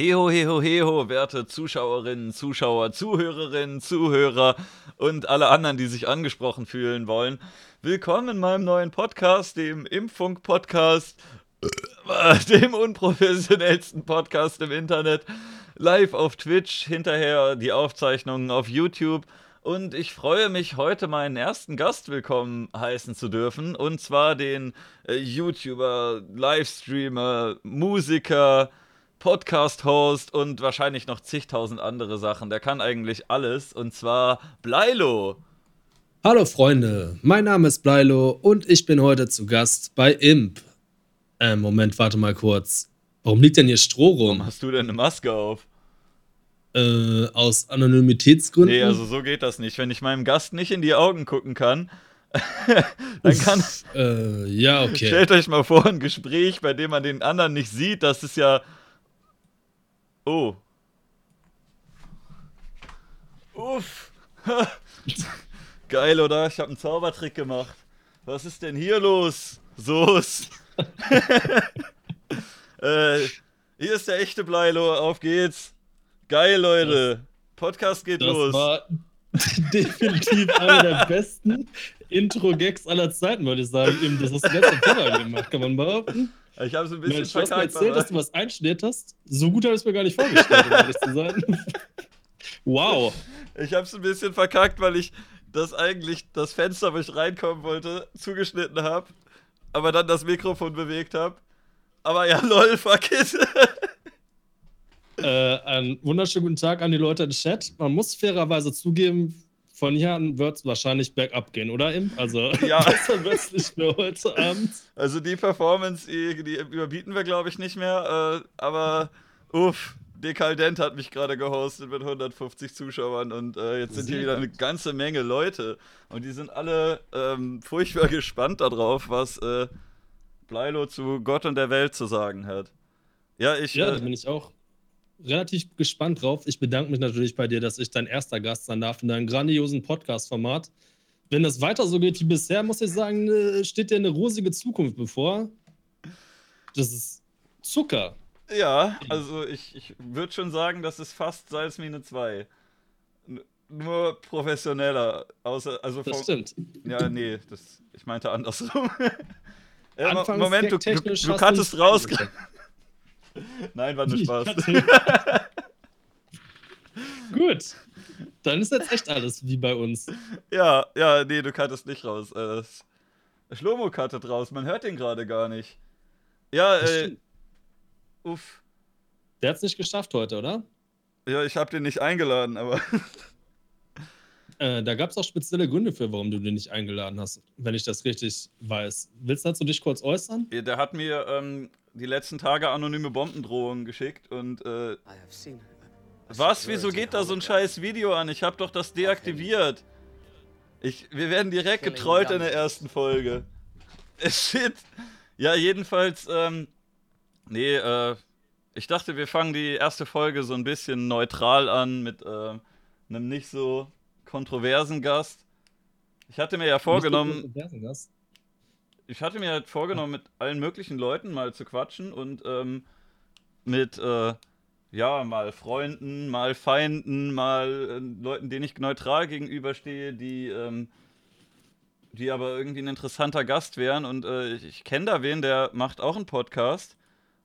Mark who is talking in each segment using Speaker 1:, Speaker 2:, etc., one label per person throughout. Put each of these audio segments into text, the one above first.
Speaker 1: Heho, heho, heho, werte Zuschauerinnen, Zuschauer, Zuhörerinnen, Zuhörer und alle anderen, die sich angesprochen fühlen wollen. Willkommen in meinem neuen Podcast, dem Impfung-Podcast, äh, dem unprofessionellsten Podcast im Internet, live auf Twitch, hinterher die Aufzeichnungen auf YouTube. Und ich freue mich, heute meinen ersten Gast willkommen heißen zu dürfen. Und zwar den äh, YouTuber, Livestreamer, Musiker, Podcast-Host und wahrscheinlich noch zigtausend andere Sachen. Der kann eigentlich alles. Und zwar Bleilo.
Speaker 2: Hallo Freunde, mein Name ist Bleilo und ich bin heute zu Gast bei Imp. Äh, Moment, warte mal kurz. Warum liegt denn hier Stroh rum?
Speaker 1: Warum hast du denn eine Maske auf?
Speaker 2: Äh, aus Anonymitätsgründen?
Speaker 1: Nee, also so geht das nicht. Wenn ich meinem Gast nicht in die Augen gucken kann, dann kann.
Speaker 2: Äh, ja, okay.
Speaker 1: Stellt euch mal vor, ein Gespräch, bei dem man den anderen nicht sieht, das ist ja Oh. Uff. Geil, oder? Ich habe einen Zaubertrick gemacht. Was ist denn hier los? So's. äh, hier ist der echte Bleilo. Auf geht's. Geil, Leute. Podcast geht
Speaker 2: das
Speaker 1: los.
Speaker 2: War definitiv einer der besten Intro-Gags aller Zeiten, würde ich sagen. das hast du ganz Thema gemacht, kann man behaupten.
Speaker 1: Ich habe so ein bisschen
Speaker 2: Mensch, Du hast erzählt, dass du was einstudiert hast. So gut habe ich es mir gar nicht vorgestellt, um ehrlich zu sein. wow.
Speaker 1: Ich habe es ein bisschen verkackt, weil ich das eigentlich, das Fenster, wo ich reinkommen wollte, zugeschnitten habe, aber dann das Mikrofon bewegt habe. Aber ja, lol, fuck it.
Speaker 2: äh, einen wunderschönen guten Tag an die Leute im Chat. Man muss fairerweise zugeben, von hier an wird es wahrscheinlich bergab gehen, oder Imp? Also
Speaker 1: ja.
Speaker 2: besser wird es nicht mehr heute Abend.
Speaker 1: Also die Performance, die, die überbieten wir, glaube ich, nicht mehr. Äh, aber uff, Dekaldent hat mich gerade gehostet mit 150 Zuschauern und äh, jetzt sind Sehr hier wieder eine ganze Menge Leute. Und die sind alle ähm, furchtbar gespannt darauf, was äh, Bleilo zu Gott und der Welt zu sagen hat.
Speaker 2: Ja, ich. Ja, äh, da bin ich auch relativ gespannt drauf. Ich bedanke mich natürlich bei dir, dass ich dein erster Gast sein darf in deinem grandiosen Podcast-Format. Wenn das weiter so geht wie bisher, muss ich sagen, äh, steht dir eine rosige Zukunft bevor. Das ist Zucker.
Speaker 1: Ja, also ich, ich würde schon sagen, das ist fast Salzmine 2. Nur professioneller. Außer, also
Speaker 2: vom, das stimmt.
Speaker 1: Ja, nee, das, ich meinte andersrum. ja, Moment, du, du, du kattest raus. Nein, war nur Spaß.
Speaker 2: Gut. Dann ist jetzt echt alles wie bei uns.
Speaker 1: Ja, ja, nee, du kattest nicht raus. Äh, Schlomo cuttet raus. Man hört den gerade gar nicht. Ja, äh.
Speaker 2: Uff. Der hat's nicht geschafft heute, oder?
Speaker 1: Ja, ich hab den nicht eingeladen, aber.
Speaker 2: Äh, da gab es auch spezielle Gründe für, warum du den nicht eingeladen hast, wenn ich das richtig weiß. Willst du dazu dich kurz äußern?
Speaker 1: Ja, der hat mir ähm, die letzten Tage anonyme Bombendrohungen geschickt und äh, was? Wieso geht da so ein scheiß Video an? Ich hab doch das deaktiviert. Ich, wir werden direkt getrollt in der ersten Folge. Shit. Ja, jedenfalls, ähm, nee, äh, ich dachte, wir fangen die erste Folge so ein bisschen neutral an mit äh, einem nicht so kontroversen Gast. Ich hatte mir ja vorgenommen. Ich hatte mir halt vorgenommen, mit allen möglichen Leuten mal zu quatschen und ähm, mit äh, ja, mal Freunden, mal Feinden, mal äh, Leuten, denen ich neutral gegenüberstehe, die, ähm, die aber irgendwie ein interessanter Gast wären. Und äh, ich, ich kenne da wen, der macht auch einen Podcast.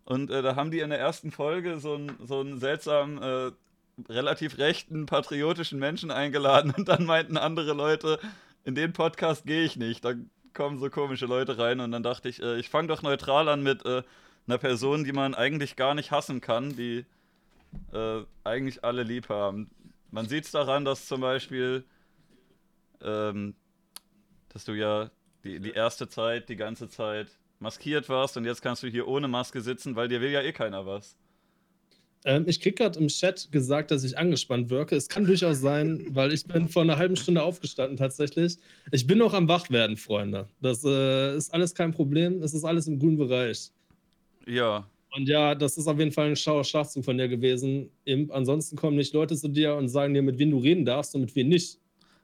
Speaker 1: Und äh, da haben die in der ersten Folge so, ein, so einen seltsamen, äh, relativ rechten, patriotischen Menschen eingeladen. Und dann meinten andere Leute, in den Podcast gehe ich nicht. Da kommen so komische Leute rein. Und dann dachte ich, äh, ich fange doch neutral an mit einer Person, die man eigentlich gar nicht hassen kann, die äh, eigentlich alle lieb haben. Man sieht es daran, dass zum Beispiel, ähm, dass du ja die, die erste Zeit, die ganze Zeit maskiert warst und jetzt kannst du hier ohne Maske sitzen, weil dir will ja eh keiner was.
Speaker 2: Ähm, ich krieg gerade im Chat gesagt, dass ich angespannt wirke. Es kann durchaus sein, weil ich bin vor einer halben Stunde aufgestanden tatsächlich. Ich bin noch am Wachwerden, Freunde. Das äh, ist alles kein Problem. Es ist alles im grünen Bereich.
Speaker 1: Ja,
Speaker 2: und ja, das ist auf jeden Fall ein schlauer Schachzug von dir gewesen. Imp. Ansonsten kommen nicht Leute zu dir und sagen dir, mit wem du reden darfst und mit wem nicht.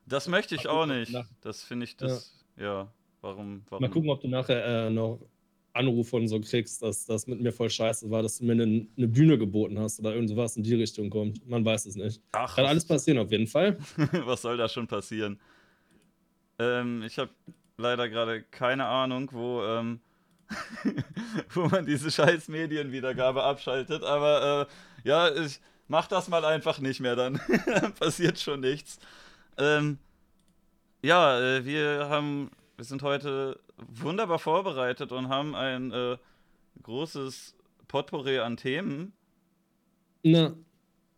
Speaker 1: Das möchte ich auch nicht. Das finde ich, das, ja. ja. Warum, warum?
Speaker 2: Mal gucken, ob du nachher äh, noch Anrufe und so kriegst, dass das mit mir voll scheiße war, dass du mir eine, eine Bühne geboten hast oder irgendwas in die Richtung kommt. Man weiß es nicht. Ach, Kann alles passieren auf jeden Fall.
Speaker 1: was soll da schon passieren? Ähm, ich habe leider gerade keine Ahnung, wo, ähm, wo man diese scheiß Medienwiedergabe abschaltet, aber äh, ja, ich mach das mal einfach nicht mehr, dann passiert schon nichts. Ähm, ja, äh, wir haben, wir sind heute wunderbar vorbereitet und haben ein äh, großes Potpourri an Themen.
Speaker 2: Na.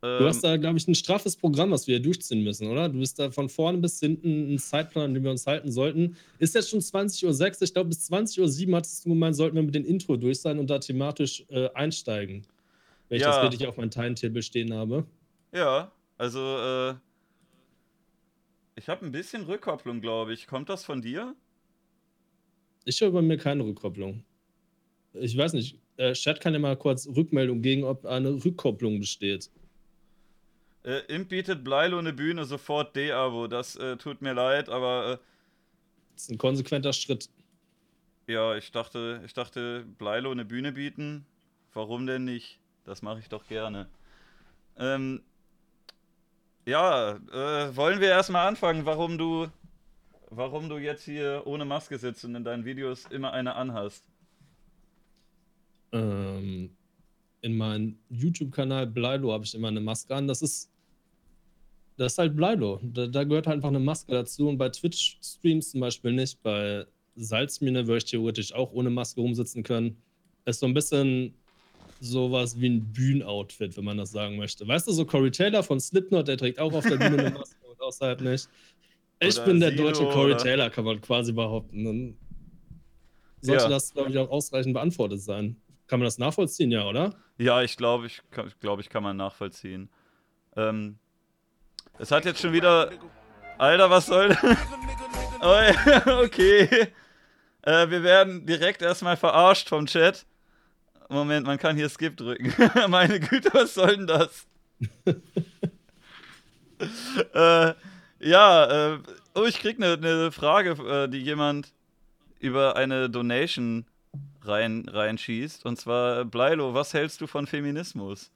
Speaker 2: Du hast ähm, da, glaube ich, ein straffes Programm, was wir durchziehen müssen, oder? Du bist da von vorne bis hinten ein Zeitplan, an dem wir uns halten sollten. Ist jetzt schon 20.06 Uhr. Ich glaube, bis 20.07 Uhr hattest du gemeint, sollten wir mit dem Intro durch sein und da thematisch äh, einsteigen. Wenn ich ja. das richtig auf meinem Timetable stehen habe.
Speaker 1: Ja, also äh, ich habe ein bisschen Rückkopplung, glaube ich. Kommt das von dir?
Speaker 2: Ich höre bei mir keine Rückkopplung. Ich weiß nicht. Äh, Chat kann ja mal kurz Rückmeldung geben, ob eine Rückkopplung besteht.
Speaker 1: Äh, Imp bietet Bleilo eine Bühne, sofort D-Abo. Das äh, tut mir leid, aber. Äh,
Speaker 2: das ist ein konsequenter Schritt.
Speaker 1: Ja, ich dachte, ich dachte, Bleilo eine Bühne bieten. Warum denn nicht? Das mache ich doch gerne. Ähm, ja, äh, wollen wir erstmal anfangen, warum du, warum du jetzt hier ohne Maske sitzt und in deinen Videos immer eine anhast?
Speaker 2: Ähm, in meinem YouTube-Kanal Bleilo habe ich immer eine Maske an. Das ist, das ist halt Bleilo. Da, da gehört halt einfach eine Maske dazu. Und bei Twitch-Streams zum Beispiel nicht. Bei Salzmine würde ich theoretisch auch ohne Maske rumsitzen können. Ist so ein bisschen sowas wie ein Bühnenoutfit, wenn man das sagen möchte. Weißt du, so Corey Taylor von Slipknot, der trägt auch auf der Bühne eine Maske und außerhalb nicht. Ich bin der Silo, deutsche Corey oder? Taylor, kann man quasi behaupten. Dann sollte ja. das, glaube ich, auch ausreichend beantwortet sein. Kann man das nachvollziehen, ja, oder?
Speaker 1: Ja, ich glaube, ich, glaub, ich kann man nachvollziehen. Ähm, es hat jetzt schon wieder. Alter, was soll das? oh, okay. Äh, wir werden direkt erstmal verarscht vom Chat. Moment, man kann hier Skip drücken. Meine Güte, was soll denn das? äh, ja, äh, oh, ich krieg eine ne Frage, äh, die jemand über eine Donation rein, reinschießt. Und zwar, Bleilo, was hältst du von Feminismus?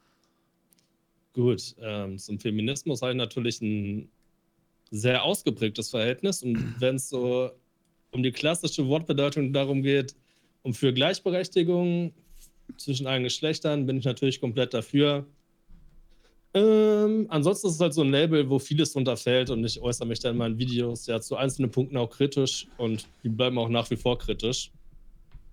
Speaker 2: Gut, ähm, zum Feminismus habe ich natürlich ein sehr ausgeprägtes Verhältnis. Und wenn es so um die klassische Wortbedeutung darum geht, um für Gleichberechtigung, zwischen allen Geschlechtern bin ich natürlich komplett dafür. Ähm, ansonsten ist es halt so ein Label, wo vieles drunter fällt und ich äußere mich dann in meinen Videos ja zu einzelnen Punkten auch kritisch und die bleiben auch nach wie vor kritisch.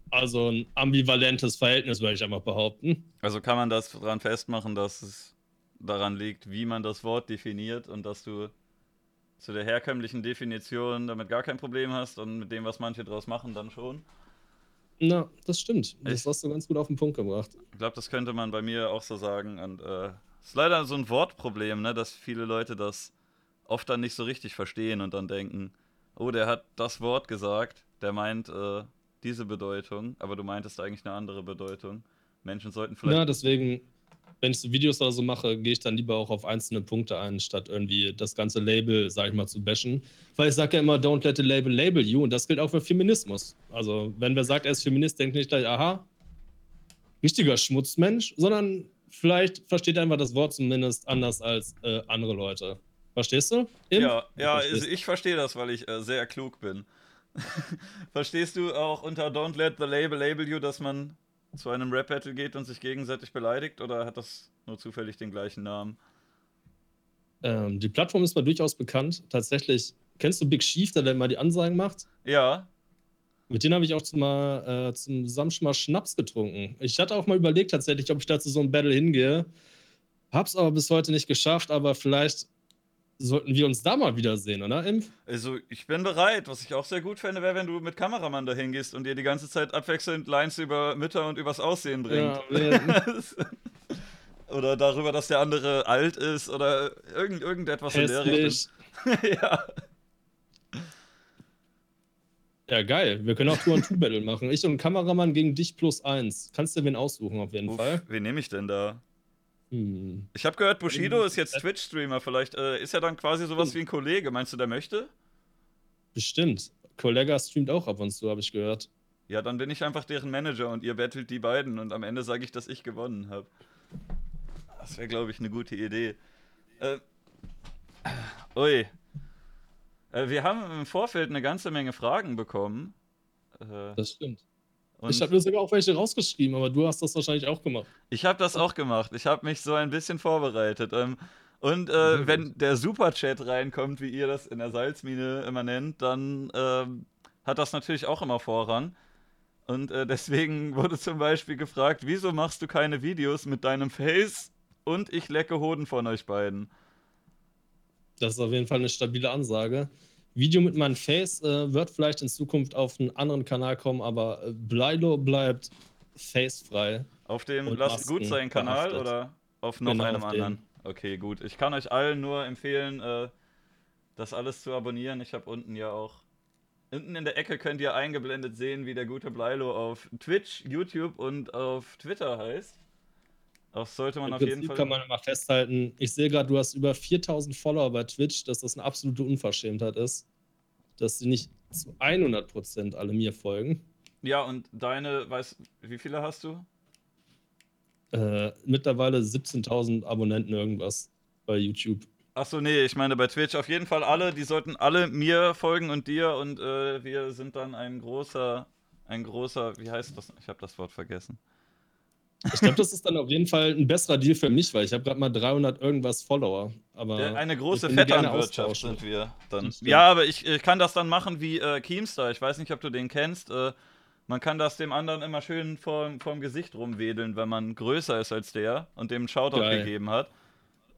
Speaker 2: Also ein ambivalentes Verhältnis, würde ich einfach behaupten.
Speaker 1: Also kann man das daran festmachen, dass es daran liegt, wie man das Wort definiert und dass du zu der herkömmlichen Definition damit gar kein Problem hast und mit dem, was manche draus machen, dann schon?
Speaker 2: Na, das stimmt. Das ich, hast du ganz gut auf den Punkt gebracht.
Speaker 1: Ich glaube, das könnte man bei mir auch so sagen. Und äh, ist leider so ein Wortproblem, ne, dass viele Leute das oft dann nicht so richtig verstehen und dann denken, oh, der hat das Wort gesagt, der meint äh, diese Bedeutung, aber du meintest eigentlich eine andere Bedeutung. Menschen sollten vielleicht.
Speaker 2: Ja, deswegen wenn ich so Videos oder so mache, gehe ich dann lieber auch auf einzelne Punkte ein, statt irgendwie das ganze Label, sag ich mal, zu bashen. Weil ich sage ja immer, don't let the label label you. Und das gilt auch für Feminismus. Also, wenn wer sagt, er ist Feminist, denkt nicht gleich, aha, richtiger Schmutzmensch, sondern vielleicht versteht er einfach das Wort zumindest anders als äh, andere Leute. Verstehst du?
Speaker 1: Im? Ja, ja also ich verstehe das, weil ich äh, sehr klug bin. Verstehst du auch unter Don't let the label label you, dass man zu einem Rap-Battle geht und sich gegenseitig beleidigt oder hat das nur zufällig den gleichen Namen?
Speaker 2: Ähm, die Plattform ist mal durchaus bekannt. Tatsächlich, kennst du Big Chief, der dann mal die Ansagen macht?
Speaker 1: Ja.
Speaker 2: Mit denen habe ich auch zum, äh, zum Samstag Schnaps getrunken. Ich hatte auch mal überlegt, tatsächlich, ob ich da zu so einem Battle hingehe. Hab's aber bis heute nicht geschafft, aber vielleicht sollten wir uns da mal wiedersehen, oder, Impf?
Speaker 1: Also, ich bin bereit. Was ich auch sehr gut fände, wäre, wenn du mit Kameramann dahin gehst und dir die ganze Zeit abwechselnd Lines über Mütter und übers Aussehen bringt. Ja, oder darüber, dass der andere alt ist oder irgend, irgendetwas
Speaker 2: Hässlich. in der Richtung. ja. Ja, geil. Wir können auch Tour-and-Two-Battle machen. Ich und ein Kameramann gegen dich plus eins. Kannst du wen aussuchen, auf jeden Uff, Fall.
Speaker 1: Wen nehme ich denn da? Hm. Ich habe gehört, Bushido ist jetzt Twitch-Streamer. Vielleicht äh, ist er dann quasi sowas wie ein Kollege. Meinst du, der möchte?
Speaker 2: Bestimmt. Kollega streamt auch ab und zu, habe ich gehört.
Speaker 1: Ja, dann bin ich einfach deren Manager und ihr battelt die beiden und am Ende sage ich, dass ich gewonnen habe. Das wäre, glaube ich, eine gute Idee. Äh, ui. Äh, wir haben im Vorfeld eine ganze Menge Fragen bekommen.
Speaker 2: Äh, das stimmt. ich habe mir sogar auch welche rausgeschrieben, aber du hast das wahrscheinlich auch gemacht.
Speaker 1: Ich habe das auch gemacht. Ich habe mich so ein bisschen vorbereitet. Ähm, und äh, wenn der Superchat reinkommt, wie ihr das in der Salzmine immer nennt, dann ähm, hat das natürlich auch immer Vorrang. Und äh, deswegen wurde zum Beispiel gefragt, wieso machst du keine Videos mit deinem Face und ich lecke Hoden von euch beiden?
Speaker 2: Das ist auf jeden Fall eine stabile Ansage. Video mit meinem Face äh, wird vielleicht in Zukunft auf einen anderen Kanal kommen, aber äh, Blilo bleibt facefrei.
Speaker 1: Auf dem Lasst gut sein Kanal verhaftet. oder auf noch genau, einem auf anderen? Okay, gut. Ich kann euch allen nur empfehlen, äh, das alles zu abonnieren. Ich habe unten ja auch. Unten in der Ecke könnt ihr eingeblendet sehen, wie der gute Blilo auf Twitch, YouTube und auf Twitter heißt. Das sollte man Im auf Prinzip jeden Fall.
Speaker 2: kann man immer festhalten. Ich sehe gerade, du hast über 4000 Follower bei Twitch, dass das eine absolute Unverschämtheit ist. Dass sie nicht zu 100% alle mir folgen.
Speaker 1: Ja, und deine, weißt wie viele hast du?
Speaker 2: Äh, mittlerweile 17.000 Abonnenten irgendwas bei YouTube.
Speaker 1: Achso, nee, ich meine bei Twitch auf jeden Fall alle, die sollten alle mir folgen und dir und äh, wir sind dann ein großer, ein großer, wie heißt das? Ich habe das Wort vergessen.
Speaker 2: Ich glaube, das ist dann auf jeden Fall ein besserer Deal für mich, weil ich habe gerade mal 300 irgendwas Follower. Aber
Speaker 1: eine große Vetternwirtschaft sind wir dann. Ja, aber ich, ich, kann das dann machen wie äh, Keemstar. Ich weiß nicht, ob du den kennst. Äh, man kann das dem anderen immer schön vorm, vorm Gesicht rumwedeln, wenn man größer ist als der und dem einen Shoutout Geil. gegeben hat.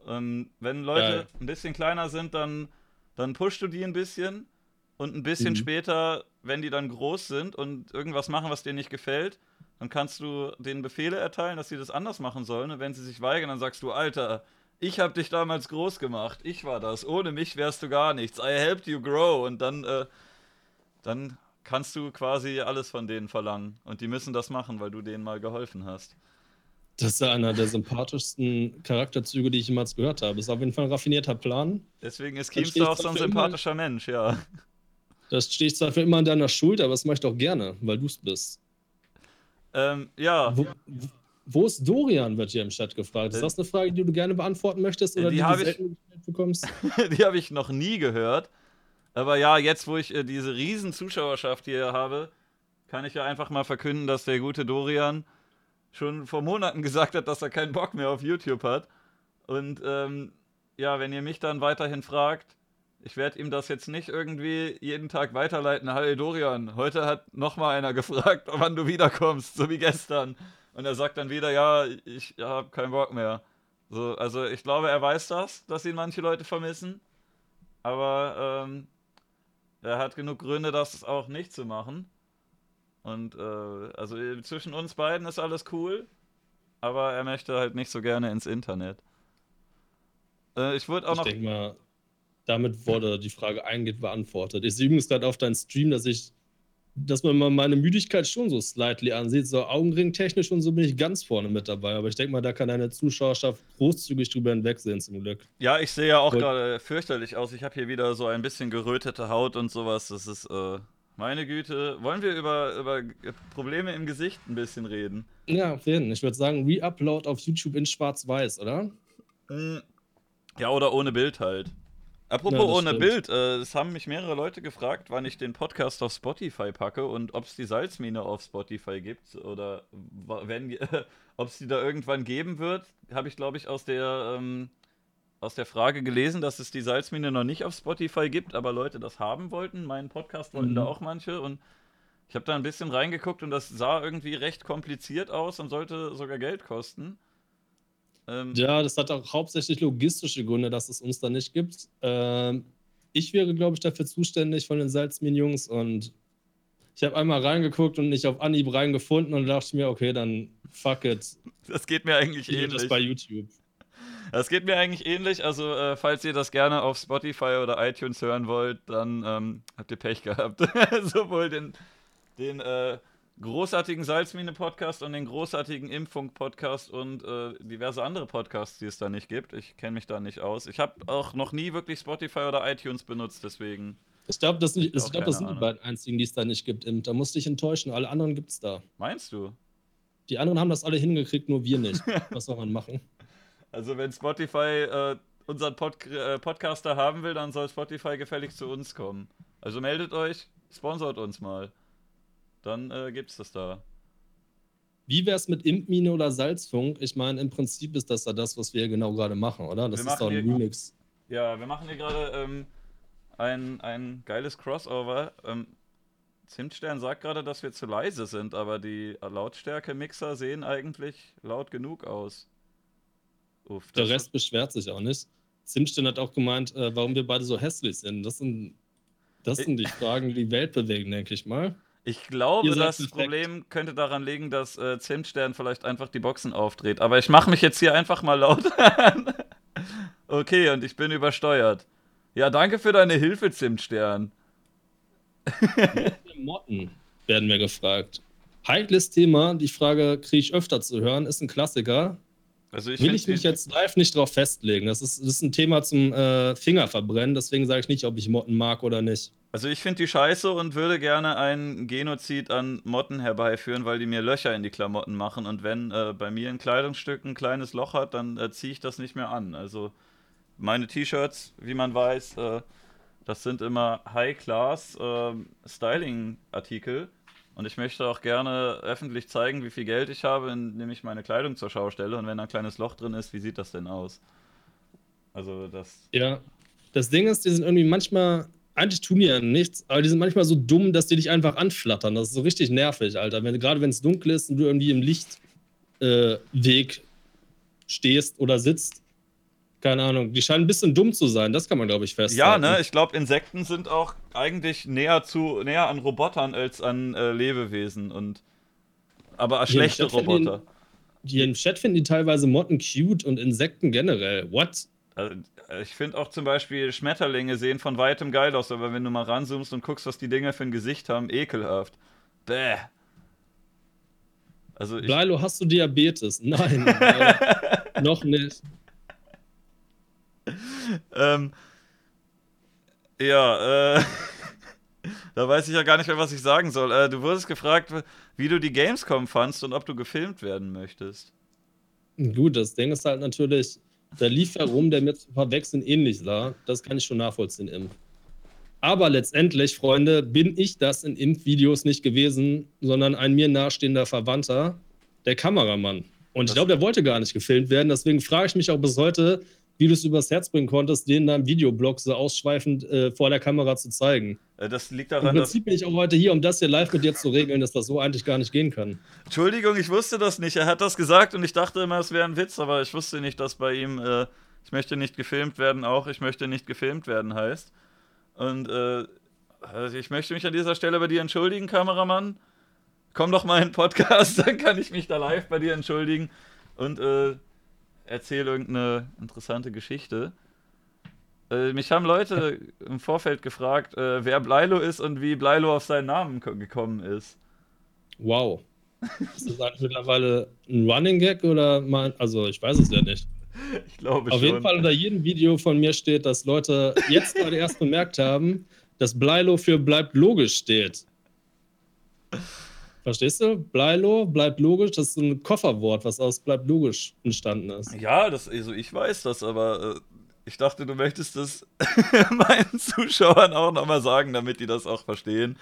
Speaker 1: Ähm, wenn Leute Geil. ein bisschen kleiner sind, dann, dann pushst du die ein bisschen und ein bisschen mhm. später, wenn die dann groß sind und irgendwas machen, was dir nicht gefällt, dann kannst du denen Befehle erteilen, dass sie das anders machen sollen. Und wenn sie sich weigern, dann sagst du, Alter, ich hab dich damals groß gemacht. Ich war das. Ohne mich wärst du gar nichts. I helped you grow. Und dann, äh, dann kannst du quasi alles von denen verlangen. Und die müssen das machen, weil du denen mal geholfen hast.
Speaker 2: Das ist ja einer der sympathischsten Charakterzüge, die ich jemals gehört habe. Ist auf jeden Fall ein raffinierter Plan.
Speaker 1: Deswegen ist Keemstar auch so ein sympathischer immer, Mensch, ja.
Speaker 2: Das stehe ich zwar für immer an deiner Schuld, aber das mache ich doch gerne, weil du es bist.
Speaker 1: Ähm, ja.
Speaker 2: Wo, wo, ist Dorian, wird hier im Chat gefragt. Ist das eine Frage, die du gerne beantworten möchtest oder die, die du selten
Speaker 1: ich, bekommst? die habe ich noch nie gehört. Aber ja, jetzt, wo ich äh, diese riesen Zuschauerschaft hier habe, kann ich ja einfach mal verkünden, dass der gute Dorian schon vor Monaten gesagt hat, dass er keinen Bock mehr auf YouTube hat. Und ähm, ja, wenn ihr mich dann weiterhin fragt, ich werde ihm das jetzt nicht irgendwie jeden Tag weiterleiten. Hallo Dorian, heute hat nochmal einer gefragt, wann du wiederkommst, so wie gestern. Und er sagt dann wieder, ja, ich habe keinen Bock mehr. So, also ich glaube, er weiß das, dass ihn manche Leute vermissen. Aber ähm, er hat genug Gründe, das auch nicht zu machen. Und äh, also zwischen uns beiden ist alles cool. Aber er möchte halt nicht so gerne ins Internet. Äh, ich würde auch ich noch.
Speaker 2: Denk mal, damit wurde die Frage eingeht beantwortet. Ich sehe übrigens gerade auf deinen Stream, dass ich, dass man mal meine Müdigkeit schon so slightly ansieht. So augenringtechnisch und so bin ich ganz vorne mit dabei. Aber ich denke mal, da kann deine Zuschauerschaft großzügig drüber hinwegsehen, zum Glück.
Speaker 1: Ja, ich sehe ja auch gerade fürchterlich aus. Ich habe hier wieder so ein bisschen gerötete Haut und sowas. Das ist, äh, meine Güte. Wollen wir über, über Probleme im Gesicht ein bisschen reden?
Speaker 2: Ja, auf jeden Fall. Ich würde sagen, Re-Upload auf YouTube in schwarz-weiß, oder?
Speaker 1: Hm. Ja, oder ohne Bild halt. Apropos ja, ohne stimmt. Bild, äh, es haben mich mehrere Leute gefragt, wann ich den Podcast auf Spotify packe und ob es die Salzmine auf Spotify gibt oder wenn, äh, ob es die da irgendwann geben wird. Habe ich, glaube ich, aus der, ähm, aus der Frage gelesen, dass es die Salzmine noch nicht auf Spotify gibt, aber Leute das haben wollten. Meinen Podcast wollten mhm. da auch manche und ich habe da ein bisschen reingeguckt und das sah irgendwie recht kompliziert aus und sollte sogar Geld kosten.
Speaker 2: Ähm, ja, das hat auch hauptsächlich logistische Gründe, dass es uns da nicht gibt. Ähm, ich wäre, glaube ich, dafür zuständig von den Salzmin-Jungs und ich habe einmal reingeguckt und nicht auf Anhieb reingefunden und dachte mir, okay, dann fuck it.
Speaker 1: Das geht mir eigentlich ich ähnlich. Das
Speaker 2: bei YouTube.
Speaker 1: Das geht mir eigentlich ähnlich. Also, äh, falls ihr das gerne auf Spotify oder iTunes hören wollt, dann ähm, habt ihr Pech gehabt. Sowohl den, den äh, großartigen Salzmine-Podcast und den großartigen Impfung-Podcast und äh, diverse andere Podcasts, die es da nicht gibt. Ich kenne mich da nicht aus. Ich habe auch noch nie wirklich Spotify oder iTunes benutzt, deswegen.
Speaker 2: Ich glaube, das, ich glaub, das sind die beiden einzigen, die es da nicht gibt. Da musste ich enttäuschen. Alle anderen gibt es da.
Speaker 1: Meinst du?
Speaker 2: Die anderen haben das alle hingekriegt, nur wir nicht. Was soll man machen?
Speaker 1: Also, wenn Spotify äh, unseren Pod äh, Podcaster haben will, dann soll Spotify gefälligst zu uns kommen. Also meldet euch, sponsort uns mal. Dann äh, gibt's das da.
Speaker 2: Wie wäre es mit Impmine oder Salzfunk? Ich meine, im Prinzip ist das ja das, was wir genau gerade machen, oder? Das wir ist doch ein Remix.
Speaker 1: Ja, wir machen hier gerade ähm, ein, ein geiles Crossover. Ähm, Zimtstern sagt gerade, dass wir zu leise sind, aber die Lautstärke-Mixer sehen eigentlich laut genug aus.
Speaker 2: Uff, Der Rest beschwert sich auch nicht. Zimtstern hat auch gemeint, äh, warum wir beide so hässlich sind. Das sind, das sind die Fragen, die die Welt bewegen, denke ich mal.
Speaker 1: Ich glaube, das perfekt. Problem könnte daran liegen, dass äh, Zimtstern vielleicht einfach die Boxen aufdreht. Aber ich mache mich jetzt hier einfach mal laut an. okay, und ich bin übersteuert. Ja, danke für deine Hilfe, Zimtstern.
Speaker 2: Motten werden wir gefragt. Heikles Thema, die Frage kriege ich öfter zu hören, ist ein Klassiker. Also ich Will ich mich jetzt live nicht drauf festlegen. Das ist, das ist ein Thema zum äh, Fingerverbrennen, deswegen sage ich nicht, ob ich Motten mag oder nicht.
Speaker 1: Also ich finde die scheiße und würde gerne ein Genozid an Motten herbeiführen, weil die mir Löcher in die Klamotten machen. Und wenn äh, bei mir ein Kleidungsstück ein kleines Loch hat, dann äh, ziehe ich das nicht mehr an. Also meine T-Shirts, wie man weiß, äh, das sind immer High-Class äh, Styling-Artikel. Und ich möchte auch gerne öffentlich zeigen, wie viel Geld ich habe, indem ich meine Kleidung zur Schau stelle. Und wenn da ein kleines Loch drin ist, wie sieht das denn aus? Also das.
Speaker 2: Ja. Das Ding ist, die sind irgendwie manchmal, eigentlich tun die ja nichts, aber die sind manchmal so dumm, dass die dich einfach anflattern. Das ist so richtig nervig, Alter. Wenn, gerade wenn es dunkel ist und du irgendwie im Lichtweg äh, stehst oder sitzt, keine Ahnung, die scheinen ein bisschen dumm zu sein, das kann man, glaube ich, festhalten.
Speaker 1: Ja, ne, ich glaube, Insekten sind auch eigentlich näher zu, näher an Robotern als an äh, Lebewesen und aber schlechte Roboter.
Speaker 2: Die, hier im Chat finden die teilweise Motten cute und Insekten generell. What?
Speaker 1: Also, ich finde auch zum Beispiel Schmetterlinge sehen von weitem geil aus, aber wenn du mal ranzoomst und guckst, was die Dinger für ein Gesicht haben, ekelhaft. Bäh.
Speaker 2: Also ich Blilo, hast du Diabetes? Nein, noch nicht
Speaker 1: ähm, ja, äh, da weiß ich ja gar nicht mehr, was ich sagen soll. Äh, du wurdest gefragt, wie du die Gamescom fandst und ob du gefilmt werden möchtest.
Speaker 2: Gut, das Ding ist halt natürlich, da lief herum, der mir zu verwechseln ähnlich sah. Das kann ich schon nachvollziehen, Imp. Aber letztendlich, Freunde, bin ich das in Imp-Videos nicht gewesen, sondern ein mir nahestehender Verwandter, der Kameramann. Und ich glaube, der wollte gar nicht gefilmt werden. Deswegen frage ich mich auch bis heute, wie du es übers Herz bringen konntest, den in deinem Videoblog so ausschweifend äh, vor der Kamera zu zeigen.
Speaker 1: Äh, das liegt daran,
Speaker 2: Im Prinzip bin ich auch heute hier, um das hier live mit dir zu regeln, dass das so eigentlich gar nicht gehen kann.
Speaker 1: Entschuldigung, ich wusste das nicht. Er hat das gesagt und ich dachte immer, es wäre ein Witz, aber ich wusste nicht, dass bei ihm äh, ich möchte nicht gefilmt werden auch, ich möchte nicht gefilmt werden heißt. Und äh, also ich möchte mich an dieser Stelle bei dir entschuldigen, Kameramann. Komm doch mal in den Podcast, dann kann ich mich da live bei dir entschuldigen. Und äh, erzähle irgendeine interessante Geschichte. Äh, mich haben Leute im Vorfeld gefragt, äh, wer Bleilo ist und wie Bleilo auf seinen Namen gekommen ist.
Speaker 2: Wow. Ist das eigentlich mittlerweile ein Running Gag oder mal, also ich weiß es ja nicht.
Speaker 1: Ich glaube
Speaker 2: Auf
Speaker 1: schon.
Speaker 2: jeden Fall unter jedem Video von mir steht, dass Leute jetzt gerade erst bemerkt haben, dass Bleilo für bleibt logisch steht. Verstehst du? Bleilo, bleibt logisch, das ist ein Kofferwort, was aus bleibt logisch entstanden ist.
Speaker 1: Ja, das, also ich weiß das, aber äh, ich dachte, du möchtest das meinen Zuschauern auch nochmal sagen, damit die das auch verstehen.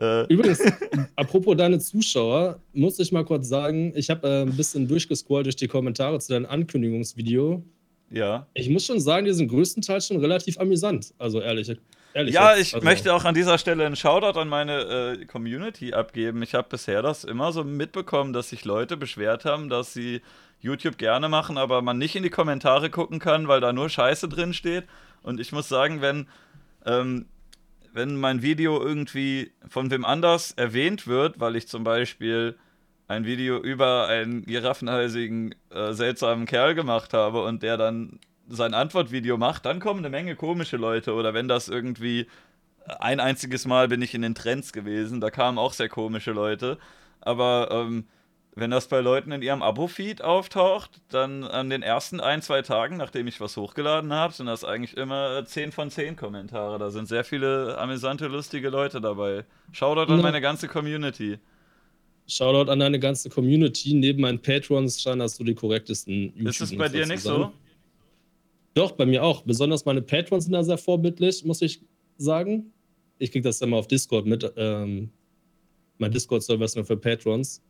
Speaker 2: Äh. Übrigens, apropos deine Zuschauer, muss ich mal kurz sagen, ich habe äh, ein bisschen durchgescrollt durch die Kommentare zu deinem Ankündigungsvideo.
Speaker 1: Ja.
Speaker 2: Ich muss schon sagen, die sind größtenteils schon relativ amüsant. Also ehrlich,
Speaker 1: Ehrlich ja, jetzt. ich also. möchte auch an dieser Stelle einen Shoutout an meine äh, Community abgeben. Ich habe bisher das immer so mitbekommen, dass sich Leute beschwert haben, dass sie YouTube gerne machen, aber man nicht in die Kommentare gucken kann, weil da nur Scheiße drin steht. Und ich muss sagen, wenn, ähm, wenn mein Video irgendwie von wem anders erwähnt wird, weil ich zum Beispiel ein Video über einen giraffenhalsigen, äh, seltsamen Kerl gemacht habe und der dann sein Antwortvideo macht, dann kommen eine Menge komische Leute. Oder wenn das irgendwie ein einziges Mal bin ich in den Trends gewesen, da kamen auch sehr komische Leute. Aber ähm, wenn das bei Leuten in ihrem Abo-Feed auftaucht, dann an den ersten ein, zwei Tagen, nachdem ich was hochgeladen habe, sind das eigentlich immer 10 von 10 Kommentare. Da sind sehr viele amüsante, lustige Leute dabei. Shoutout an meine ganze Community.
Speaker 2: Shoutout an deine ganze Community. Neben meinen Patrons scheinen das so die korrektesten
Speaker 1: YouTube. Ist es bei dir nicht so?
Speaker 2: Doch, bei mir auch. Besonders meine Patrons sind da sehr vorbildlich, muss ich sagen. Ich kriege das immer auf Discord mit. Ähm, mein Discord-Server ist nur für Patrons.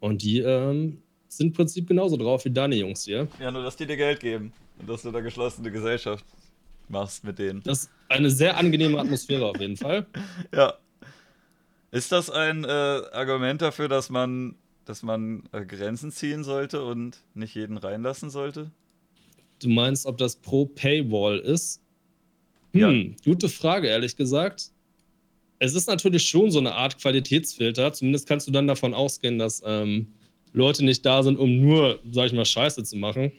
Speaker 2: Und die ähm, sind im Prinzip genauso drauf wie deine Jungs hier.
Speaker 1: Ja, nur dass die dir Geld geben und dass du da geschlossene Gesellschaft machst mit denen.
Speaker 2: Das ist eine sehr angenehme Atmosphäre auf jeden Fall.
Speaker 1: Ja. Ist das ein äh, Argument dafür, dass man, dass man äh, Grenzen ziehen sollte und nicht jeden reinlassen sollte?
Speaker 2: Du meinst, ob das pro Paywall ist? Hm, ja. gute Frage, ehrlich gesagt. Es ist natürlich schon so eine Art Qualitätsfilter. Zumindest kannst du dann davon ausgehen, dass ähm, Leute nicht da sind, um nur, sag ich mal, Scheiße zu machen.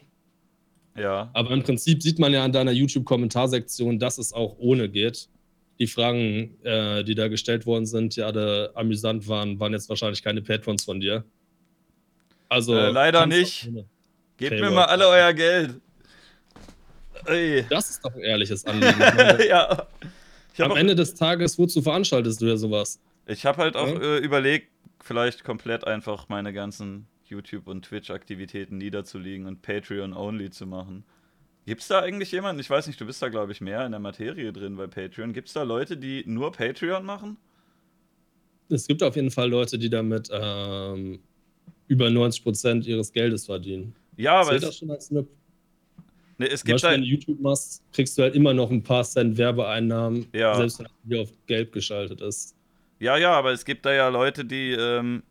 Speaker 1: Ja.
Speaker 2: Aber im Prinzip sieht man ja an deiner YouTube-Kommentarsektion, dass es auch ohne geht die Fragen, äh, die da gestellt worden sind, die alle amüsant waren, waren jetzt wahrscheinlich keine Patrons von dir.
Speaker 1: Also. Äh, leider nicht. Gebt mir mal alle euer Geld.
Speaker 2: Ey. Das ist doch ein ehrliches Anliegen. ja. Am Ende des Tages, wozu veranstaltest du ja sowas?
Speaker 1: Ich habe halt auch ja? äh, überlegt, vielleicht komplett einfach meine ganzen YouTube- und Twitch-Aktivitäten niederzulegen und Patreon-only zu machen. Gibt es da eigentlich jemanden? Ich weiß nicht, du bist da, glaube ich, mehr in der Materie drin bei Patreon. Gibt es da Leute, die nur Patreon machen?
Speaker 2: Es gibt auf jeden Fall Leute, die damit ähm, über 90% ihres Geldes verdienen.
Speaker 1: Ja, aber. Zählt das schon als eine
Speaker 2: Nee, es gibt Beispiel, wenn du YouTube machst, kriegst du halt immer noch ein paar Cent Werbeeinnahmen,
Speaker 1: ja.
Speaker 2: selbst wenn du auf Gelb geschaltet ist.
Speaker 1: Ja, ja, aber es gibt da ja Leute, die ähm,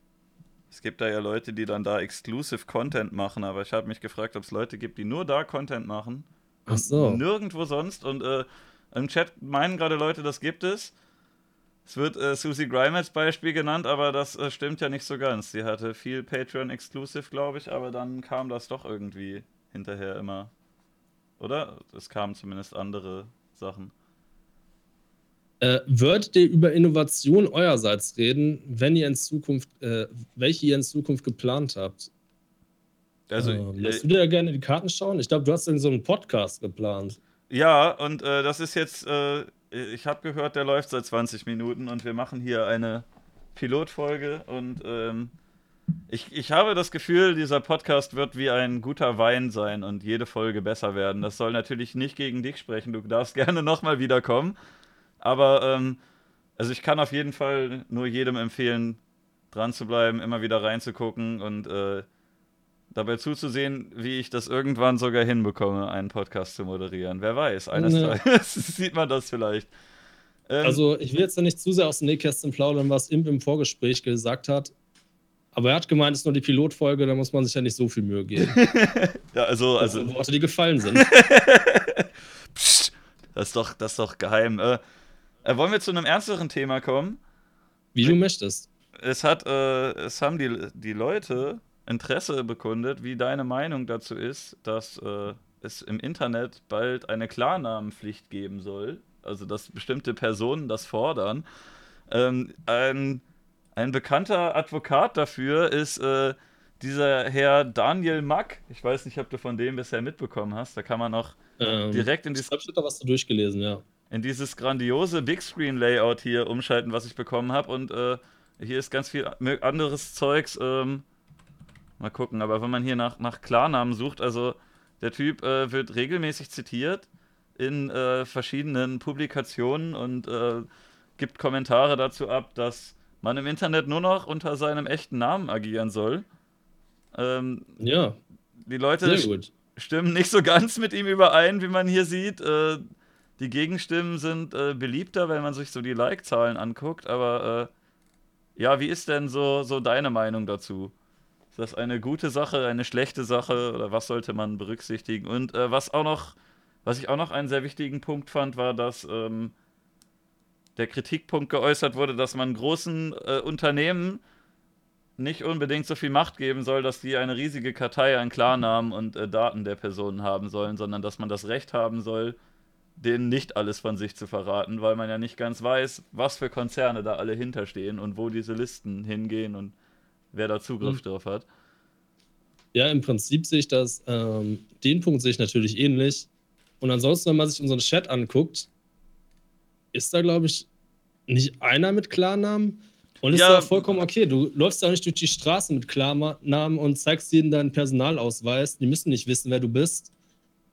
Speaker 1: es gibt da ja Leute, die dann da exclusive Content machen, aber ich habe mich gefragt, ob es Leute gibt, die nur da Content machen.
Speaker 2: Ach so.
Speaker 1: Nirgendwo sonst. Und äh, im Chat meinen gerade Leute, das gibt es. Es wird äh, Susie Grime als Beispiel genannt, aber das äh, stimmt ja nicht so ganz. Sie hatte viel Patreon-Exclusive, glaube ich, aber dann kam das doch irgendwie hinterher immer. Oder? Es kamen zumindest andere Sachen.
Speaker 2: Äh, würdet ihr über Innovation eurerseits reden, wenn ihr in Zukunft, äh, welche ihr in Zukunft geplant habt? Also, äh, lässt du dir ja gerne die Karten schauen? Ich glaube, du hast in so einen Podcast geplant.
Speaker 1: Ja, und äh, das ist jetzt, äh, ich habe gehört, der läuft seit 20 Minuten und wir machen hier eine Pilotfolge und ähm, ich, ich habe das Gefühl, dieser Podcast wird wie ein guter Wein sein und jede Folge besser werden. Das soll natürlich nicht gegen dich sprechen. Du darfst gerne nochmal wiederkommen. Aber ähm, also ich kann auf jeden Fall nur jedem empfehlen, dran zu bleiben, immer wieder reinzugucken und äh, dabei zuzusehen, wie ich das irgendwann sogar hinbekomme, einen Podcast zu moderieren. Wer weiß, eines ne. Tages sieht man das vielleicht.
Speaker 2: Ähm, also ich will jetzt nicht zu sehr aus dem Nähkästchen plaudern, was Imp im Vorgespräch gesagt hat. Aber er hat gemeint, es ist nur die Pilotfolge, da muss man sich ja nicht so viel Mühe geben.
Speaker 1: ja, also, also.
Speaker 2: Das sind Worte, die gefallen sind.
Speaker 1: Psst, das ist doch, das ist doch geheim. Äh, äh, wollen wir zu einem ernsteren Thema kommen?
Speaker 2: Wie du möchtest.
Speaker 1: Es, hat, äh, es haben die, die Leute Interesse bekundet, wie deine Meinung dazu ist, dass äh, es im Internet bald eine Klarnamenpflicht geben soll. Also, dass bestimmte Personen das fordern. Ähm, ein, ein bekannter Advokat dafür ist äh, dieser Herr Daniel Mack. Ich weiß nicht, ob du von dem bisher mitbekommen hast. Da kann man auch ähm, direkt in die.
Speaker 2: Ich habe da was durchgelesen, ja
Speaker 1: in dieses grandiose Big Screen Layout hier umschalten, was ich bekommen habe. Und äh, hier ist ganz viel anderes Zeugs. Ähm, mal gucken, aber wenn man hier nach, nach Klarnamen sucht, also der Typ äh, wird regelmäßig zitiert in äh, verschiedenen Publikationen und äh, gibt Kommentare dazu ab, dass man im Internet nur noch unter seinem echten Namen agieren soll. Ähm,
Speaker 2: ja.
Speaker 1: Die Leute stimmen nicht so ganz mit ihm überein, wie man hier sieht. Äh, die Gegenstimmen sind äh, beliebter, wenn man sich so die Like-Zahlen anguckt, aber äh, ja, wie ist denn so, so deine Meinung dazu? Ist das eine gute Sache, eine schlechte Sache oder was sollte man berücksichtigen? Und äh, was auch noch, was ich auch noch einen sehr wichtigen Punkt fand, war, dass ähm, der Kritikpunkt geäußert wurde, dass man großen äh, Unternehmen nicht unbedingt so viel Macht geben soll, dass die eine riesige Kartei an Klarnamen und äh, Daten der Personen haben sollen, sondern dass man das Recht haben soll, denen nicht alles von sich zu verraten, weil man ja nicht ganz weiß, was für Konzerne da alle hinterstehen und wo diese Listen hingehen und wer da Zugriff mhm. drauf hat.
Speaker 2: Ja, im Prinzip sehe ich das, ähm, den Punkt sehe ich natürlich ähnlich. Und ansonsten, wenn man sich unseren Chat anguckt, ist da, glaube ich, nicht einer mit Klarnamen. Und ist ja vollkommen okay. Du läufst ja nicht durch die Straße mit Klarnamen und zeigst ihnen deinen Personalausweis. Die müssen nicht wissen, wer du bist.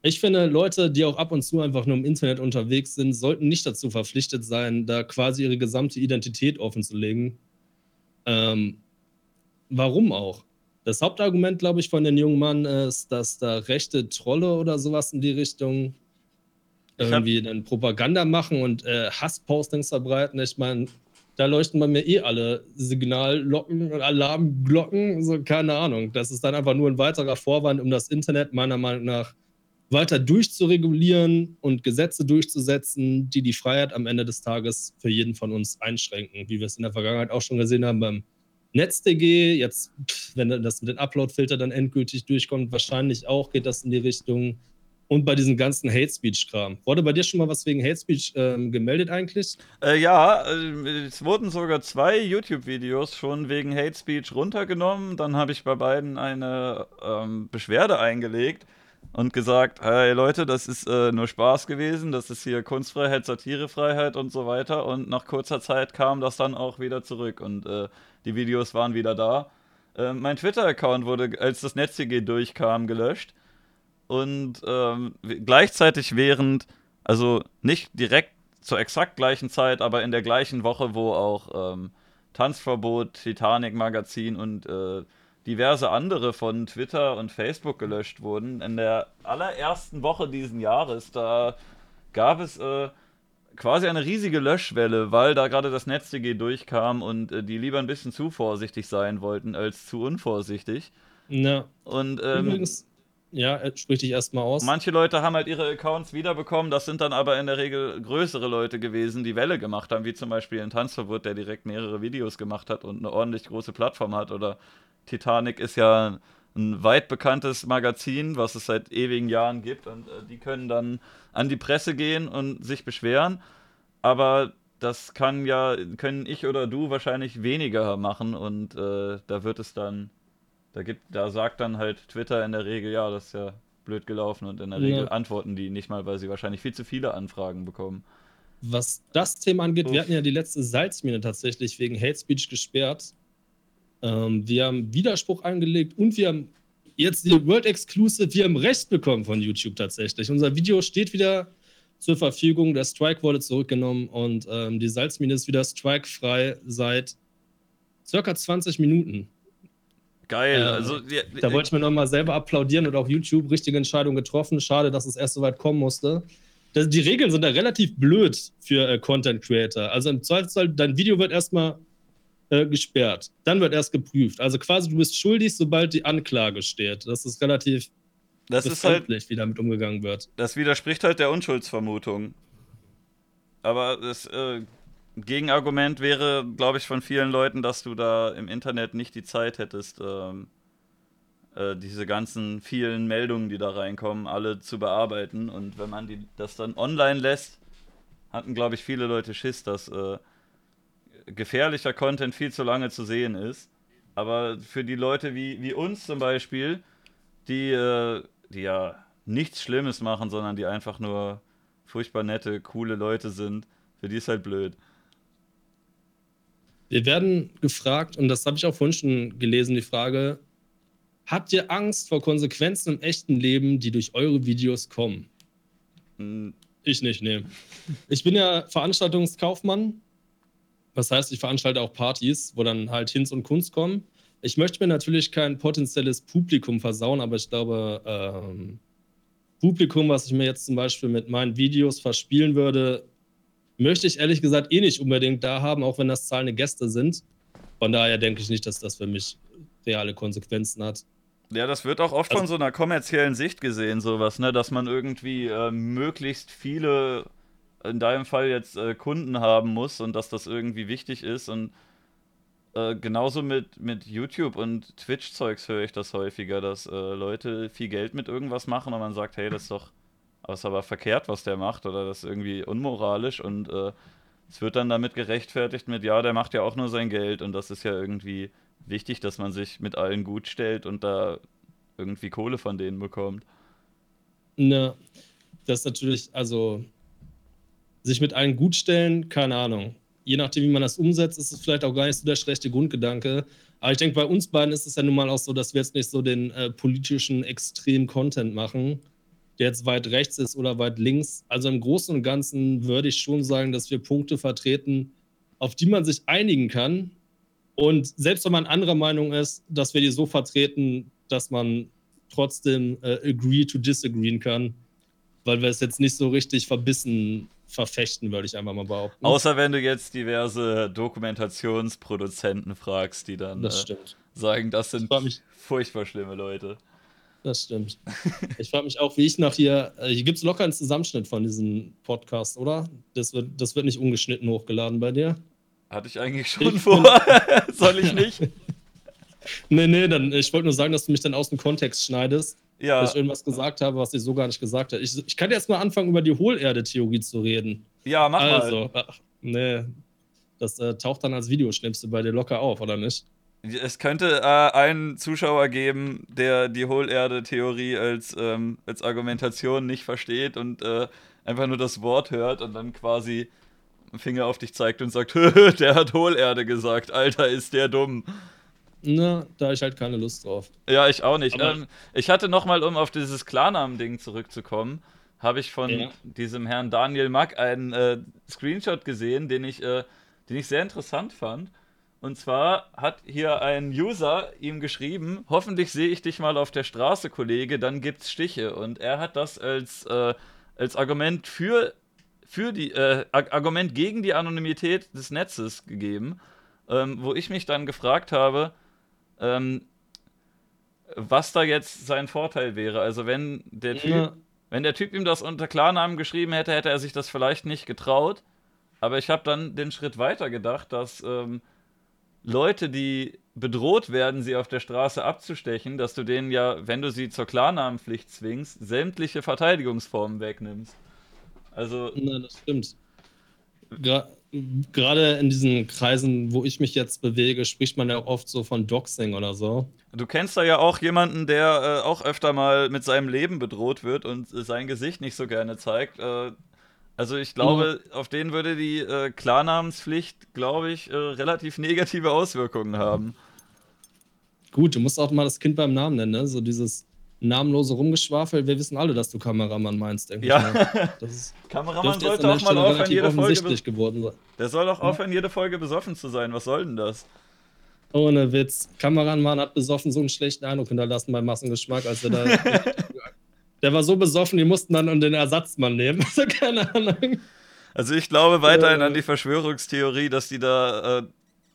Speaker 2: Ich finde, Leute, die auch ab und zu einfach nur im Internet unterwegs sind, sollten nicht dazu verpflichtet sein, da quasi ihre gesamte Identität offenzulegen. Ähm, warum auch? Das Hauptargument, glaube ich, von den jungen Mann ist, dass da rechte Trolle oder sowas in die Richtung irgendwie dann Propaganda machen und äh, Hasspostings verbreiten. Ich meine, da leuchten bei mir eh alle Signallocken und Alarmglocken, so keine Ahnung. Das ist dann einfach nur ein weiterer Vorwand, um das Internet meiner Meinung nach weiter durchzuregulieren und Gesetze durchzusetzen, die die Freiheit am Ende des Tages für jeden von uns einschränken, wie wir es in der Vergangenheit auch schon gesehen haben beim NetzDG. Jetzt, wenn das mit den Upload-Filter dann endgültig durchkommt, wahrscheinlich auch geht das in die Richtung. Und bei diesem ganzen Hate Speech-Kram. Wurde bei dir schon mal was wegen Hate Speech ähm, gemeldet eigentlich?
Speaker 1: Äh, ja, äh, es wurden sogar zwei YouTube-Videos schon wegen Hate Speech runtergenommen. Dann habe ich bei beiden eine ähm, Beschwerde eingelegt und gesagt, hey Leute, das ist äh, nur Spaß gewesen, das ist hier Kunstfreiheit, Satirefreiheit und so weiter. Und nach kurzer Zeit kam das dann auch wieder zurück und äh, die Videos waren wieder da. Äh, mein Twitter-Account wurde, als das NetzDG durchkam, gelöscht. Und ähm, gleichzeitig während, also nicht direkt zur exakt gleichen Zeit, aber in der gleichen Woche, wo auch ähm, Tanzverbot, Titanic Magazin und äh, diverse andere von Twitter und Facebook gelöscht wurden. In der allerersten Woche diesen Jahres, da gab es äh, quasi eine riesige Löschwelle, weil da gerade das NetzDG durchkam und äh, die lieber ein bisschen zu vorsichtig sein wollten als zu unvorsichtig.
Speaker 2: Ja.
Speaker 1: Und ähm, übrigens,
Speaker 2: ja, sprich dich erstmal aus.
Speaker 1: Manche Leute haben halt ihre Accounts wiederbekommen, das sind dann aber in der Regel größere Leute gewesen, die Welle gemacht haben, wie zum Beispiel ein Tanzverbot, der direkt mehrere Videos gemacht hat und eine ordentlich große Plattform hat oder Titanic ist ja ein weit bekanntes Magazin, was es seit ewigen Jahren gibt und äh, die können dann an die Presse gehen und sich beschweren, aber das kann ja, können ich oder du wahrscheinlich weniger machen und äh, da wird es dann, da gibt, da sagt dann halt Twitter in der Regel, ja, das ist ja blöd gelaufen und in der Regel ja. antworten die nicht mal, weil sie wahrscheinlich viel zu viele Anfragen bekommen.
Speaker 2: Was das Thema angeht, Uff. wir hatten ja die letzte Salzmine tatsächlich wegen Hate Speech gesperrt. Ähm, wir haben Widerspruch angelegt und wir haben jetzt die World Exclusive, wir haben Recht bekommen von YouTube tatsächlich. Unser Video steht wieder zur Verfügung, der Strike wurde zurückgenommen und ähm, die Salzmine ist wieder strikefrei seit circa 20 Minuten.
Speaker 1: Geil. Äh, also,
Speaker 2: ja, da wollte ich mir nochmal selber applaudieren und auch YouTube richtige Entscheidung getroffen. Schade, dass es erst so weit kommen musste. Das, die Regeln sind da relativ blöd für äh, Content Creator. Also im Zweifelsfall, dein Video wird erstmal äh, gesperrt. Dann wird erst geprüft. Also quasi du bist schuldig, sobald die Anklage steht. Das ist relativ
Speaker 1: das ist halt,
Speaker 2: wie damit umgegangen wird.
Speaker 1: Das widerspricht halt der Unschuldsvermutung. Aber das äh, Gegenargument wäre, glaube ich, von vielen Leuten, dass du da im Internet nicht die Zeit hättest, ähm, äh, diese ganzen vielen Meldungen, die da reinkommen, alle zu bearbeiten. Und wenn man die, das dann online lässt, hatten, glaube ich, viele Leute Schiss, dass äh, gefährlicher Content viel zu lange zu sehen ist. Aber für die Leute wie, wie uns zum Beispiel, die, äh, die ja nichts Schlimmes machen, sondern die einfach nur furchtbar nette, coole Leute sind, für die ist halt blöd.
Speaker 2: Wir werden gefragt, und das habe ich auch vorhin schon gelesen, die Frage, habt ihr Angst vor Konsequenzen im echten Leben, die durch eure Videos kommen? Hm. Ich nicht, nee. Ich bin ja Veranstaltungskaufmann das heißt, ich veranstalte auch Partys, wo dann halt Hinz und Kunst kommen. Ich möchte mir natürlich kein potenzielles Publikum versauen, aber ich glaube, ähm, Publikum, was ich mir jetzt zum Beispiel mit meinen Videos verspielen würde, möchte ich ehrlich gesagt eh nicht unbedingt da haben, auch wenn das zahlende Gäste sind. Von daher denke ich nicht, dass das für mich reale Konsequenzen hat.
Speaker 1: Ja, das wird auch oft also, von so einer kommerziellen Sicht gesehen, sowas, ne, dass man irgendwie äh, möglichst viele in deinem Fall jetzt äh, Kunden haben muss und dass das irgendwie wichtig ist. Und äh, genauso mit, mit YouTube und Twitch-Zeugs höre ich das häufiger, dass äh, Leute viel Geld mit irgendwas machen und man sagt, hey, das ist doch ist aber verkehrt, was der macht, oder das ist irgendwie unmoralisch und äh, es wird dann damit gerechtfertigt mit, ja, der macht ja auch nur sein Geld und das ist ja irgendwie wichtig, dass man sich mit allen gut stellt und da irgendwie Kohle von denen bekommt.
Speaker 2: Ne, das ist natürlich, also sich mit allen gut stellen, keine Ahnung. Je nachdem, wie man das umsetzt, ist es vielleicht auch gar nicht so der schlechte Grundgedanke. Aber ich denke, bei uns beiden ist es ja nun mal auch so, dass wir jetzt nicht so den äh, politischen extremen Content machen, der jetzt weit rechts ist oder weit links. Also im Großen und Ganzen würde ich schon sagen, dass wir Punkte vertreten, auf die man sich einigen kann. Und selbst wenn man anderer Meinung ist, dass wir die so vertreten, dass man trotzdem äh, agree to disagree kann, weil wir es jetzt nicht so richtig verbissen verfechten, würde ich einfach mal behaupten.
Speaker 1: Außer wenn du jetzt diverse Dokumentationsproduzenten fragst, die dann
Speaker 2: das
Speaker 1: äh, sagen, das sind
Speaker 2: das
Speaker 1: furchtbar schlimme Leute.
Speaker 2: Das stimmt. ich frage mich auch, wie ich nach hier. Äh, hier gibt es locker einen Zusammenschnitt von diesem Podcast, oder? Das wird, das wird nicht ungeschnitten hochgeladen bei dir.
Speaker 1: Hatte ich eigentlich schon ich vor. Soll ich nicht?
Speaker 2: nee, nee, dann, ich wollte nur sagen, dass du mich dann aus dem Kontext schneidest.
Speaker 1: Ja.
Speaker 2: Dass ich irgendwas gesagt habe, was ich so gar nicht gesagt habe. Ich, ich kann jetzt mal anfangen, über die Hohlerde-Theorie zu reden.
Speaker 1: Ja, mach also,
Speaker 2: mal. Ach, nee. Das äh, taucht dann als Videoschnipsel bei dir locker auf, oder nicht?
Speaker 1: Es könnte äh, einen Zuschauer geben, der die Hohlerde-Theorie als, ähm, als Argumentation nicht versteht und äh, einfach nur das Wort hört und dann quasi einen Finger auf dich zeigt und sagt, der hat Hohlerde gesagt, Alter, ist der dumm.
Speaker 2: Na, da ich halt keine Lust drauf.
Speaker 1: Ja, ich auch nicht. Ähm, ich hatte nochmal, um auf dieses Klarnamen-Ding zurückzukommen, habe ich von ja. diesem Herrn Daniel Mack einen äh, Screenshot gesehen, den ich, äh, den ich sehr interessant fand. Und zwar hat hier ein User ihm geschrieben: Hoffentlich sehe ich dich mal auf der Straße, Kollege, dann gibt's Stiche. Und er hat das als, äh, als Argument für, für die, äh, Argument gegen die Anonymität des Netzes gegeben. Ähm, wo ich mich dann gefragt habe, ähm, was da jetzt sein Vorteil wäre. Also wenn der Typ, ja. wenn der Typ ihm das unter Klarnamen geschrieben hätte, hätte er sich das vielleicht nicht getraut. Aber ich habe dann den Schritt weiter gedacht, dass ähm, Leute, die bedroht werden, sie auf der Straße abzustechen, dass du denen ja, wenn du sie zur Klarnamenpflicht zwingst, sämtliche Verteidigungsformen wegnimmst. Also.
Speaker 2: Nein, das stimmt. Gra gerade in diesen Kreisen, wo ich mich jetzt bewege, spricht man ja oft so von Doxing oder so.
Speaker 1: Du kennst da ja auch jemanden, der äh, auch öfter mal mit seinem Leben bedroht wird und äh, sein Gesicht nicht so gerne zeigt. Äh, also ich glaube, ja. auf den würde die äh, Klarnamenspflicht, glaube ich, äh, relativ negative Auswirkungen haben.
Speaker 2: Gut, du musst auch mal das Kind beim Namen nennen, ne? So dieses namenlose Rumgeschwafel. Wir wissen alle, dass du Kameramann meinst, denke
Speaker 1: ja. ich. Das Kameramann sollte auch mal aufhören, jede Folge.
Speaker 2: Geworden sein.
Speaker 1: Der soll doch aufhören, jede Folge besoffen zu sein. Was soll denn das?
Speaker 2: Ohne Witz. Kameramann hat besoffen so einen schlechten Eindruck hinterlassen beim Massengeschmack, als er da. der war so besoffen, die mussten dann den Ersatzmann nehmen. Also keine Ahnung.
Speaker 1: Also ich glaube weiterhin an die Verschwörungstheorie, dass die da, äh,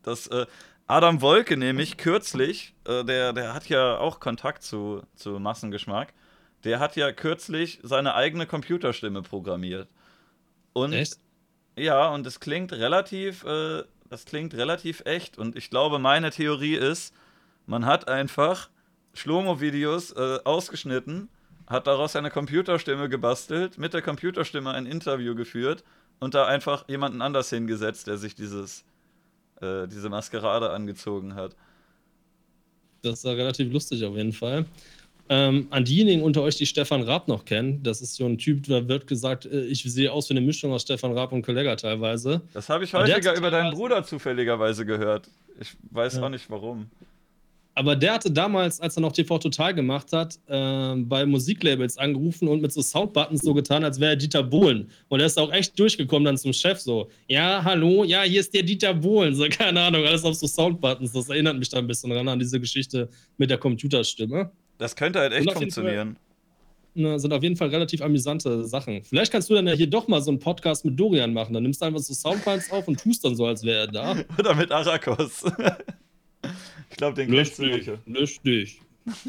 Speaker 1: dass äh, Adam Wolke nämlich kürzlich, äh, der, der hat ja auch Kontakt zu, zu Massengeschmack, der hat ja kürzlich seine eigene Computerstimme programmiert. Und
Speaker 2: echt?
Speaker 1: Ja, und es klingt relativ, äh, das klingt relativ echt. Und ich glaube, meine Theorie ist, man hat einfach Schlomo-Videos äh, ausgeschnitten, hat daraus eine Computerstimme gebastelt, mit der Computerstimme ein Interview geführt und da einfach jemanden anders hingesetzt, der sich dieses äh, diese Maskerade angezogen hat.
Speaker 2: Das war relativ lustig auf jeden Fall. Ähm, an diejenigen unter euch, die Stefan Raab noch kennen, das ist so ein Typ, da wird gesagt, äh, ich sehe aus wie eine Mischung aus Stefan Raab und Kollega teilweise.
Speaker 1: Das habe ich häufiger über deinen Bruder zufälligerweise gehört. Ich weiß ja. auch nicht warum.
Speaker 2: Aber der hatte damals, als er noch TV Total gemacht hat, äh, bei Musiklabels angerufen und mit so Soundbuttons so getan, als wäre er Dieter Bohlen. Und er ist auch echt durchgekommen dann zum Chef so, ja, hallo, ja, hier ist der Dieter Bohlen. So, keine Ahnung, alles auf so Soundbuttons. Das erinnert mich da ein bisschen ran an diese Geschichte mit der Computerstimme.
Speaker 1: Das könnte halt echt funktionieren.
Speaker 2: Na, sind auf jeden Fall relativ amüsante Sachen. Vielleicht kannst du dann ja hier doch mal so einen Podcast mit Dorian machen. Dann nimmst du einfach so Soundbites auf und tust dann so, als wäre er da.
Speaker 1: Oder mit Arakos. Ich glaube, den kennst du nicht.
Speaker 2: Lustig.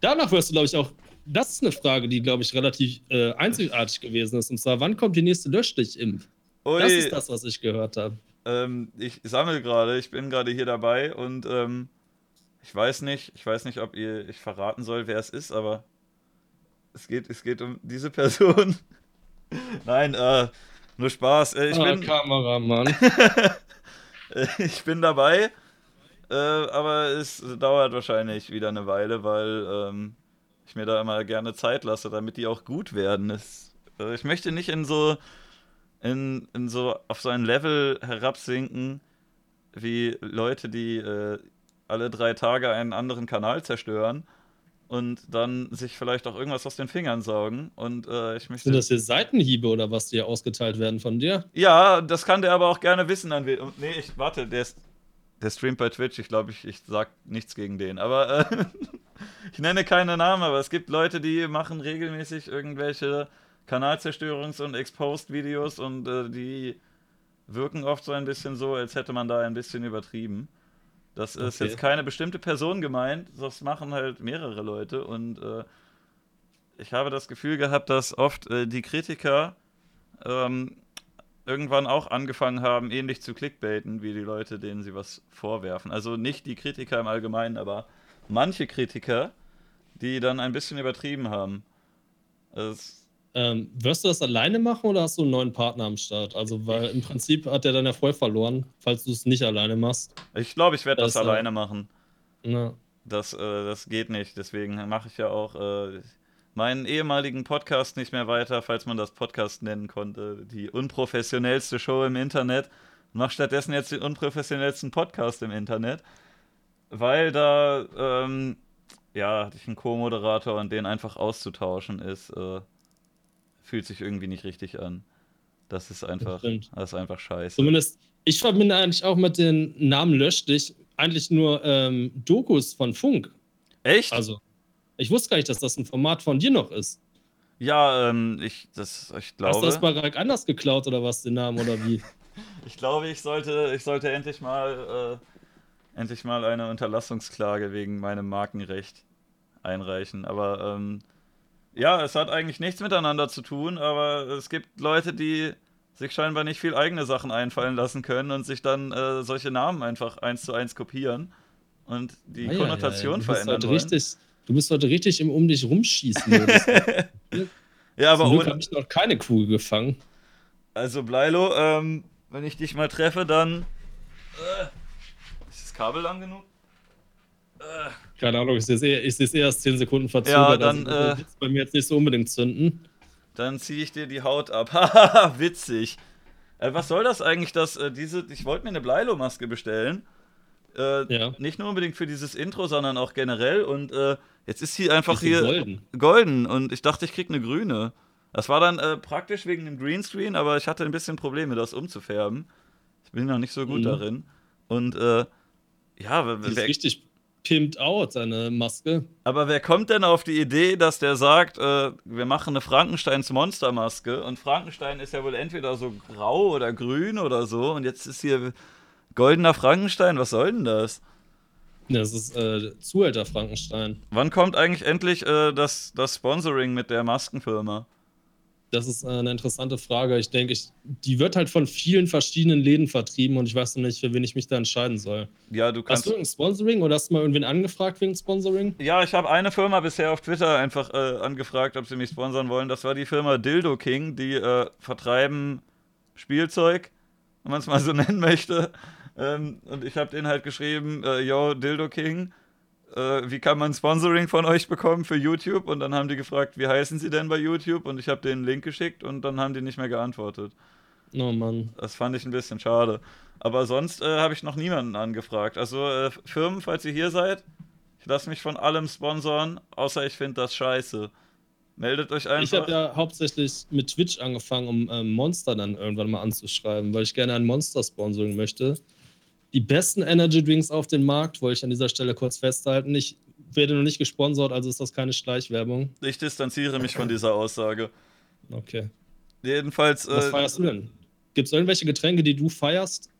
Speaker 2: Danach wirst du, glaube ich, auch. Das ist eine Frage, die, glaube ich, relativ äh, einzigartig gewesen ist. Und zwar, wann kommt die nächste Löschstich-Impf? Das ist das, was ich gehört habe.
Speaker 1: Ähm, ich sammle gerade, ich bin gerade hier dabei und ähm, ich weiß nicht, ich weiß nicht, ob ihr ich verraten soll, wer es ist, aber es geht, es geht um diese Person. Nein, äh, nur Spaß. Äh, ich
Speaker 2: ah,
Speaker 1: bin
Speaker 2: Kameramann.
Speaker 1: ich bin dabei Äh, aber es dauert wahrscheinlich wieder eine Weile, weil ähm, ich mir da immer gerne Zeit lasse, damit die auch gut werden. Es, äh, ich möchte nicht in so in, in so auf so ein Level herabsinken wie Leute, die äh, alle drei Tage einen anderen Kanal zerstören und dann sich vielleicht auch irgendwas aus den Fingern saugen. Und äh, ich möchte.
Speaker 2: Sind das hier Seitenhiebe oder was, die ausgeteilt werden von dir?
Speaker 1: Ja, das kann der aber auch gerne wissen. An nee, ich warte, der, ist, der streamt bei Twitch. Ich glaube, ich, ich sag nichts gegen den. Aber äh, ich nenne keine Namen, aber es gibt Leute, die machen regelmäßig irgendwelche Kanalzerstörungs- und Exposed-Videos und äh, die wirken oft so ein bisschen so, als hätte man da ein bisschen übertrieben. Das ist okay. jetzt keine bestimmte Person gemeint, das machen halt mehrere Leute und äh, ich habe das Gefühl gehabt, dass oft äh, die Kritiker ähm, irgendwann auch angefangen haben, ähnlich zu clickbaiten wie die Leute, denen sie was vorwerfen. Also nicht die Kritiker im Allgemeinen, aber manche Kritiker, die dann ein bisschen übertrieben haben.
Speaker 2: Es ähm, wirst du das alleine machen oder hast du einen neuen Partner am Start? Also, weil im Prinzip hat er dann ja voll verloren, falls du es nicht alleine machst.
Speaker 1: Ich glaube, ich werde das, das, alleine äh, machen.
Speaker 2: Na.
Speaker 1: Das, äh, das geht nicht. Deswegen mache ich ja auch äh, meinen ehemaligen Podcast nicht mehr weiter, falls man das Podcast nennen konnte. Die unprofessionellste Show im Internet. Mach stattdessen jetzt den unprofessionellsten Podcast im Internet. Weil da, ähm, ja, hatte ich einen Co-Moderator und den einfach auszutauschen ist. Äh, fühlt sich irgendwie nicht richtig an. Das ist einfach, das, das ist einfach scheiße.
Speaker 2: Zumindest, ich verbinde eigentlich auch mit den Namen Lösch dich eigentlich nur ähm, Dokus von Funk.
Speaker 1: Echt?
Speaker 2: Also, ich wusste gar nicht, dass das ein Format von dir noch ist.
Speaker 1: Ja, ähm, ich, das, ich glaube.
Speaker 2: Hast du das bei Raik anders geklaut oder was, den Namen oder wie?
Speaker 1: ich glaube, ich sollte, ich sollte endlich mal, äh, endlich mal eine Unterlassungsklage wegen meinem Markenrecht einreichen. Aber ähm, ja, es hat eigentlich nichts miteinander zu tun, aber es gibt Leute, die sich scheinbar nicht viel eigene Sachen einfallen lassen können und sich dann äh, solche Namen einfach eins zu eins kopieren und die ah, Konnotation ja, ja. verändern wollen.
Speaker 2: Richtig, du bist heute richtig im Um dich rumschießen.
Speaker 1: ja, aber
Speaker 2: ohne... habe ich noch keine Kugel gefangen.
Speaker 1: Also Bleilo, ähm, wenn ich dich mal treffe, dann äh, ist das Kabel lang genug?
Speaker 2: Äh, keine Ahnung, ich sehe es eher, ich erst 10 Sekunden
Speaker 1: verzögert. Ja, dann
Speaker 2: also, äh, bei mir jetzt nicht so unbedingt zünden.
Speaker 1: Dann ziehe ich dir die Haut ab. Haha, witzig. Äh, was soll das eigentlich, dass äh, diese. Ich wollte mir eine Bleilo-Maske bestellen. Äh, ja. Nicht nur unbedingt für dieses Intro, sondern auch generell. Und äh, jetzt ist sie einfach hier
Speaker 2: golden.
Speaker 1: golden. Und ich dachte, ich krieg eine grüne. Das war dann äh, praktisch wegen dem Greenscreen, aber ich hatte ein bisschen Probleme, das umzufärben. Ich bin noch nicht so gut mhm. darin. Und äh, ja,
Speaker 2: wer, wer, richtig pimped out, seine Maske.
Speaker 1: Aber wer kommt denn auf die Idee, dass der sagt, äh, wir machen eine Frankensteins Monstermaske und Frankenstein ist ja wohl entweder so grau oder grün oder so und jetzt ist hier goldener Frankenstein, was soll denn das?
Speaker 2: Das ist äh, Zuhälter Frankenstein.
Speaker 1: Wann kommt eigentlich endlich äh, das, das Sponsoring mit der Maskenfirma?
Speaker 2: Das ist eine interessante Frage. Ich denke, ich, die wird halt von vielen verschiedenen Läden vertrieben und ich weiß noch nicht, für wen ich mich da entscheiden soll.
Speaker 1: Ja, du kannst.
Speaker 2: Hast du ein Sponsoring oder hast du mal irgendwen angefragt wegen Sponsoring?
Speaker 1: Ja, ich habe eine Firma bisher auf Twitter einfach äh, angefragt, ob sie mich sponsern wollen. Das war die Firma Dildo King, die äh, vertreiben Spielzeug, wenn man es mal so nennen möchte. Ähm, und ich habe denen halt geschrieben: äh, Yo, Dildo King äh, wie kann man Sponsoring von euch bekommen für YouTube? Und dann haben die gefragt, wie heißen sie denn bei YouTube? Und ich habe denen einen Link geschickt und dann haben die nicht mehr geantwortet.
Speaker 2: Oh Mann.
Speaker 1: Das fand ich ein bisschen schade. Aber sonst äh, habe ich noch niemanden angefragt. Also äh, Firmen, falls ihr hier seid, ich lasse mich von allem sponsoren, außer ich finde das scheiße. Meldet euch einfach.
Speaker 2: Ich habe ja hauptsächlich mit Twitch angefangen, um ähm, Monster dann irgendwann mal anzuschreiben, weil ich gerne ein Monster-Sponsoring möchte die besten Energy Drinks auf den Markt, wollte ich an dieser Stelle kurz festhalten. Ich werde noch nicht gesponsert, also ist das keine Schleichwerbung.
Speaker 1: Ich distanziere mich von dieser Aussage.
Speaker 2: Okay.
Speaker 1: Jedenfalls.
Speaker 2: Was äh, feierst du denn? Gibt es irgendwelche Getränke, die du feierst?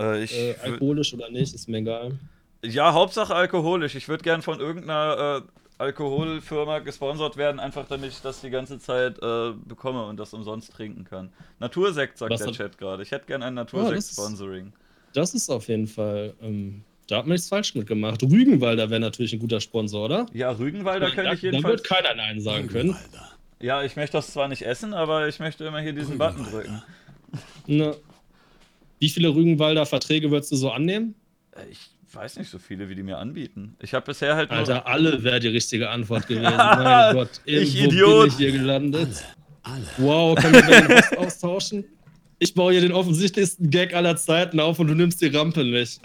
Speaker 1: Äh, ich,
Speaker 2: äh, alkoholisch oder nicht, ist mir egal.
Speaker 1: Ja, Hauptsache alkoholisch. Ich würde gern von irgendeiner äh, Alkoholfirma gesponsert werden, einfach damit ich das die ganze Zeit äh, bekomme und das umsonst trinken kann. Natursekt, sagt Was der Chat gerade. Ich hätte gern ein Natursekt-Sponsoring.
Speaker 2: Oh, das ist auf jeden Fall. Ähm, da hat man nichts falsch mitgemacht. Rügenwalder wäre natürlich ein guter Sponsor, oder?
Speaker 1: Ja, Rügenwalder könnte ich jedenfalls. Da
Speaker 2: wird keiner Nein sagen können.
Speaker 1: Ja, ich möchte das zwar nicht essen, aber ich möchte immer hier diesen Button drücken.
Speaker 2: Na. Wie viele Rügenwalder Verträge würdest du so annehmen?
Speaker 1: Äh, ich weiß nicht, so viele, wie die mir anbieten. Ich habe bisher halt
Speaker 2: nur. Alter, alle wäre die richtige Antwort gewesen. mein Gott,
Speaker 1: ich Idiot. bin ich
Speaker 2: hier gelandet. Alle, alle. Wow, können wir den Host austauschen? Ich baue hier den offensichtlichsten Gag aller Zeiten auf und du nimmst die Rampe nicht.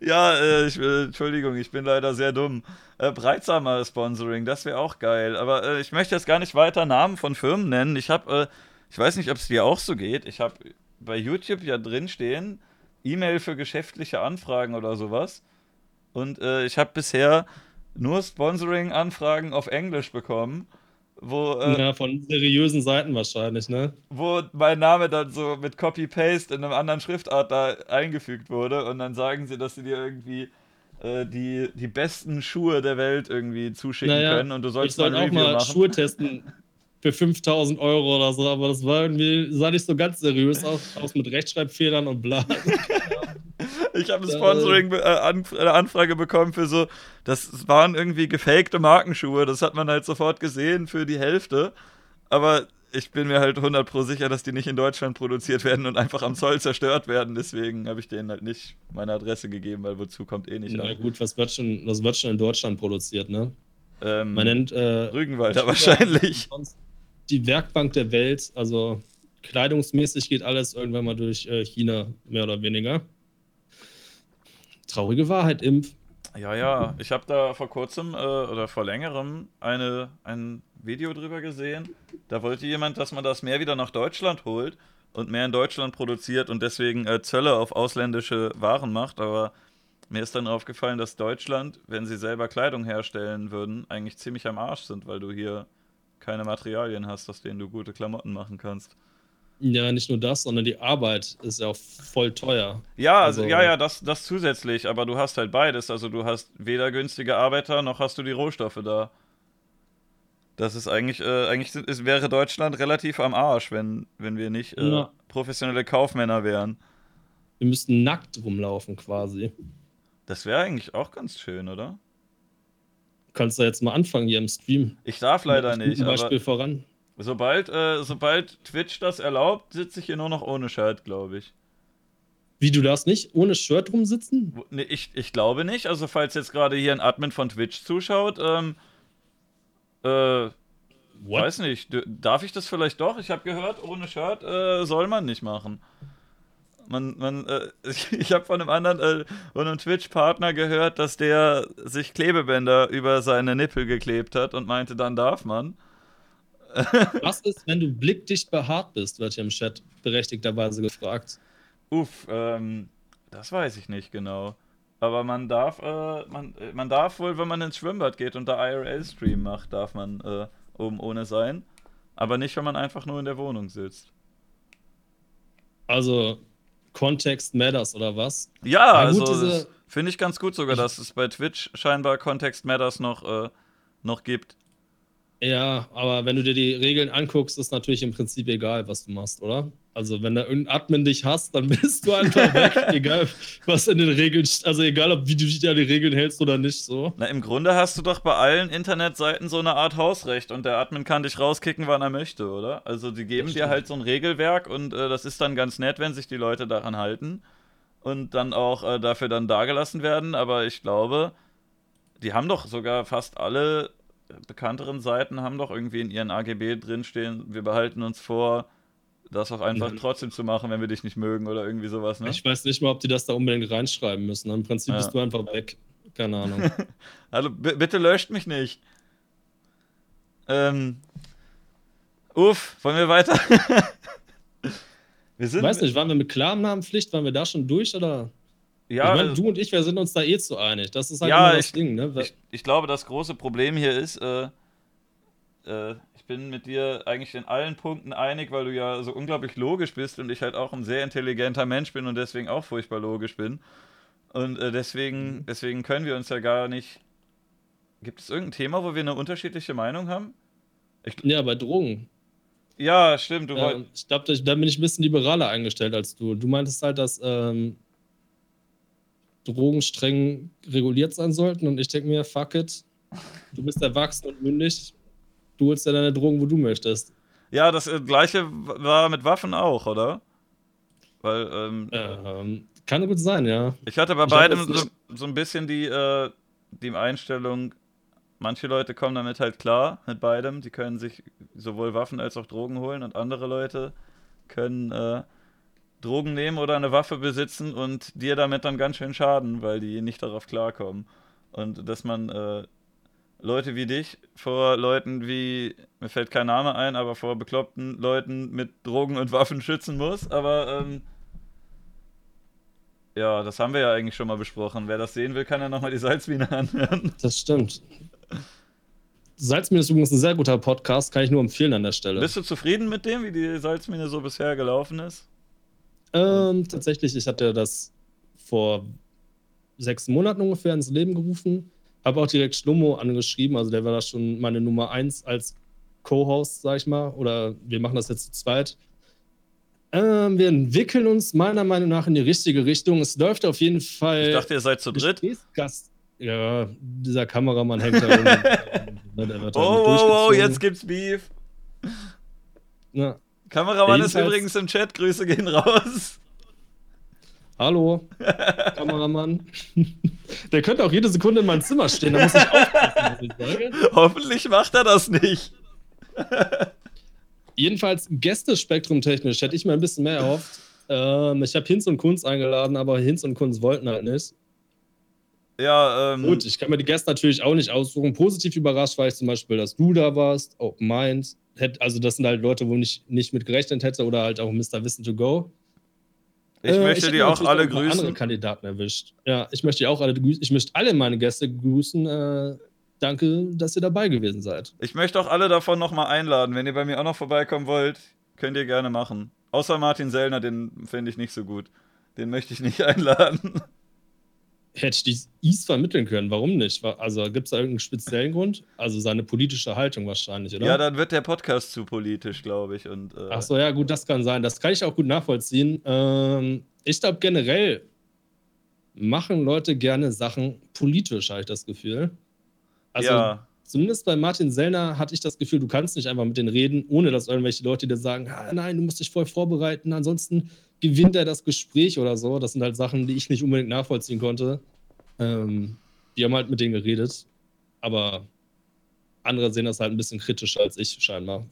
Speaker 1: Ja, äh, ich, äh, Entschuldigung, ich bin leider sehr dumm. Äh, Breitsamer Sponsoring, das wäre auch geil. Aber äh, ich möchte jetzt gar nicht weiter Namen von Firmen nennen. Ich habe, äh, ich weiß nicht, ob es dir auch so geht. Ich habe bei YouTube ja drin stehen, E-Mail für geschäftliche Anfragen oder sowas. Und äh, ich habe bisher nur Sponsoring-Anfragen auf Englisch bekommen. Wo,
Speaker 2: äh, ja, von seriösen Seiten wahrscheinlich, ne?
Speaker 1: Wo mein Name dann so mit Copy-Paste in einem anderen Schriftart da eingefügt wurde und dann sagen sie, dass sie dir irgendwie äh, die, die besten Schuhe der Welt irgendwie zuschicken naja, können und du sollst
Speaker 2: ich soll mal auch mal machen. Schuhe testen für 5000 Euro oder so, aber das war irgendwie, sah nicht so ganz seriös aus, aus mit Rechtschreibfehlern und bla.
Speaker 1: ich habe eine Sponsoring-Anfrage äh, bekommen für so, das waren irgendwie gefakte Markenschuhe, das hat man halt sofort gesehen für die Hälfte, aber ich bin mir halt 100 pro sicher, dass die nicht in Deutschland produziert werden und einfach am Zoll zerstört werden. Deswegen habe ich denen halt nicht meine Adresse gegeben, weil wozu kommt eh nicht.
Speaker 2: Na gut, was wird schon, was wird schon in Deutschland produziert, ne?
Speaker 1: Ähm,
Speaker 2: Man nennt äh,
Speaker 1: Rügenwalder wahrscheinlich.
Speaker 2: Die Werkbank der Welt, also kleidungsmäßig geht alles irgendwann mal durch äh, China, mehr oder weniger. Traurige Wahrheit, Impf.
Speaker 1: Ja, ja, ich habe da vor kurzem äh, oder vor längerem eine, ein Video drüber gesehen. Da wollte jemand, dass man das mehr wieder nach Deutschland holt und mehr in Deutschland produziert und deswegen äh, Zölle auf ausländische Waren macht. Aber mir ist dann aufgefallen, dass Deutschland, wenn sie selber Kleidung herstellen würden, eigentlich ziemlich am Arsch sind, weil du hier keine Materialien hast, aus denen du gute Klamotten machen kannst.
Speaker 2: Ja, nicht nur das, sondern die Arbeit ist ja auch voll teuer.
Speaker 1: Ja, also, ja, ja, das, das zusätzlich, aber du hast halt beides. Also du hast weder günstige Arbeiter, noch hast du die Rohstoffe da. Das ist eigentlich, äh, eigentlich ist, wäre Deutschland relativ am Arsch, wenn, wenn wir nicht äh, ja. professionelle Kaufmänner wären.
Speaker 2: Wir müssten nackt rumlaufen quasi.
Speaker 1: Das wäre eigentlich auch ganz schön, oder?
Speaker 2: Kannst du jetzt mal anfangen hier im Stream?
Speaker 1: Ich darf leider nicht.
Speaker 2: Zum Beispiel voran.
Speaker 1: Sobald, äh, sobald Twitch das erlaubt, sitze ich hier nur noch ohne Shirt, glaube ich.
Speaker 2: Wie, du darfst nicht ohne Shirt rumsitzen?
Speaker 1: Nee, ich, ich glaube nicht. Also, falls jetzt gerade hier ein Admin von Twitch zuschaut, ähm, äh, What? weiß nicht. Darf ich das vielleicht doch? Ich habe gehört, ohne Shirt äh, soll man nicht machen. Man, man, äh, ich, habe von einem anderen, äh, von einem Twitch-Partner gehört, dass der sich Klebebänder über seine Nippel geklebt hat und meinte, dann darf man.
Speaker 2: Was ist, wenn du blickdicht behaart bist, wird hier im Chat berechtigterweise gefragt.
Speaker 1: Uff, ähm, das weiß ich nicht genau. Aber man darf, äh, man, äh, man darf wohl, wenn man ins Schwimmbad geht und da IRL-Stream macht, darf man äh, oben ohne sein. Aber nicht, wenn man einfach nur in der Wohnung sitzt.
Speaker 2: Also, Context Matters oder was?
Speaker 1: Ja, also finde ich ganz gut sogar, dass es bei Twitch scheinbar Context Matters noch, äh, noch gibt.
Speaker 2: Ja, aber wenn du dir die Regeln anguckst, ist natürlich im Prinzip egal, was du machst, oder? Also, wenn da irgendein Admin dich hasst, dann bist du einfach weg, egal was in den Regeln, also egal, ob wie du dich an die Regeln hältst oder nicht, so.
Speaker 1: Na, im Grunde hast du doch bei allen Internetseiten so eine Art Hausrecht und der Admin kann dich rauskicken, wann er möchte, oder? Also, die geben dir halt so ein Regelwerk und äh, das ist dann ganz nett, wenn sich die Leute daran halten und dann auch äh, dafür dann dagelassen werden, aber ich glaube, die haben doch sogar fast alle bekannteren Seiten haben doch irgendwie in ihren AGB drinstehen, wir behalten uns vor, das auch einfach ja. trotzdem zu machen, wenn wir dich nicht mögen oder irgendwie sowas, ne?
Speaker 2: Ich weiß nicht mal, ob die das da unbedingt reinschreiben müssen. Im Prinzip ja. bist du einfach weg. Keine Ahnung.
Speaker 1: also bitte löscht mich nicht. Ähm. Uff, wollen wir weiter?
Speaker 2: wir sind. Ich weiß nicht, waren wir mit Klarnamenpflicht, waren wir da schon durch oder? Ja, ich mein, du und ich, wir sind uns da eh zu einig. Das ist halt ja, das
Speaker 1: ich,
Speaker 2: Ding, ne?
Speaker 1: Ich, ich, glaube, das große Problem hier ist, äh, äh, bin mit dir eigentlich in allen Punkten einig, weil du ja so unglaublich logisch bist und ich halt auch ein sehr intelligenter Mensch bin und deswegen auch furchtbar logisch bin. Und äh, deswegen, mhm. deswegen können wir uns ja gar nicht. Gibt es irgendein Thema, wo wir eine unterschiedliche Meinung haben?
Speaker 2: Ich, ja, bei Drogen.
Speaker 1: Ja, stimmt. Du
Speaker 2: ähm, ich glaube, da bin ich ein bisschen liberaler eingestellt als du. Du meintest halt, dass ähm, Drogen streng reguliert sein sollten. Und ich denke mir, fuck it, du bist erwachsen und mündig, du holst ja deine Drogen, wo du möchtest.
Speaker 1: Ja, das äh, gleiche war mit Waffen auch, oder? Weil, ähm,
Speaker 2: ähm, kann gut sein, ja.
Speaker 1: Ich hatte bei ich beidem so, so, ein bisschen die, äh, die Einstellung, manche Leute kommen damit halt klar, mit beidem. Die können sich sowohl Waffen als auch Drogen holen und andere Leute können äh, Drogen nehmen oder eine Waffe besitzen und dir damit dann ganz schön schaden, weil die nicht darauf klarkommen. Und dass man äh, Leute wie dich vor Leuten wie, mir fällt kein Name ein, aber vor bekloppten Leuten mit Drogen und Waffen schützen muss. Aber ähm, ja, das haben wir ja eigentlich schon mal besprochen. Wer das sehen will, kann ja nochmal die Salzmine anhören.
Speaker 2: Das stimmt. Salzmine ist übrigens ein sehr guter Podcast, kann ich nur empfehlen an der Stelle.
Speaker 1: Bist du zufrieden mit dem, wie die Salzmine so bisher gelaufen ist?
Speaker 2: Ähm, tatsächlich, ich hatte das vor sechs Monaten ungefähr ins Leben gerufen. Habe auch direkt Schlummo angeschrieben, also der war da schon meine Nummer eins als Co-Host, sag ich mal. Oder wir machen das jetzt zu zweit. Ähm, wir entwickeln uns meiner Meinung nach in die richtige Richtung. Es läuft auf jeden Fall.
Speaker 1: Ich dachte, ihr seid zu dritt.
Speaker 2: Gast. Ja, dieser Kameramann hängt da irgendwie.
Speaker 1: oh, oh, oh, jetzt gibt's Beef.
Speaker 2: Na,
Speaker 1: Kameramann ist übrigens im Chat. Grüße gehen raus.
Speaker 2: Hallo, Kameramann. Der könnte auch jede Sekunde in meinem Zimmer stehen, da muss ich aufpassen, was ich
Speaker 1: sage. Hoffentlich macht er das nicht.
Speaker 2: Jedenfalls Gästespektrum technisch hätte ich mir ein bisschen mehr erhofft. Ähm, ich habe Hinz und Kunz eingeladen, aber Hinz und Kunz wollten halt nicht.
Speaker 1: Ja, ähm.
Speaker 2: Gut, ich kann mir die Gäste natürlich auch nicht aussuchen. Positiv überrascht war ich zum Beispiel, dass du da warst, Open Mind. Also, das sind halt Leute, wo ich nicht mit gerechnet hätte oder halt auch Mr. Wissen to Go.
Speaker 1: Ich äh, möchte ich die auch alle grüßen.
Speaker 2: andere Kandidaten erwischt. Ja, ich möchte die auch alle grüßen. Ich möchte alle meine Gäste grüßen. Äh, danke, dass ihr dabei gewesen seid.
Speaker 1: Ich möchte auch alle davon nochmal einladen. Wenn ihr bei mir auch noch vorbeikommen wollt, könnt ihr gerne machen. Außer Martin Sellner, den finde ich nicht so gut. Den möchte ich nicht einladen.
Speaker 2: Hätte ich die East vermitteln können, warum nicht? Also gibt es da irgendeinen speziellen Grund? Also seine politische Haltung wahrscheinlich, oder?
Speaker 1: Ja, dann wird der Podcast zu politisch, glaube ich. Und, äh
Speaker 2: Ach so, ja, gut, das kann sein. Das kann ich auch gut nachvollziehen. Ähm, ich glaube generell machen Leute gerne Sachen politisch, habe ich das Gefühl. Also ja. zumindest bei Martin Sellner hatte ich das Gefühl, du kannst nicht einfach mit denen reden, ohne dass irgendwelche Leute dir sagen, ah, nein, du musst dich voll vorbereiten, ansonsten gewinnt er das Gespräch oder so. Das sind halt Sachen, die ich nicht unbedingt nachvollziehen konnte. Ähm, die haben halt mit denen geredet, aber andere sehen das halt ein bisschen kritischer als ich scheinbar.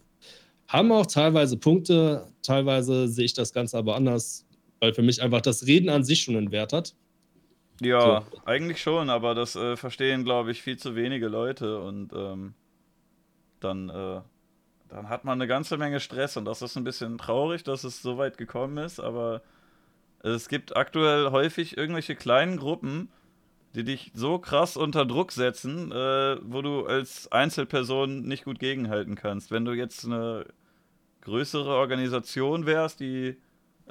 Speaker 2: Haben auch teilweise Punkte, teilweise sehe ich das Ganze aber anders, weil für mich einfach das Reden an sich schon einen Wert hat.
Speaker 1: Ja, so. eigentlich schon, aber das äh, verstehen, glaube ich, viel zu wenige Leute und ähm, dann, äh, dann hat man eine ganze Menge Stress und das ist ein bisschen traurig, dass es so weit gekommen ist, aber es gibt aktuell häufig irgendwelche kleinen Gruppen, die dich so krass unter Druck setzen, äh, wo du als Einzelperson nicht gut gegenhalten kannst. Wenn du jetzt eine größere Organisation wärst, die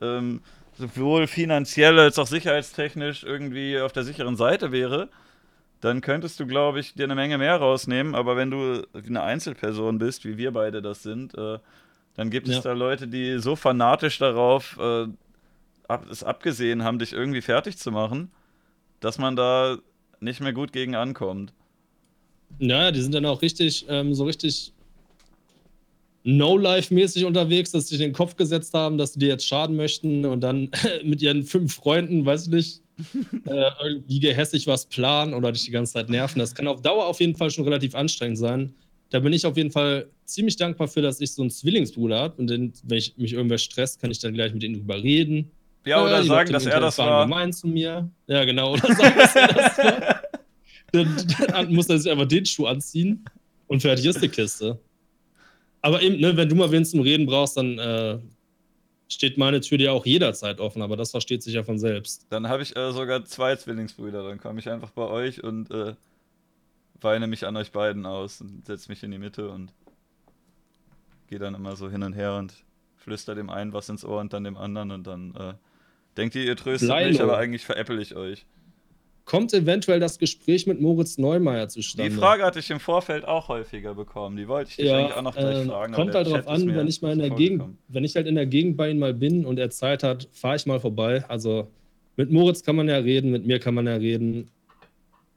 Speaker 1: ähm, sowohl finanziell als auch sicherheitstechnisch irgendwie auf der sicheren Seite wäre, dann könntest du, glaube ich, dir eine Menge mehr rausnehmen. Aber wenn du eine Einzelperson bist, wie wir beide das sind, äh, dann gibt ja. es da Leute, die so fanatisch darauf äh, ab, es abgesehen haben, dich irgendwie fertig zu machen, dass man da nicht mehr gut gegen ankommt.
Speaker 2: Ja, die sind dann auch richtig, ähm, so richtig No-Life-mäßig unterwegs, dass sie sich in den Kopf gesetzt haben, dass sie dir jetzt schaden möchten und dann mit ihren fünf Freunden, weiß ich nicht, äh, irgendwie gehässig was planen oder dich die ganze Zeit nerven. Das kann auf Dauer auf jeden Fall schon relativ anstrengend sein. Da bin ich auf jeden Fall ziemlich dankbar für, dass ich so einen Zwillingsbruder habe und den, wenn ich mich irgendwer stresst, kann ich dann gleich mit ihm drüber reden.
Speaker 1: Ja, oder äh, sagen, dass er das war.
Speaker 2: gemein zu mir. Ja, genau. Oder sagen, dass er das war. Dann, dann muss er sich einfach den Schuh anziehen und fertig ist die Kiste. Aber eben, ne, wenn du mal wen zum Reden brauchst, dann äh, steht meine Tür dir auch jederzeit offen, aber das versteht sich ja von selbst.
Speaker 1: Dann habe ich äh, sogar zwei Zwillingsbrüder, dann komme ich einfach bei euch und äh, weine mich an euch beiden aus und setze mich in die Mitte und gehe dann immer so hin und her und flüster dem einen was ins Ohr und dann dem anderen und dann äh, denkt ihr, ihr tröstet Leilo. mich, aber eigentlich veräpple ich euch
Speaker 2: kommt eventuell das Gespräch mit Moritz Neumeier zustande?
Speaker 1: Die Frage hatte ich im Vorfeld auch häufiger bekommen. Die wollte ich dich ja, eigentlich auch noch gleich äh, fragen.
Speaker 2: Kommt halt darauf an, wenn ich mal in der Gegend, wenn ich halt in der Gegend bei ihm mal bin und er Zeit hat, fahre ich mal vorbei. Also mit Moritz kann man ja reden, mit mir kann man ja reden.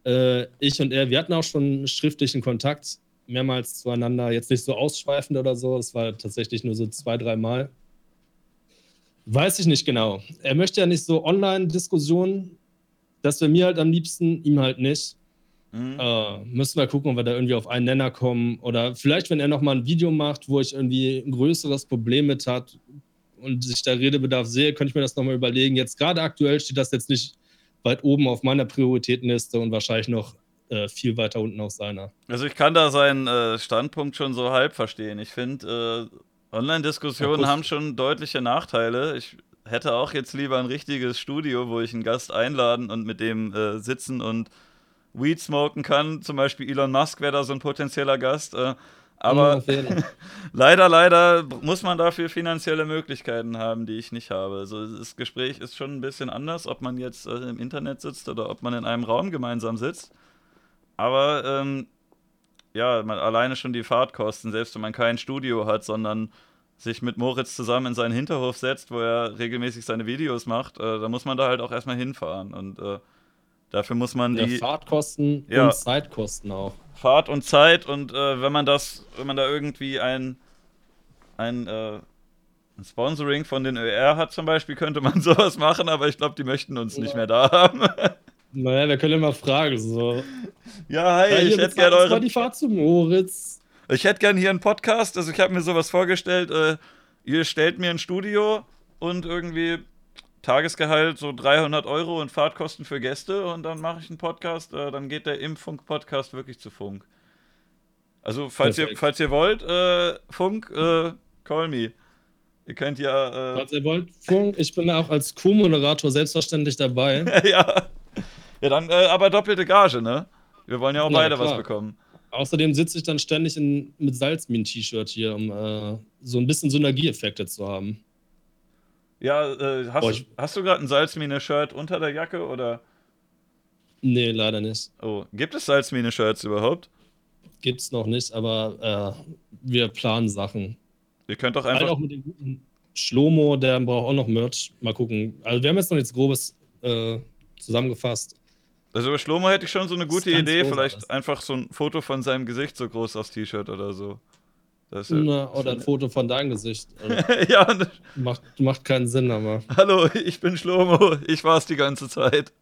Speaker 2: Äh, ich und er, wir hatten auch schon schriftlichen Kontakt mehrmals zueinander, jetzt nicht so ausschweifend oder so, es war tatsächlich nur so zwei, dreimal. Weiß ich nicht genau. Er möchte ja nicht so Online-Diskussionen. Das wäre mir halt am liebsten, ihm halt nicht. Mhm. Äh, müssen wir gucken, ob wir da irgendwie auf einen Nenner kommen. Oder vielleicht, wenn er nochmal ein Video macht, wo ich irgendwie ein größeres Problem mit hat und sich da Redebedarf sehe, könnte ich mir das nochmal überlegen. Jetzt gerade aktuell steht das jetzt nicht weit oben auf meiner Prioritätenliste und wahrscheinlich noch äh, viel weiter unten auf seiner.
Speaker 1: Also ich kann da seinen äh, Standpunkt schon so halb verstehen. Ich finde, äh, Online-Diskussionen haben schon deutliche Nachteile. Ich hätte auch jetzt lieber ein richtiges Studio, wo ich einen Gast einladen und mit dem äh, sitzen und Weed smoken kann. Zum Beispiel Elon Musk wäre da so ein potenzieller Gast. Äh, aber ja, leider, leider muss man dafür finanzielle Möglichkeiten haben, die ich nicht habe. Also das Gespräch ist schon ein bisschen anders, ob man jetzt äh, im Internet sitzt oder ob man in einem Raum gemeinsam sitzt. Aber ähm, ja, man, alleine schon die Fahrtkosten, selbst wenn man kein Studio hat, sondern sich mit Moritz zusammen in seinen Hinterhof setzt, wo er regelmäßig seine Videos macht, äh, da muss man da halt auch erstmal hinfahren. Und äh, dafür muss man ja, die.
Speaker 2: Fahrtkosten ja, und Zeitkosten auch.
Speaker 1: Fahrt und Zeit und äh, wenn man das, wenn man da irgendwie ein, ein, äh, ein Sponsoring von den ÖR hat zum Beispiel, könnte man sowas machen, aber ich glaube, die möchten uns ja. nicht mehr da haben.
Speaker 2: Naja, wir können immer fragen. So.
Speaker 1: Ja, hi, ja, ich hätte gerne eure.
Speaker 2: die Fahrt zu Moritz.
Speaker 1: Ich hätte gerne hier einen Podcast. Also, ich habe mir sowas vorgestellt. Äh, ihr stellt mir ein Studio und irgendwie Tagesgehalt so 300 Euro und Fahrtkosten für Gäste und dann mache ich einen Podcast. Äh, dann geht der im Funk-Podcast wirklich zu Funk. Also, falls, ihr, falls ihr wollt, äh, Funk, äh, call me. Ihr könnt ja.
Speaker 2: Äh falls ihr wollt, Funk, ich bin auch als Co-Moderator selbstverständlich dabei.
Speaker 1: ja. Ja, dann äh, aber doppelte Gage, ne? Wir wollen ja auch Na, beide klar. was bekommen.
Speaker 2: Außerdem sitze ich dann ständig in, mit Salzmin-T-Shirt hier, um äh, so ein bisschen Synergieeffekte zu haben.
Speaker 1: Ja, äh, hast, Boah, du, hast du gerade ein Salzmine-Shirt unter der Jacke oder?
Speaker 2: Nee, leider nicht.
Speaker 1: Oh, gibt es Salzmine-Shirts überhaupt?
Speaker 2: Gibt's noch nicht, aber äh, wir planen Sachen.
Speaker 1: Ihr könnt doch einfach.
Speaker 2: auch mit dem guten Schlomo, der braucht auch noch Merch. Mal gucken. Also, wir haben jetzt noch nichts Grobes äh, zusammengefasst.
Speaker 1: Also, bei Schlomo hätte ich schon so eine gute Idee. Vielleicht einfach so ein Foto von seinem Gesicht so groß aufs T-Shirt oder so.
Speaker 2: Ja Na, oder ein Foto von deinem Gesicht. ja, macht, macht keinen Sinn, aber.
Speaker 1: Hallo, ich bin Schlomo. Ich war es die ganze Zeit.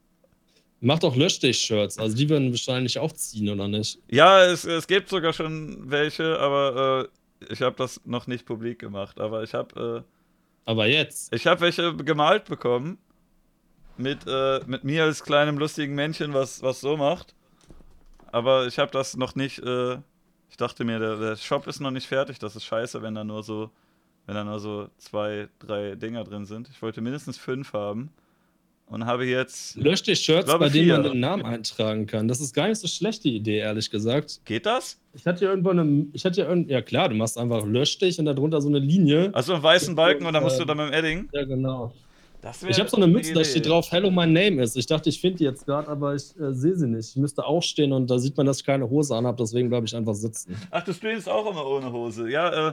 Speaker 2: Macht auch Löschdich-Shirts. Also, die würden wahrscheinlich auch ziehen, oder nicht?
Speaker 1: Ja, es, es gibt sogar schon welche, aber äh, ich habe das noch nicht publik gemacht. Aber ich habe. Äh,
Speaker 2: aber jetzt?
Speaker 1: Ich habe welche gemalt bekommen mit, äh, mit mir als kleinem lustigen Männchen, was, was so macht. Aber ich habe das noch nicht. Äh, ich dachte mir, der, der Shop ist noch nicht fertig. Das ist scheiße, wenn da nur so, wenn da nur so zwei, drei Dinger drin sind. Ich wollte mindestens fünf haben und habe jetzt.
Speaker 2: Lösch die Shirts, bei denen man den Namen eintragen kann. Das ist gar nicht so schlechte Idee, ehrlich gesagt.
Speaker 1: Geht das?
Speaker 2: Ich hatte ja irgendwo eine. Ich hatte ja, ja klar, du machst einfach Lösch dich und darunter so eine Linie.
Speaker 1: Also einen weißen Balken und dann musst du dann mit dem Edding.
Speaker 2: Ja, genau ich habe so eine Mütze, da steht drauf Hello, my name is. Ich dachte, ich finde die jetzt gerade, aber ich äh, sehe sie nicht. Ich müsste aufstehen und da sieht man, dass ich keine Hose anhabe, deswegen bleibe ich einfach sitzen.
Speaker 1: Ach, du streamst auch immer ohne Hose. Ja, äh,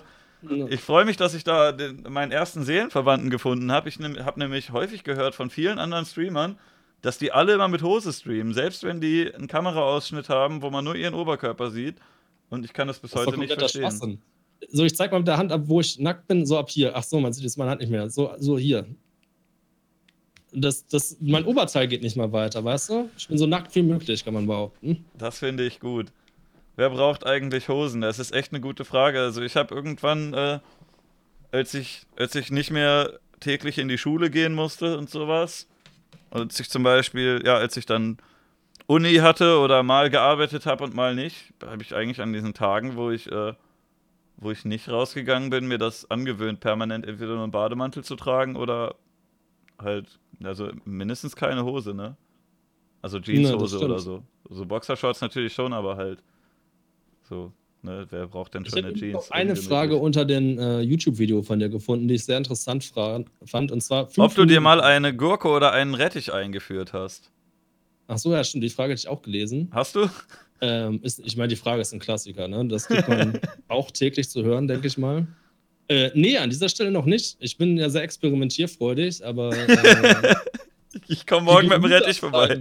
Speaker 1: ja. ich freue mich, dass ich da den, meinen ersten Seelenverwandten gefunden habe. Ich ne, habe nämlich häufig gehört von vielen anderen Streamern, dass die alle immer mit Hose streamen, selbst wenn die einen Kameraausschnitt haben, wo man nur ihren Oberkörper sieht. Und ich kann das bis das heute nicht verstehen.
Speaker 2: So, ich zeig mal mit der Hand ab, wo ich nackt bin, so ab hier. Ach so, man sieht jetzt meine Hand nicht mehr. So, so hier das, das, mein Oberteil geht nicht mehr weiter, weißt du? Ich bin so nackt wie möglich, kann man behaupten.
Speaker 1: Das finde ich gut. Wer braucht eigentlich Hosen? Das ist echt eine gute Frage. Also ich habe irgendwann, äh, als, ich, als ich nicht mehr täglich in die Schule gehen musste und sowas, als ich zum Beispiel, ja, als ich dann Uni hatte oder mal gearbeitet habe und mal nicht, habe ich eigentlich an diesen Tagen, wo ich, äh, wo ich nicht rausgegangen bin, mir das angewöhnt, permanent entweder einen Bademantel zu tragen oder halt also mindestens keine Hose, ne? Also Jeanshose oder so. So Boxershorts natürlich schon, aber halt so, ne? Wer braucht denn schon
Speaker 2: ich
Speaker 1: eine Jeans?
Speaker 2: eine Frage unter dem äh, YouTube-Video von dir gefunden, die ich sehr interessant fand. Und zwar.
Speaker 1: Ob du dir mal eine Gurke oder einen Rettich eingeführt hast.
Speaker 2: Ach so, ja, stimmt. Die Frage hätte ich auch gelesen.
Speaker 1: Hast du?
Speaker 2: Ähm, ist, ich meine, die Frage ist ein Klassiker, ne? Das kriegt man auch täglich zu hören, denke ich mal. Äh, nee, an dieser Stelle noch nicht. Ich bin ja sehr experimentierfreudig, aber. Äh,
Speaker 1: ich komme morgen mit dem Rettich vorbei.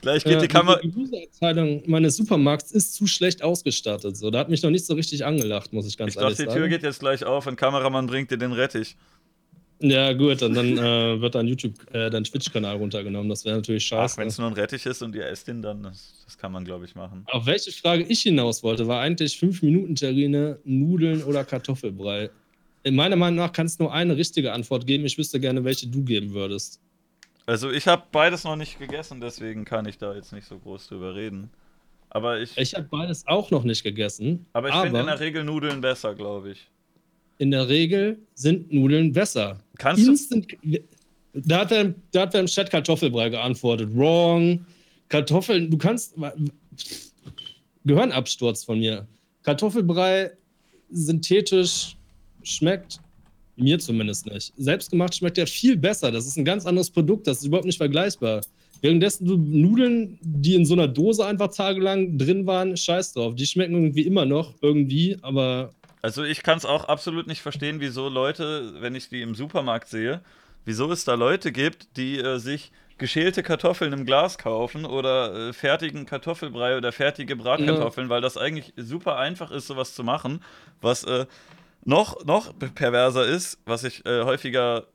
Speaker 1: Gleich geht die Kamera. Die
Speaker 2: Gemüseabteilung meines Supermarkts ist zu schlecht ausgestattet. So, da hat mich noch nicht so richtig angelacht, muss ich ganz ich ehrlich sagen.
Speaker 1: Ich dachte, die Tür geht jetzt gleich auf und Kameramann bringt dir den Rettich.
Speaker 2: Ja, gut, und dann äh, wird dein YouTube, äh, dein Twitch-Kanal runtergenommen. Das wäre natürlich scheiße. Ach,
Speaker 1: wenn es nur ein Rettich ist und ihr esst ihn, dann das, das kann man, glaube ich, machen.
Speaker 2: Auf welche Frage ich hinaus wollte, war eigentlich 5-Minuten-Terrine, Nudeln oder Kartoffelbrei. In meiner Meinung nach kann es nur eine richtige Antwort geben. Ich wüsste gerne, welche du geben würdest.
Speaker 1: Also ich habe beides noch nicht gegessen, deswegen kann ich da jetzt nicht so groß drüber reden. Aber ich.
Speaker 2: Ich habe beides auch noch nicht gegessen.
Speaker 1: Aber ich finde in der Regel Nudeln besser, glaube ich.
Speaker 2: In der Regel sind Nudeln besser.
Speaker 1: Kannst Instant, du.
Speaker 2: Da hat, er, da hat er im Chat Kartoffelbrei geantwortet. Wrong. Kartoffeln, du kannst. Gehirnabsturz von mir. Kartoffelbrei synthetisch schmeckt mir zumindest nicht. Selbstgemacht schmeckt ja viel besser. Das ist ein ganz anderes Produkt. Das ist überhaupt nicht vergleichbar. Währenddessen du Nudeln, die in so einer Dose einfach tagelang drin waren, scheiß drauf. Die schmecken irgendwie immer noch, irgendwie, aber.
Speaker 1: Also ich kann es auch absolut nicht verstehen, wieso Leute, wenn ich die im Supermarkt sehe, wieso es da Leute gibt, die äh, sich geschälte Kartoffeln im Glas kaufen oder äh, fertigen Kartoffelbrei oder fertige Bratkartoffeln, ja. weil das eigentlich super einfach ist, sowas zu machen, was äh, noch, noch perverser ist, was ich äh, häufiger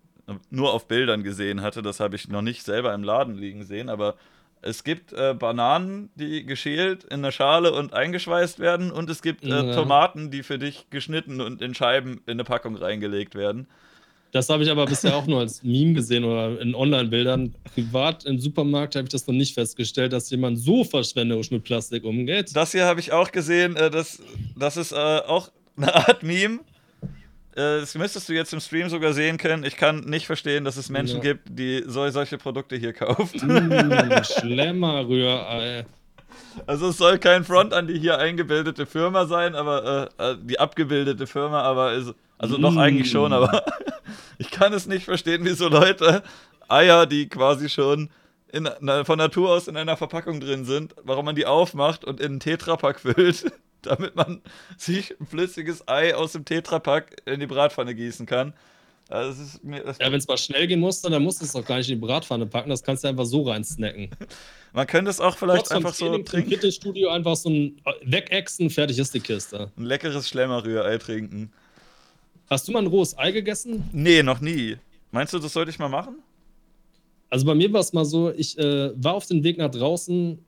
Speaker 1: nur auf Bildern gesehen hatte, das habe ich noch nicht selber im Laden liegen sehen, aber es gibt äh, Bananen, die geschält in der Schale und eingeschweißt werden und es gibt äh, ja. Tomaten, die für dich geschnitten und in Scheiben in eine Packung reingelegt werden.
Speaker 2: Das habe ich aber bisher auch nur als Meme gesehen oder in Online-Bildern. Privat im Supermarkt habe ich das noch nicht festgestellt, dass jemand so verschwenderisch mit Plastik umgeht.
Speaker 1: Das hier habe ich auch gesehen. Äh, das, das ist äh, auch eine Art Meme. Äh, das müsstest du jetzt im Stream sogar sehen können. Ich kann nicht verstehen, dass es Menschen ja. gibt, die so, solche Produkte hier kaufen.
Speaker 2: Mm, Schlemmerrührei.
Speaker 1: Also es soll kein Front an die hier eingebildete Firma sein, aber äh, äh die abgebildete Firma, aber ist, also mm. doch eigentlich schon, aber ich kann es nicht verstehen, wieso Leute Eier, die quasi schon in, von Natur aus in einer Verpackung drin sind, warum man die aufmacht und in einen Tetrapack füllt damit man sich ein flüssiges Ei aus dem Tetrapack in die Bratpfanne gießen kann. Also
Speaker 2: mir, ja, wenn es mal schnell gehen muss, dann musst du es doch gar nicht in die Bratpfanne packen, das kannst du einfach so rein snacken.
Speaker 1: Man könnte es auch vielleicht Trotz einfach so trinken.
Speaker 2: Im Studio einfach so ein äh, Wegexen, fertig ist die Kiste.
Speaker 1: Ein leckeres Schlemmerrührei trinken.
Speaker 2: Hast du mal ein rohes Ei gegessen?
Speaker 1: Nee, noch nie. Meinst du, das sollte ich mal machen?
Speaker 2: Also bei mir war es mal so, ich äh, war auf dem Weg nach draußen,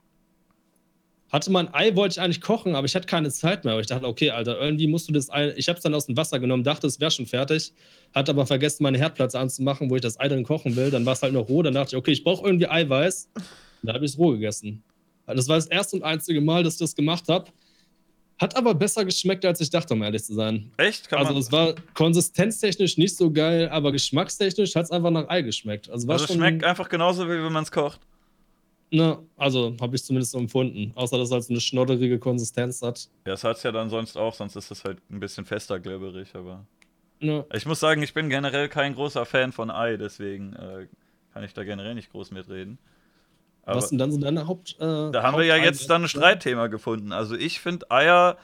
Speaker 2: hatte mein Ei, wollte ich eigentlich kochen, aber ich hatte keine Zeit mehr. Aber ich dachte, okay, Alter, irgendwie musst du das Ei. Ich habe es dann aus dem Wasser genommen, dachte, es wäre schon fertig, hatte aber vergessen, meine Herdplatte anzumachen, wo ich das Ei drin kochen will. Dann war es halt noch roh. Dann dachte ich, okay, ich brauche irgendwie Eiweiß. Und dann habe ich es roh gegessen. Das war das erste und einzige Mal, dass ich das gemacht habe. Hat aber besser geschmeckt, als ich dachte, um ehrlich zu sein.
Speaker 1: Echt?
Speaker 2: Kann also, es war konsistenztechnisch nicht so geil, aber geschmackstechnisch hat es einfach nach Ei geschmeckt. Also,
Speaker 1: also es schmeckt einfach genauso, wie wenn man es kocht.
Speaker 2: Ne, also habe ich zumindest so empfunden. Außer, dass es halt so eine schnodderige Konsistenz hat.
Speaker 1: Ja, es hat es ja dann sonst auch, sonst ist es halt ein bisschen fester glibberig, aber. Ne. Ich muss sagen, ich bin generell kein großer Fan von Ei, deswegen äh, kann ich da generell nicht groß mitreden.
Speaker 2: Aber Was sind dann so deine Haupt. Äh,
Speaker 1: da haben wir ja jetzt dann ein Streitthema gefunden. Also ich finde Eier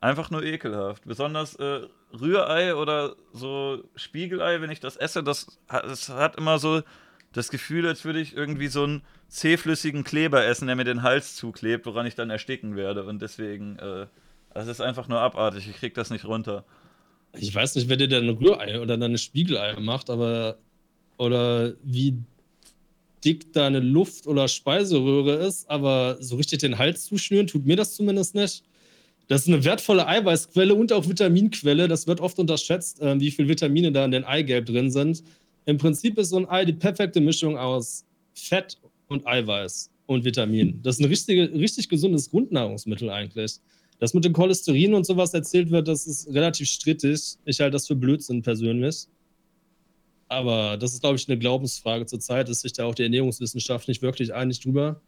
Speaker 1: einfach nur ekelhaft. Besonders äh, Rührei oder so Spiegelei, wenn ich das esse, das, das hat immer so das Gefühl, als würde ich irgendwie so einen zähflüssigen Kleber essen, der mir den Hals zuklebt, woran ich dann ersticken werde. Und deswegen, äh, das ist einfach nur abartig. Ich krieg das nicht runter.
Speaker 2: Ich weiß nicht, wer dir dann ein Rührei oder dann ein Spiegelei macht, aber oder wie dick deine Luft- oder Speiseröhre ist, aber so richtig den Hals zuschnüren, tut mir das zumindest nicht. Das ist eine wertvolle Eiweißquelle und auch Vitaminquelle. Das wird oft unterschätzt, äh, wie viele Vitamine da in den Eigelb drin sind. Im Prinzip ist so ein Ei die perfekte Mischung aus Fett und Eiweiß und Vitamin. Das ist ein richtige, richtig gesundes Grundnahrungsmittel eigentlich. Das mit dem Cholesterin und sowas erzählt wird, das ist relativ strittig. Ich halte das für Blödsinn persönlich. Aber das ist, glaube ich, eine Glaubensfrage zur Zeit. Ist sich da auch die Ernährungswissenschaft nicht wirklich einig drüber.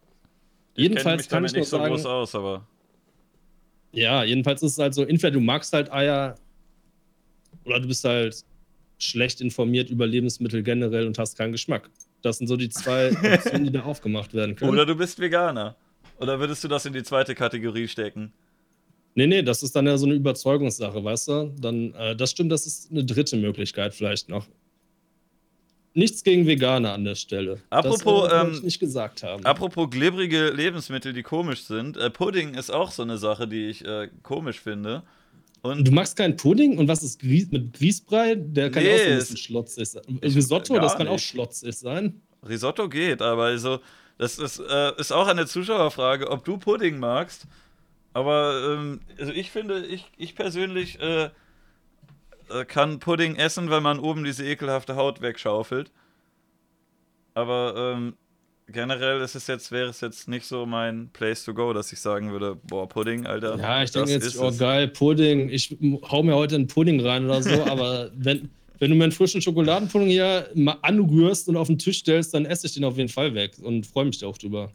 Speaker 1: Ich jedenfalls kann ich nicht so sagen, groß aus, aber.
Speaker 2: Ja, jedenfalls ist es halt so, entweder du magst halt Eier oder du bist halt schlecht informiert über Lebensmittel generell und hast keinen Geschmack. Das sind so die zwei Optionen, die da aufgemacht werden können.
Speaker 1: Oder du bist Veganer. Oder würdest du das in die zweite Kategorie stecken?
Speaker 2: Nee, nee, das ist dann ja so eine Überzeugungssache, weißt du? Dann, äh, das stimmt, das ist eine dritte Möglichkeit vielleicht noch. Nichts gegen Veganer an der Stelle.
Speaker 1: Apropos,
Speaker 2: das, äh, ähm, ich nicht gesagt haben.
Speaker 1: Apropos glibbrige Lebensmittel, die komisch sind. Äh, Pudding ist auch so eine Sache, die ich äh, komisch finde.
Speaker 2: Und du magst keinen Pudding? Und was ist Gries mit Grießbrei? Der kann nee, auch so ein bisschen schlotzig sein. Risotto, das kann nicht. auch schlotzig sein.
Speaker 1: Risotto geht, aber also, das ist, äh, ist auch eine Zuschauerfrage, ob du Pudding magst. Aber ähm, also ich finde, ich, ich persönlich äh, äh kann Pudding essen, wenn man oben diese ekelhafte Haut wegschaufelt. Aber ähm, generell ist es jetzt, wäre es jetzt nicht so mein Place to go, dass ich sagen würde, boah, Pudding, Alter.
Speaker 2: Ja, ich denke jetzt, oh geil, Pudding, ich hau mir heute einen Pudding rein oder so, aber wenn, wenn du mir einen frischen Schokoladenpudding hier mal anrührst und auf den Tisch stellst, dann esse ich den auf jeden Fall weg und freue mich da auch drüber.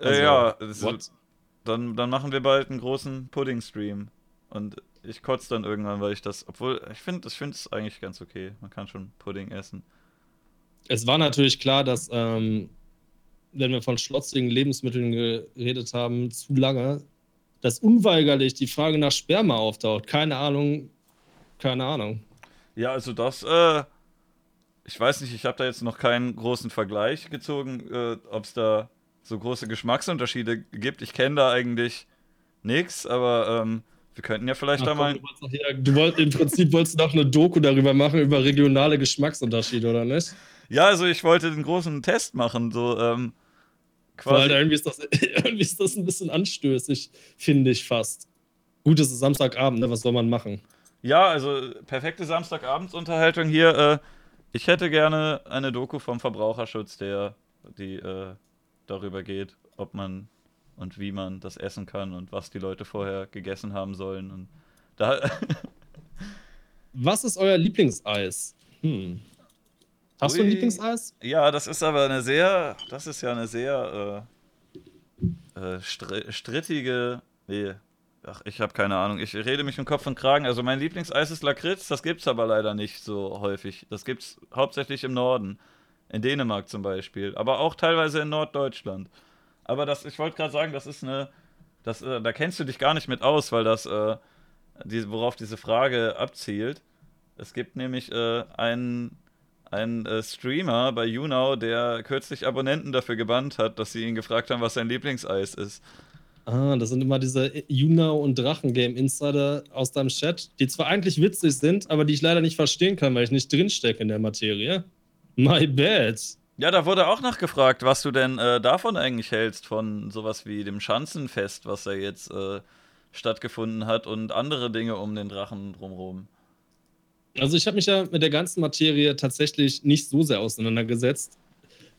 Speaker 1: Äh, also, ja, ist, dann, dann machen wir bald einen großen Pudding-Stream. Und ich kotze dann irgendwann, weil ich das, obwohl, ich finde ich finde es eigentlich ganz okay. Man kann schon Pudding essen
Speaker 2: es war natürlich klar, dass, ähm, wenn wir von schlotzigen Lebensmitteln geredet haben, zu lange, dass unweigerlich die Frage nach Sperma auftaucht. Keine Ahnung, keine Ahnung.
Speaker 1: Ja, also das, äh, ich weiß nicht, ich habe da jetzt noch keinen großen Vergleich gezogen, äh, ob es da so große Geschmacksunterschiede gibt. Ich kenne da eigentlich nichts, aber ähm, wir könnten ja vielleicht Ach, da mal.
Speaker 2: Du, ja, du wollt, Im Prinzip wolltest du doch eine Doku darüber machen, über regionale Geschmacksunterschiede, oder nicht?
Speaker 1: Ja, also ich wollte den großen Test machen, so ähm,
Speaker 2: quasi. Weil irgendwie ist, das, irgendwie ist das ein bisschen anstößig, finde ich fast. Gut, es ist Samstagabend, ne? was soll man machen?
Speaker 1: Ja, also perfekte Samstagabendsunterhaltung hier. Äh, ich hätte gerne eine Doku vom Verbraucherschutz, der die äh, darüber geht, ob man und wie man das essen kann und was die Leute vorher gegessen haben sollen. Und da
Speaker 2: was ist euer Lieblingseis? Hm. Hast Ui. du ein Lieblingseis?
Speaker 1: Ja, das ist aber eine sehr, das ist ja eine sehr äh, äh, strittige, nee, ach, ich habe keine Ahnung. Ich rede mich im Kopf und Kragen. Also mein Lieblingseis ist Lakritz, das gibt's aber leider nicht so häufig. Das gibt's hauptsächlich im Norden, in Dänemark zum Beispiel, aber auch teilweise in Norddeutschland. Aber das, ich wollte gerade sagen, das ist eine, das, äh, da kennst du dich gar nicht mit aus, weil das, äh, die, worauf diese Frage abzielt. Es gibt nämlich äh, einen ein äh, Streamer bei YouNow, der kürzlich Abonnenten dafür gebannt hat, dass sie ihn gefragt haben, was sein Lieblingseis ist.
Speaker 2: Ah, das sind immer diese YouNow und Drachengame Insider aus deinem Chat, die zwar eigentlich witzig sind, aber die ich leider nicht verstehen kann, weil ich nicht drinstecke in der Materie. My bad.
Speaker 1: Ja, da wurde auch nachgefragt, was du denn äh, davon eigentlich hältst, von sowas wie dem Schanzenfest, was da jetzt äh, stattgefunden hat und andere Dinge um den Drachen drumherum.
Speaker 2: Also ich habe mich ja mit der ganzen Materie tatsächlich nicht so sehr auseinandergesetzt.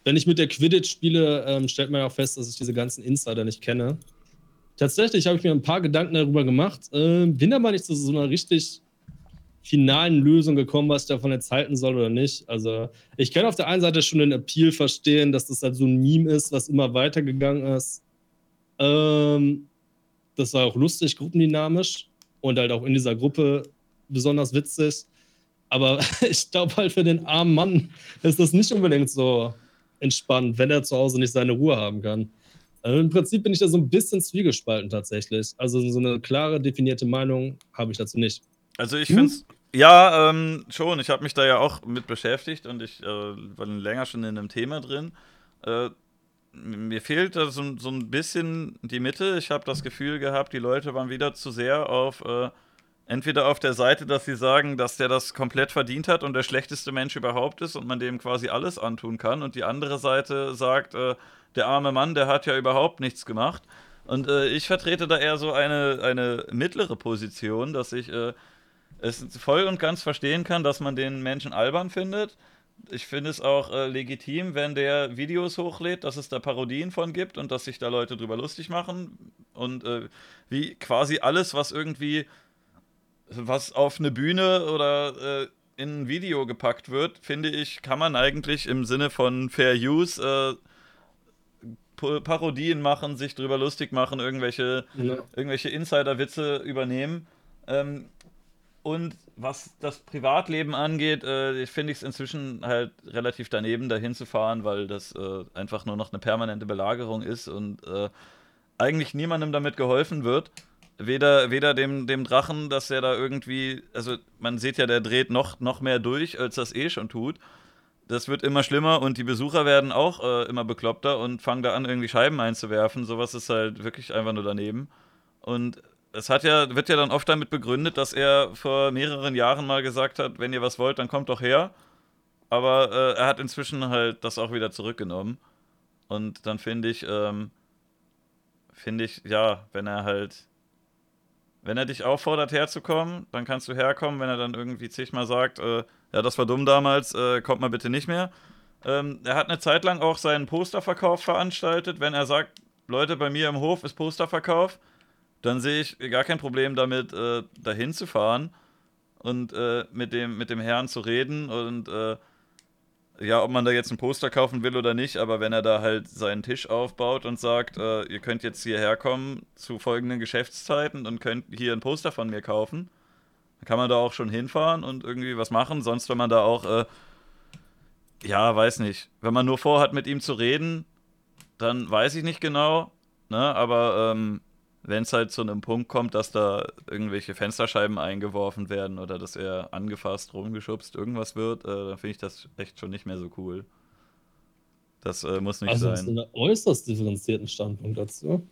Speaker 2: Wenn ich mit der Quidditch spiele, ähm, stellt man ja auch fest, dass ich diese ganzen Insider nicht kenne. Tatsächlich habe ich mir ein paar Gedanken darüber gemacht, äh, bin aber nicht zu so einer richtig finalen Lösung gekommen, was ich davon jetzt halten soll oder nicht. Also ich kann auf der einen Seite schon den Appeal verstehen, dass das halt so ein Meme ist, was immer weitergegangen ist. Ähm, das war auch lustig, gruppendynamisch und halt auch in dieser Gruppe besonders witzig. Aber ich glaube halt für den armen Mann ist das nicht unbedingt so entspannt, wenn er zu Hause nicht seine Ruhe haben kann. Also Im Prinzip bin ich da so ein bisschen zwiegespalten tatsächlich. Also so eine klare, definierte Meinung habe ich dazu nicht.
Speaker 1: Also ich finde es, ja, ähm, schon. Ich habe mich da ja auch mit beschäftigt und ich äh, war länger schon in dem Thema drin. Äh, mir fehlt da so, so, ein bisschen die Mitte. Ich habe das Gefühl gehabt, die Leute waren wieder zu sehr auf äh, entweder auf der Seite, dass sie sagen, dass der das komplett verdient hat und der schlechteste Mensch überhaupt ist und man dem quasi alles antun kann. Und die andere Seite sagt, äh, der arme Mann, der hat ja überhaupt nichts gemacht. Und äh, ich vertrete da eher so eine, eine mittlere Position, dass ich äh, es voll und ganz verstehen kann, dass man den Menschen albern findet. Ich finde es auch äh, legitim, wenn der Videos hochlädt, dass es da Parodien von gibt und dass sich da Leute drüber lustig machen. Und äh, wie quasi alles, was irgendwie was auf eine Bühne oder äh, in ein Video gepackt wird, finde ich, kann man eigentlich im Sinne von Fair Use äh, Parodien machen, sich drüber lustig machen, irgendwelche, ja. irgendwelche Insider-Witze übernehmen. Ähm, und was das Privatleben angeht, äh, finde ich es inzwischen halt relativ daneben, dahin zu fahren, weil das äh, einfach nur noch eine permanente Belagerung ist und äh, eigentlich niemandem damit geholfen wird weder, weder dem, dem Drachen, dass er da irgendwie, also man sieht ja, der dreht noch, noch mehr durch, als das eh schon tut. Das wird immer schlimmer und die Besucher werden auch äh, immer bekloppter und fangen da an, irgendwie Scheiben einzuwerfen. Sowas ist halt wirklich einfach nur daneben. Und es hat ja, wird ja dann oft damit begründet, dass er vor mehreren Jahren mal gesagt hat, wenn ihr was wollt, dann kommt doch her. Aber äh, er hat inzwischen halt das auch wieder zurückgenommen. Und dann finde ich, ähm, finde ich, ja, wenn er halt, wenn er dich auffordert herzukommen, dann kannst du herkommen. Wenn er dann irgendwie zigmal sagt, äh, ja, das war dumm damals, äh, kommt mal bitte nicht mehr. Ähm, er hat eine Zeit lang auch seinen Posterverkauf veranstaltet. Wenn er sagt, Leute, bei mir im Hof ist Posterverkauf, dann sehe ich gar kein Problem damit, äh, dahin zu fahren und äh, mit, dem, mit dem Herrn zu reden und äh, ja, ob man da jetzt ein Poster kaufen will oder nicht, aber wenn er da halt seinen Tisch aufbaut und sagt, äh, ihr könnt jetzt hierher kommen zu folgenden Geschäftszeiten und könnt hier ein Poster von mir kaufen, dann kann man da auch schon hinfahren und irgendwie was machen. Sonst, wenn man da auch, äh, ja, weiß nicht, wenn man nur vorhat, mit ihm zu reden, dann weiß ich nicht genau, ne, aber ähm, wenn es halt zu einem Punkt kommt, dass da irgendwelche Fensterscheiben eingeworfen werden oder dass er angefasst, rumgeschubst, irgendwas wird, äh, dann finde ich das echt schon nicht mehr so cool. Das äh, muss nicht also, sein. Also,
Speaker 2: einen äußerst differenzierten Standpunkt dazu.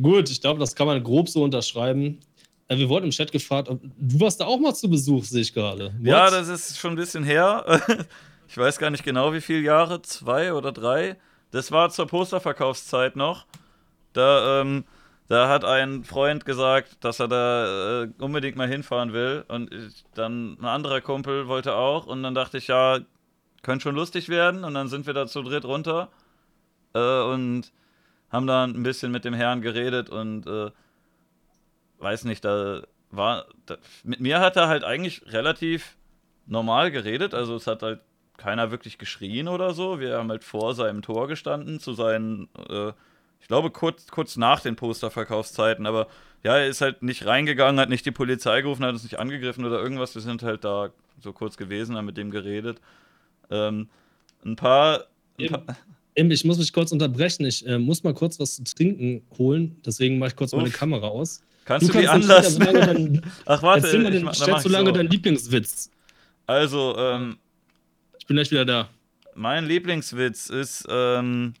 Speaker 2: Gut, ich glaube, das kann man grob so unterschreiben. Äh, wir wurden im Chat gefragt, ob, du warst da auch mal zu Besuch, sehe ich gerade.
Speaker 1: Ja, das ist schon ein bisschen her. ich weiß gar nicht genau, wie viele Jahre, zwei oder drei. Das war zur Posterverkaufszeit noch. Da, ähm, da hat ein Freund gesagt, dass er da äh, unbedingt mal hinfahren will. Und ich, dann ein anderer Kumpel wollte auch. Und dann dachte ich, ja, könnte schon lustig werden. Und dann sind wir da zu dritt runter äh, und haben dann ein bisschen mit dem Herrn geredet und äh, weiß nicht, da war. Da, mit mir hat er halt eigentlich relativ normal geredet. Also es hat halt keiner wirklich geschrien oder so. Wir haben halt vor seinem Tor gestanden, zu seinen äh, ich glaube, kurz, kurz nach den Posterverkaufszeiten, aber ja, er ist halt nicht reingegangen, hat nicht die Polizei gerufen, hat uns nicht angegriffen oder irgendwas. Wir sind halt da so kurz gewesen, haben mit dem geredet. Ähm, ein paar. Ein
Speaker 2: paar ich muss mich kurz unterbrechen. Ich äh, muss mal kurz was zu trinken holen. Deswegen mache ich kurz Uff. meine Kamera aus.
Speaker 1: Kannst du, du die anlassen?
Speaker 2: Dann, Ach, warte. Erzähl mal den ich, Chat so lange so. deinen Lieblingswitz.
Speaker 1: Also, ähm.
Speaker 2: Ich bin gleich wieder da.
Speaker 1: Mein Lieblingswitz ist, ähm.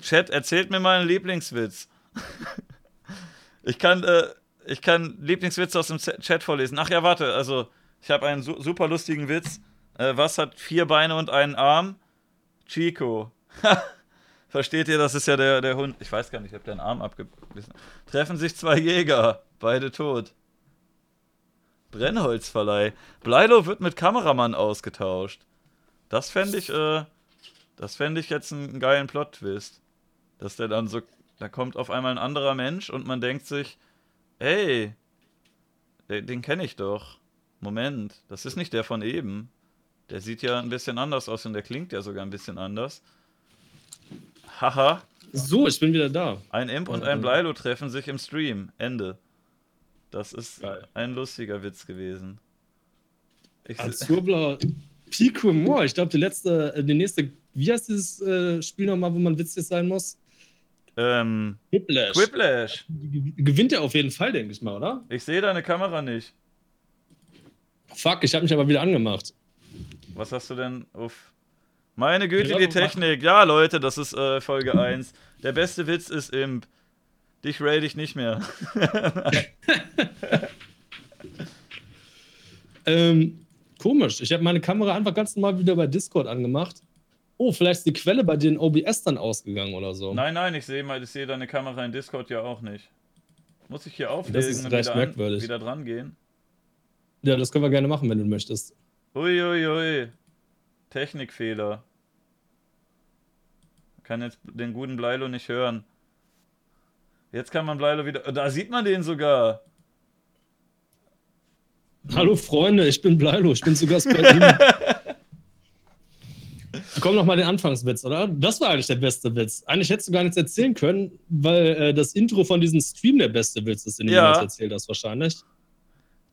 Speaker 1: Chat, erzählt mir mal einen Lieblingswitz. ich kann, äh, ich kann Lieblingswitze aus dem Chat vorlesen. Ach ja, warte, also ich habe einen su super lustigen Witz. Äh, was hat vier Beine und einen Arm? Chico. Versteht ihr, das ist ja der, der Hund. Ich weiß gar nicht, ich habe deinen Arm abgebissen. Treffen sich zwei Jäger, beide tot. Brennholzverleih. Bleilo wird mit Kameramann ausgetauscht. Das fände ich, äh, das fände ich jetzt einen geilen Plot-Twist. Dass der dann so, da kommt auf einmal ein anderer Mensch und man denkt sich, hey, den, den kenne ich doch. Moment, das ist nicht der von eben. Der sieht ja ein bisschen anders aus und der klingt ja sogar ein bisschen anders. Haha.
Speaker 2: So, ich bin wieder da.
Speaker 1: Ein Imp und ein Bleilo treffen sich im Stream. Ende. Das ist ein lustiger Witz gewesen.
Speaker 2: Azurbler Pico Moore. Ich glaube, die letzte, äh, die nächste, wie heißt dieses äh, Spiel nochmal, wo man witzig sein muss?
Speaker 1: Ähm,
Speaker 2: Whiplash.
Speaker 1: Whiplash.
Speaker 2: Gewinnt er auf jeden Fall, denke ich mal, oder?
Speaker 1: Ich sehe deine Kamera nicht.
Speaker 2: Fuck, ich habe mich aber wieder angemacht.
Speaker 1: Was hast du denn auf. Meine Güte, die Technik. Ja, Leute, das ist äh, Folge 1. Der beste Witz ist Imp. Dich raid ich nicht mehr.
Speaker 2: ähm, komisch. Ich habe meine Kamera einfach ganz normal wieder bei Discord angemacht oh, vielleicht ist die Quelle bei dir in OBS dann ausgegangen oder so.
Speaker 1: Nein, nein, ich sehe mal, ich sehe deine Kamera in Discord ja auch nicht. Muss ich hier auflegen
Speaker 2: das ist und wieder, merkwürdig.
Speaker 1: An, wieder dran gehen?
Speaker 2: Ja, das können wir gerne machen, wenn du möchtest.
Speaker 1: Uiuiui. Ui, ui. Technikfehler. Kann jetzt den guten Bleilo nicht hören. Jetzt kann man Bleilo wieder. Da sieht man den sogar.
Speaker 2: Hallo Freunde, ich bin Bleilo, ich bin zu Gast bei Ihnen. Komm noch mal den Anfangswitz, oder? Das war eigentlich der beste Witz. Eigentlich hättest du gar nichts erzählen können, weil äh, das Intro von diesem Stream der beste Witz ist, den ja. du jemals erzählt hast, wahrscheinlich.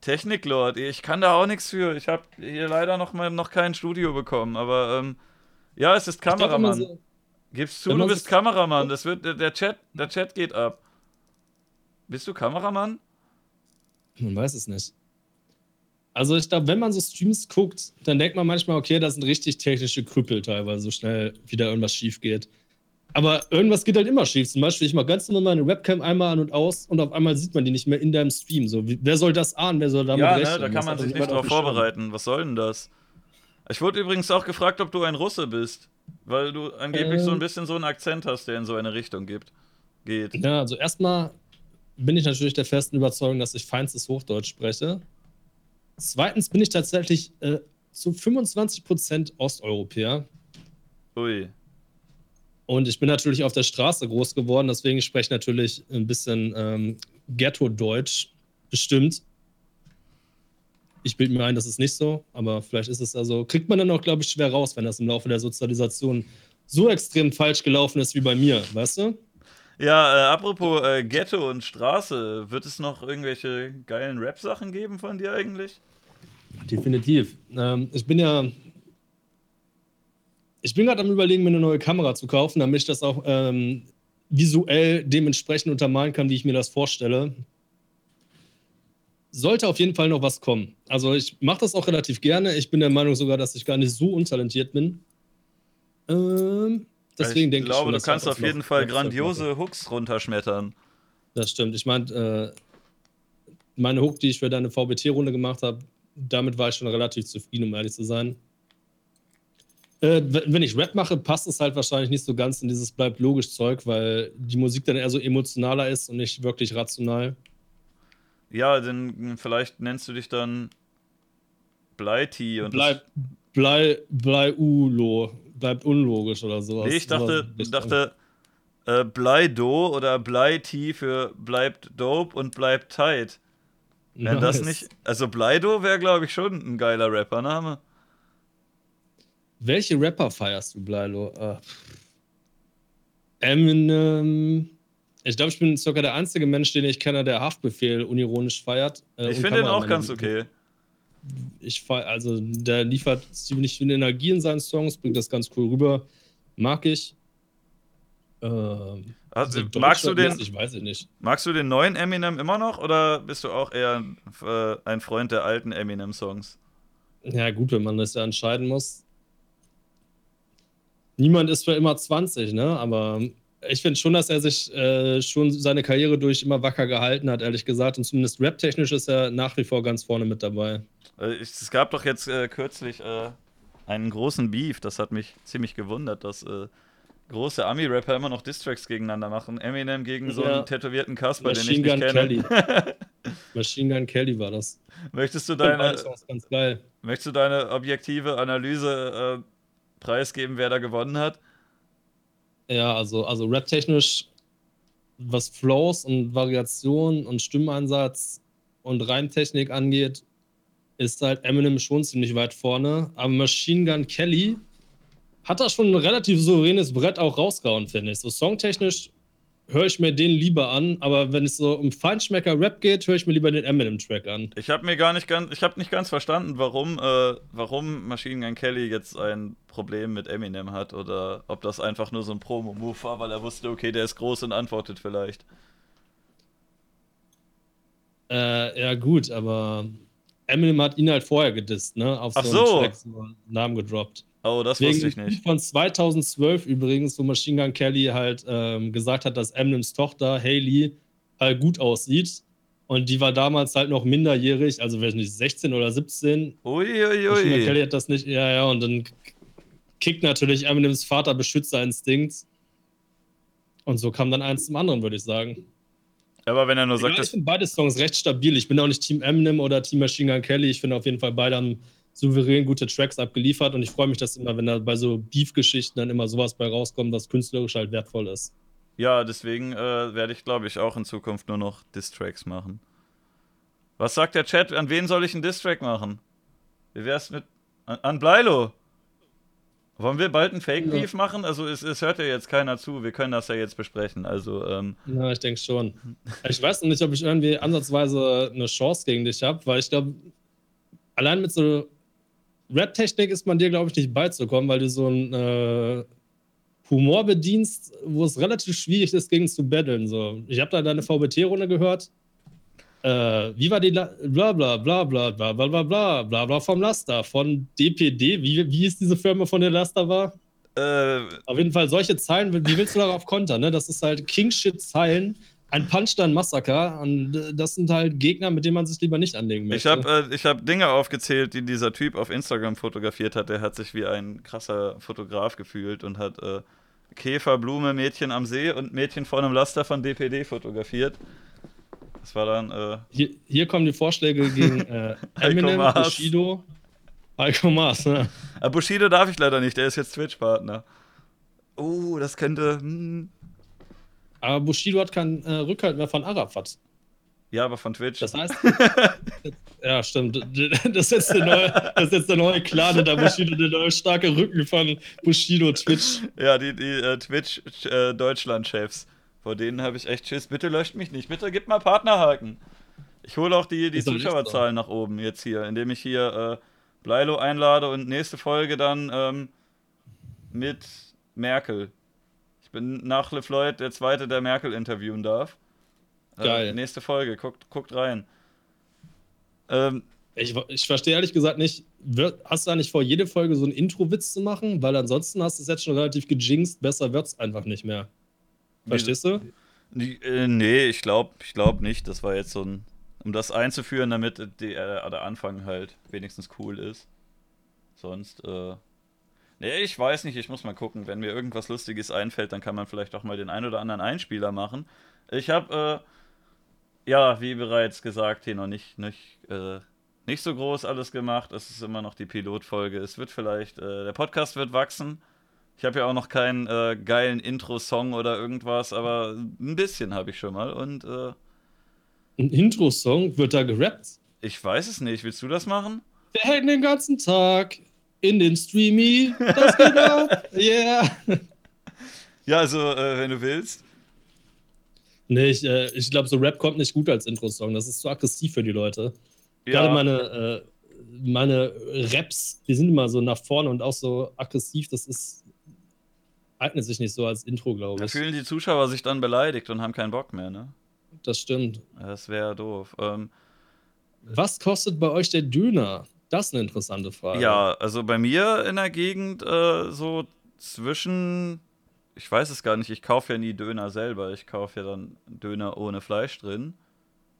Speaker 1: Techniklord, ich kann da auch nichts für. Ich habe hier leider noch mal noch kein Studio bekommen, aber ähm, ja, es ist Kameramann. So, Gibst zu, du bist so Kameramann. Das wird der Chat, der Chat geht ab. Bist du Kameramann?
Speaker 2: Man weiß es nicht. Also ich glaube, wenn man so Streams guckt, dann denkt man manchmal, okay, das sind richtig technische Krüppel teilweise, so schnell wieder irgendwas schief geht. Aber irgendwas geht halt immer schief. Zum Beispiel, ich mache ganz normal meine Webcam einmal an und aus und auf einmal sieht man die nicht mehr in deinem Stream. So, wer soll das ahnen? Wer soll damit
Speaker 1: ja,
Speaker 2: rechnen?
Speaker 1: Ja, ne, da kann man sich nicht drauf vorbereiten. Was soll denn das? Ich wurde übrigens auch gefragt, ob du ein Russe bist. Weil du angeblich äh, so ein bisschen so einen Akzent hast, der in so eine Richtung gibt, geht.
Speaker 2: Ja, also erstmal bin ich natürlich der festen Überzeugung, dass ich feinstes Hochdeutsch spreche. Zweitens bin ich tatsächlich äh, zu 25% Osteuropäer.
Speaker 1: Ui.
Speaker 2: Und ich bin natürlich auf der Straße groß geworden, deswegen spreche ich natürlich ein bisschen ähm, Ghetto-Deutsch, bestimmt. Ich bilde mir ein, das ist nicht so, aber vielleicht ist es also, kriegt man dann auch, glaube ich, schwer raus, wenn das im Laufe der Sozialisation so extrem falsch gelaufen ist wie bei mir, weißt du?
Speaker 1: Ja, äh, apropos äh, Ghetto und Straße, wird es noch irgendwelche geilen Rap-Sachen geben von dir eigentlich?
Speaker 2: Definitiv. Ähm, ich bin ja. Ich bin gerade am Überlegen, mir eine neue Kamera zu kaufen, damit ich das auch ähm, visuell dementsprechend untermalen kann, wie ich mir das vorstelle sollte auf jeden Fall noch was kommen. Also ich mache das auch relativ gerne. Ich bin der Meinung sogar, dass ich gar nicht so untalentiert bin. Ähm, deswegen denke ich
Speaker 1: glaube, schon, du kannst auf jeden Fall grandiose Hooks runterschmettern.
Speaker 2: Das stimmt. Ich meine, äh, meine Hook, die ich für deine VBT-Runde gemacht habe, damit war ich schon relativ zufrieden, um ehrlich zu sein. Äh, wenn ich Rap mache, passt es halt wahrscheinlich nicht so ganz in dieses bleibt logisch Zeug, weil die Musik dann eher so emotionaler ist und nicht wirklich rational.
Speaker 1: Ja, dann vielleicht nennst du dich dann Bleiti und
Speaker 2: Bleib, Blei, Bleiulo, bleibt unlogisch oder sowas.
Speaker 1: Nee, ich dachte, ich dachte äh, Bleido oder Bleiti für bleibt dope und bleibt tight. Wäre nice. das nicht. Also Bleido wäre, glaube ich, schon ein geiler Rappername.
Speaker 2: Welche Rapper feierst du, Bleilo? Uh, Eminem. Ich glaube, ich bin sogar der einzige Mensch, den ich kenne, der Haftbefehl unironisch feiert.
Speaker 1: Äh, ich finde ihn auch ganz okay.
Speaker 2: Ich also der liefert ziemlich viel Energie in seinen Songs, bringt das ganz cool rüber. Mag ich.
Speaker 1: Ähm, also, magst du den?
Speaker 2: Ich weiß es nicht.
Speaker 1: Magst du den neuen Eminem immer noch oder bist du auch eher äh, ein Freund der alten Eminem-Songs?
Speaker 2: Ja, gut, wenn man das ja entscheiden muss. Niemand ist für immer 20, ne? Aber ich finde schon, dass er sich äh, schon seine Karriere durch immer wacker gehalten hat, ehrlich gesagt. Und zumindest rap-technisch ist er nach wie vor ganz vorne mit dabei.
Speaker 1: Äh, es gab doch jetzt äh, kürzlich äh, einen großen Beef. Das hat mich ziemlich gewundert, dass äh, große Ami-Rapper immer noch Distracks gegeneinander machen. Eminem gegen so einen tätowierten Kasper, den ich nicht Gun kenne. Kelly.
Speaker 2: Machine Gun Kelly war das.
Speaker 1: Möchtest du deine, möchtest du deine objektive Analyse äh, preisgeben, wer da gewonnen hat?
Speaker 2: Ja, also, also rap-technisch, was Flows und Variationen und Stimmeinsatz und Reimtechnik angeht, ist halt Eminem schon ziemlich weit vorne. Aber Machine Gun Kelly hat da schon ein relativ souveränes Brett auch rausgehauen, finde ich. So songtechnisch höre ich mir den lieber an, aber wenn es so um Feinschmecker-Rap geht, höre ich mir lieber den Eminem-Track an.
Speaker 1: Ich habe mir gar nicht ganz, ich habe nicht ganz verstanden, warum, äh, warum Machine Gun Kelly jetzt ein Problem mit Eminem hat oder ob das einfach nur so ein Promo-Move war, weil er wusste, okay, der ist groß und antwortet vielleicht.
Speaker 2: Äh, ja gut, aber Eminem hat ihn halt vorher gedisst, ne?
Speaker 1: Auf Ach so, so. Track
Speaker 2: so Namen gedroppt.
Speaker 1: Oh, das Wegen wusste ich nicht.
Speaker 2: Von 2012 übrigens, wo Machine Gun Kelly halt ähm, gesagt hat, dass Eminems Tochter Haley halt gut aussieht. Und die war damals halt noch minderjährig, also weiß nicht, 16 oder 17.
Speaker 1: Uiuiui. Machine Gun
Speaker 2: Kelly hat das nicht, ja, ja, und dann kickt natürlich Eminems Vater Beschützerinstinkt. Und so kam dann eins zum anderen, würde ich sagen.
Speaker 1: Aber wenn er nur
Speaker 2: sagt,
Speaker 1: ja,
Speaker 2: ich finde beide Songs recht stabil. Ich bin auch nicht Team Eminem oder Team Machine Gun Kelly. Ich finde auf jeden Fall beide haben souverän gute Tracks abgeliefert und ich freue mich, dass immer, wenn da bei so Beef-Geschichten dann immer sowas bei rauskommt, was künstlerisch halt wertvoll ist.
Speaker 1: Ja, deswegen äh, werde ich, glaube ich, auch in Zukunft nur noch Diss-Tracks machen. Was sagt der Chat? An wen soll ich einen Diss-Track machen? Wie wär's mit. An, an Bleilo? Wollen wir bald einen Fake-Beef ja. machen? Also, es, es, hört ja jetzt keiner zu. Wir können das ja jetzt besprechen. Also, ähm.
Speaker 2: Ja, ich denke schon. Ich weiß noch nicht, ob ich irgendwie ansatzweise eine Chance gegen dich habe, weil ich glaube, allein mit so Rap-Technik ist man dir, glaube ich, nicht beizukommen, weil du so einen äh, Humor bedienst, wo es relativ schwierig ist, gegen zu battlen. So. Ich habe da deine VBT-Runde gehört. Äh, wie war die La bla bla bla bla bla bla bla bla bla bla vom Laster, von DPD. Wie, wie ist diese Firma, von der Laster war? Äh, Auf jeden Fall, solche Zeilen, wie willst du darauf kontern? Ne? Das ist halt Kingshit-Zeilen, ein Punchdown-Massaker. Und äh, das sind halt Gegner, mit denen man sich lieber nicht anlegen möchte.
Speaker 1: Ich habe äh, hab Dinge aufgezählt, die dieser Typ auf Instagram fotografiert hat. Der hat sich wie ein krasser Fotograf gefühlt und hat äh, Käfer, Blume, Mädchen am See und Mädchen vor einem Laster von DPD fotografiert. Das war dann. Äh
Speaker 2: hier, hier, kommen die Vorschläge gegen äh, Eminem, Bushido, Heiko Maas. Ne?
Speaker 1: Aber Bushido darf ich leider nicht, der ist jetzt Twitch-Partner. Oh, das könnte. Hm.
Speaker 2: Aber Bushido hat keinen äh, Rückhalt mehr von Arafat.
Speaker 1: Ja, aber von Twitch.
Speaker 2: Das heißt. ja, stimmt. Das ist jetzt der neue, das ist jetzt der neue Clan der Bushido, der neue starke Rücken von Bushido Twitch.
Speaker 1: Ja, die, die äh, Twitch-Deutschland-Chefs. Vor denen habe ich echt Schiss. Bitte löscht mich nicht. Bitte gib mal Partnerhaken. Ich hole auch die, die Zuschauerzahlen nach oben jetzt hier, indem ich hier äh, Bleilo einlade und nächste Folge dann ähm, mit Merkel. Ich bin nach LeFloid der Zweite, der Merkel interviewen darf. Äh, Geil. Nächste Folge, guckt, guckt rein.
Speaker 2: Ähm, ich, ich verstehe ehrlich gesagt nicht, hast du da nicht vor, jede Folge so einen Intro-Witz zu machen? Weil ansonsten hast du es jetzt schon relativ gejinxt, besser wird es einfach nicht mehr. Verstehst du?
Speaker 1: Die, äh, nee, ich glaube ich glaub nicht. Das war jetzt so ein. Um das einzuführen, damit die, äh, der Anfang halt wenigstens cool ist. Sonst, äh. Nee, ich weiß nicht, ich muss mal gucken. Wenn mir irgendwas Lustiges einfällt, dann kann man vielleicht auch mal den ein oder anderen Einspieler machen. Ich habe, äh, ja, wie bereits gesagt, hier noch nicht, nicht, äh, nicht so groß alles gemacht. Es ist immer noch die Pilotfolge. Es wird vielleicht, äh, der Podcast wird wachsen. Ich habe ja auch noch keinen äh, geilen Intro-Song oder irgendwas, aber ein bisschen habe ich schon mal. Und äh,
Speaker 2: ein Intro-Song wird da gerappt?
Speaker 1: Ich weiß es nicht. Willst du das machen?
Speaker 2: Wir hängen den ganzen Tag in den Streamy. Das geht ab. Yeah.
Speaker 1: Ja, also, äh, wenn du willst.
Speaker 2: Nee, ich, äh, ich glaube, so Rap kommt nicht gut als Intro-Song. Das ist zu aggressiv für die Leute. Ja. Gerade meine, äh, meine Raps, die sind immer so nach vorne und auch so aggressiv. Das ist eignet sich nicht so als Intro, glaube ich.
Speaker 1: Da fühlen die Zuschauer sich dann beleidigt und haben keinen Bock mehr, ne?
Speaker 2: Das stimmt.
Speaker 1: Das wäre doof. Ähm,
Speaker 2: Was kostet bei euch der Döner? Das ist eine interessante Frage.
Speaker 1: Ja, also bei mir in der Gegend äh, so zwischen, ich weiß es gar nicht, ich kaufe ja nie Döner selber. Ich kaufe ja dann Döner ohne Fleisch drin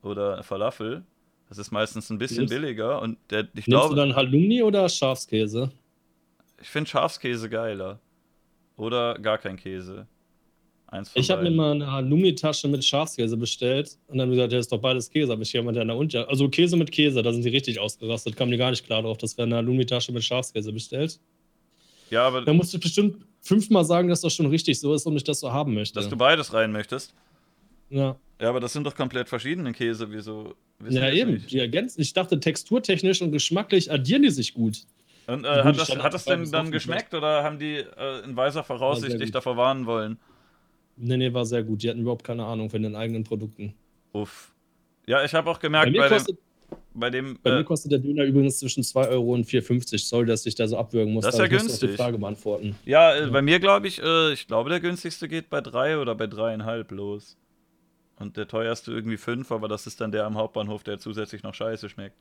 Speaker 1: oder Falafel. Das ist meistens ein bisschen nimmst, billiger und der,
Speaker 2: ich Nimmst glaube, du dann Halloumi oder Schafskäse?
Speaker 1: Ich finde Schafskäse geiler. Oder gar kein Käse.
Speaker 2: Eins von ich habe mir mal eine Halloumi-Tasche mit Schafskäse bestellt und dann gesagt, ja, ist doch beides Käse. Aber ich jemand in der Unter Also Käse mit Käse, da sind die richtig ausgerastet. Kamen die gar nicht klar drauf, dass wir eine Halloumi-Tasche mit Schafskäse bestellt. Ja, aber. Da musst du bestimmt fünfmal sagen, dass das schon richtig so ist und ich das so haben möchte.
Speaker 1: Dass du beides rein möchtest?
Speaker 2: Ja.
Speaker 1: Ja, aber das sind doch komplett verschiedene Käse. Wieso?
Speaker 2: Ja, eben. Nicht? Die ergänzen. Ich dachte, texturtechnisch und geschmacklich addieren die sich gut.
Speaker 1: Und äh, hat, das, hat das denn dann geschmeckt oder haben die äh, in weiser Voraussicht dich davor warnen wollen?
Speaker 2: Nee, nee, war sehr gut. Die hatten überhaupt keine Ahnung von den eigenen Produkten.
Speaker 1: Uff. Ja, ich habe auch gemerkt,
Speaker 2: bei, bei kostet, dem. Bei, dem, bei äh, mir kostet der Döner übrigens zwischen 2 Euro und 4,50. Soll, dass ich da so abwürgen muss.
Speaker 1: Das ist ja günstig.
Speaker 2: Die Frage beantworten.
Speaker 1: Ja, äh, ja. bei mir glaube ich, äh, ich glaube, der günstigste geht bei 3 oder bei 3,5 los. Und der teuerste irgendwie 5, aber das ist dann der am Hauptbahnhof, der zusätzlich noch scheiße schmeckt.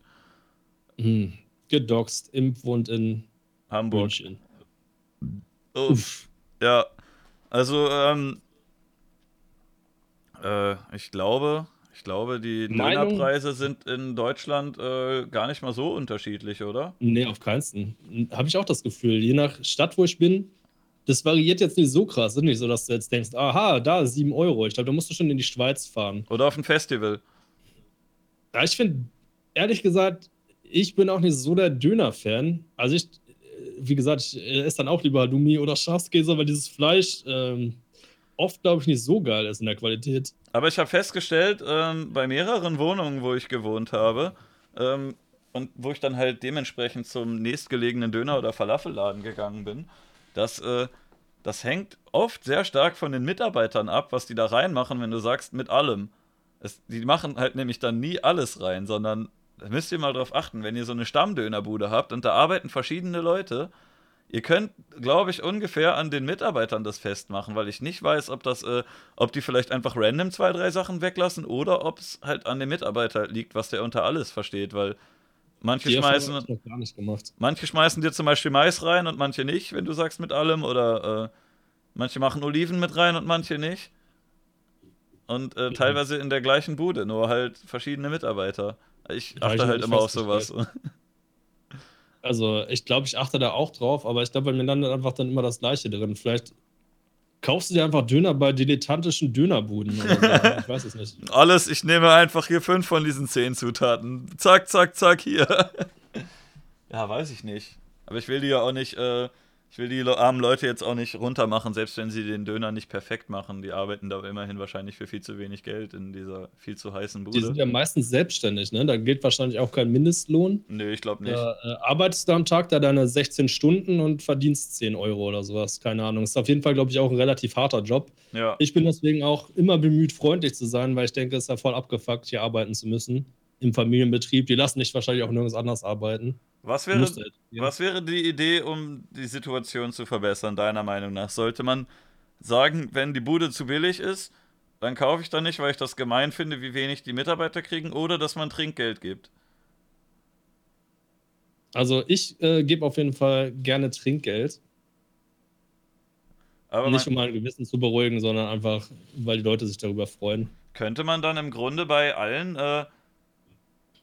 Speaker 2: Hm gedoxt im Wohnt in
Speaker 1: Hamburg. München. Uff. Ja, also ähm, äh, ich glaube, ich glaube, die Dönerpreise sind in Deutschland äh, gar nicht mal so unterschiedlich, oder?
Speaker 2: Nee, auf keinen Habe ich auch das Gefühl. Je nach Stadt, wo ich bin, das variiert jetzt nicht so krass. Ist nicht so, dass du jetzt denkst, aha, da 7 Euro. Ich glaube, da musst du schon in die Schweiz fahren.
Speaker 1: Oder auf ein Festival.
Speaker 2: Ja, ich finde, ehrlich gesagt, ich bin auch nicht so der Döner-Fan. Also ich, wie gesagt, ich esse dann auch lieber Halloumi oder Schafskäse, weil dieses Fleisch ähm, oft, glaube ich, nicht so geil ist in der Qualität.
Speaker 1: Aber ich habe festgestellt, ähm, bei mehreren Wohnungen, wo ich gewohnt habe, ähm, und wo ich dann halt dementsprechend zum nächstgelegenen Döner- oder Falafelladen gegangen bin, dass äh, das hängt oft sehr stark von den Mitarbeitern ab, was die da reinmachen, wenn du sagst, mit allem. Es, die machen halt nämlich dann nie alles rein, sondern da müsst ihr mal drauf achten, wenn ihr so eine Stammdönerbude habt und da arbeiten verschiedene Leute, ihr könnt, glaube ich, ungefähr an den Mitarbeitern das festmachen, weil ich nicht weiß, ob das, äh, ob die vielleicht einfach random zwei, drei Sachen weglassen oder ob es halt an dem Mitarbeiter liegt, was der unter alles versteht, weil Manche schmeißen, nicht gemacht. manche schmeißen dir zum Beispiel Mais rein und manche nicht, wenn du sagst mit allem. Oder äh, manche machen Oliven mit rein und manche nicht. Und äh, teilweise in der gleichen Bude, nur halt verschiedene Mitarbeiter. Ich achte halt immer auf sowas.
Speaker 2: Also ich glaube, ich achte da auch drauf, aber ich glaube, bei mir landet einfach dann immer das Gleiche drin. Vielleicht kaufst du dir einfach Döner bei dilettantischen Dönerbuden oder so. Ich weiß es nicht.
Speaker 1: Alles, ich nehme einfach hier fünf von diesen zehn Zutaten. Zack, zack, zack, hier. ja, weiß ich nicht. Aber ich will die ja auch nicht äh, ich will die armen Leute jetzt auch nicht runtermachen, selbst wenn sie den Döner nicht perfekt machen. Die arbeiten da immerhin wahrscheinlich für viel zu wenig Geld in dieser viel zu heißen Bude.
Speaker 2: Die sind ja meistens selbstständig, ne? Da gilt wahrscheinlich auch kein Mindestlohn.
Speaker 1: Nö, ich glaube nicht.
Speaker 2: Da äh, arbeitest du am Tag da deine 16 Stunden und verdienst 10 Euro oder sowas. Keine Ahnung. Ist auf jeden Fall, glaube ich, auch ein relativ harter Job.
Speaker 1: Ja.
Speaker 2: Ich bin deswegen auch immer bemüht, freundlich zu sein, weil ich denke, es ist ja voll abgefuckt, hier arbeiten zu müssen. Im Familienbetrieb. Die lassen dich wahrscheinlich auch nirgends anders arbeiten.
Speaker 1: Was wäre, halt, ja. was wäre die Idee, um die Situation zu verbessern, deiner Meinung nach? Sollte man sagen, wenn die Bude zu billig ist, dann kaufe ich da nicht, weil ich das gemein finde, wie wenig die Mitarbeiter kriegen, oder dass man Trinkgeld gibt?
Speaker 2: Also ich äh, gebe auf jeden Fall gerne Trinkgeld. Aber nicht um mein Gewissen zu beruhigen, sondern einfach, weil die Leute sich darüber freuen.
Speaker 1: Könnte man dann im Grunde bei allen, äh,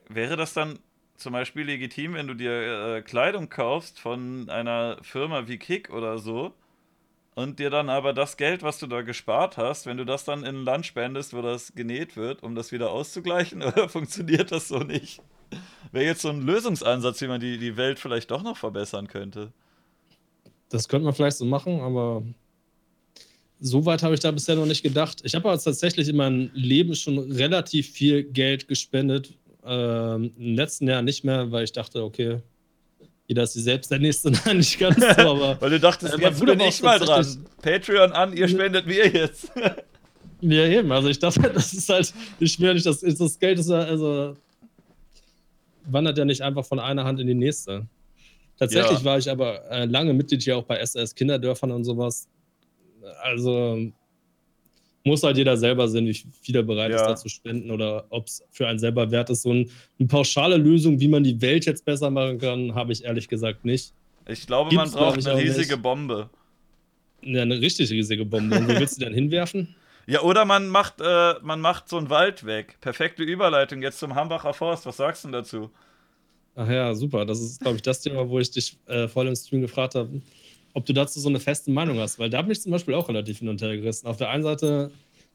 Speaker 1: wäre das dann zum Beispiel legitim, wenn du dir äh, Kleidung kaufst von einer Firma wie Kick oder so und dir dann aber das Geld, was du da gespart hast, wenn du das dann in ein Land spendest, wo das genäht wird, um das wieder auszugleichen, oder funktioniert das so nicht? Wäre jetzt so ein Lösungsansatz, wie man die, die Welt vielleicht doch noch verbessern könnte.
Speaker 2: Das könnte man vielleicht so machen, aber so weit habe ich da bisher noch nicht gedacht. Ich habe aber tatsächlich in meinem Leben schon relativ viel Geld gespendet, ähm, Im letzten Jahr nicht mehr, weil ich dachte, okay, jeder ist selbst der Nächste. Nein, nicht ganz so, aber.
Speaker 1: weil du dachtest, äh, jetzt bin ich mal dran. Patreon an, ihr spendet mir jetzt.
Speaker 2: ja, eben. Also ich dachte, das ist halt, ich will nicht, das, das Geld ist ja, also wandert ja nicht einfach von einer Hand in die nächste. Tatsächlich ja. war ich aber äh, lange Mitglied hier auch bei SS Kinderdörfern und sowas. Also muss halt jeder selber sehen, wie viel er bereit ja. ist, da zu spenden oder ob es für einen selber wert ist. So ein, eine pauschale Lösung, wie man die Welt jetzt besser machen kann, habe ich ehrlich gesagt nicht.
Speaker 1: Ich glaube, Gibt's, man braucht eine riesige nicht. Bombe.
Speaker 2: Ja, eine richtig riesige Bombe. Und wo willst du denn hinwerfen?
Speaker 1: Ja, oder man macht, äh, man macht so einen Wald weg. Perfekte Überleitung jetzt zum Hambacher Forst. Was sagst du dazu?
Speaker 2: Ach ja, super. Das ist, glaube ich, das Thema, wo ich dich äh, voll im Stream gefragt habe, ob du dazu so eine feste Meinung hast, weil da bin ich zum Beispiel auch relativ hin und her gerissen. Auf der einen Seite,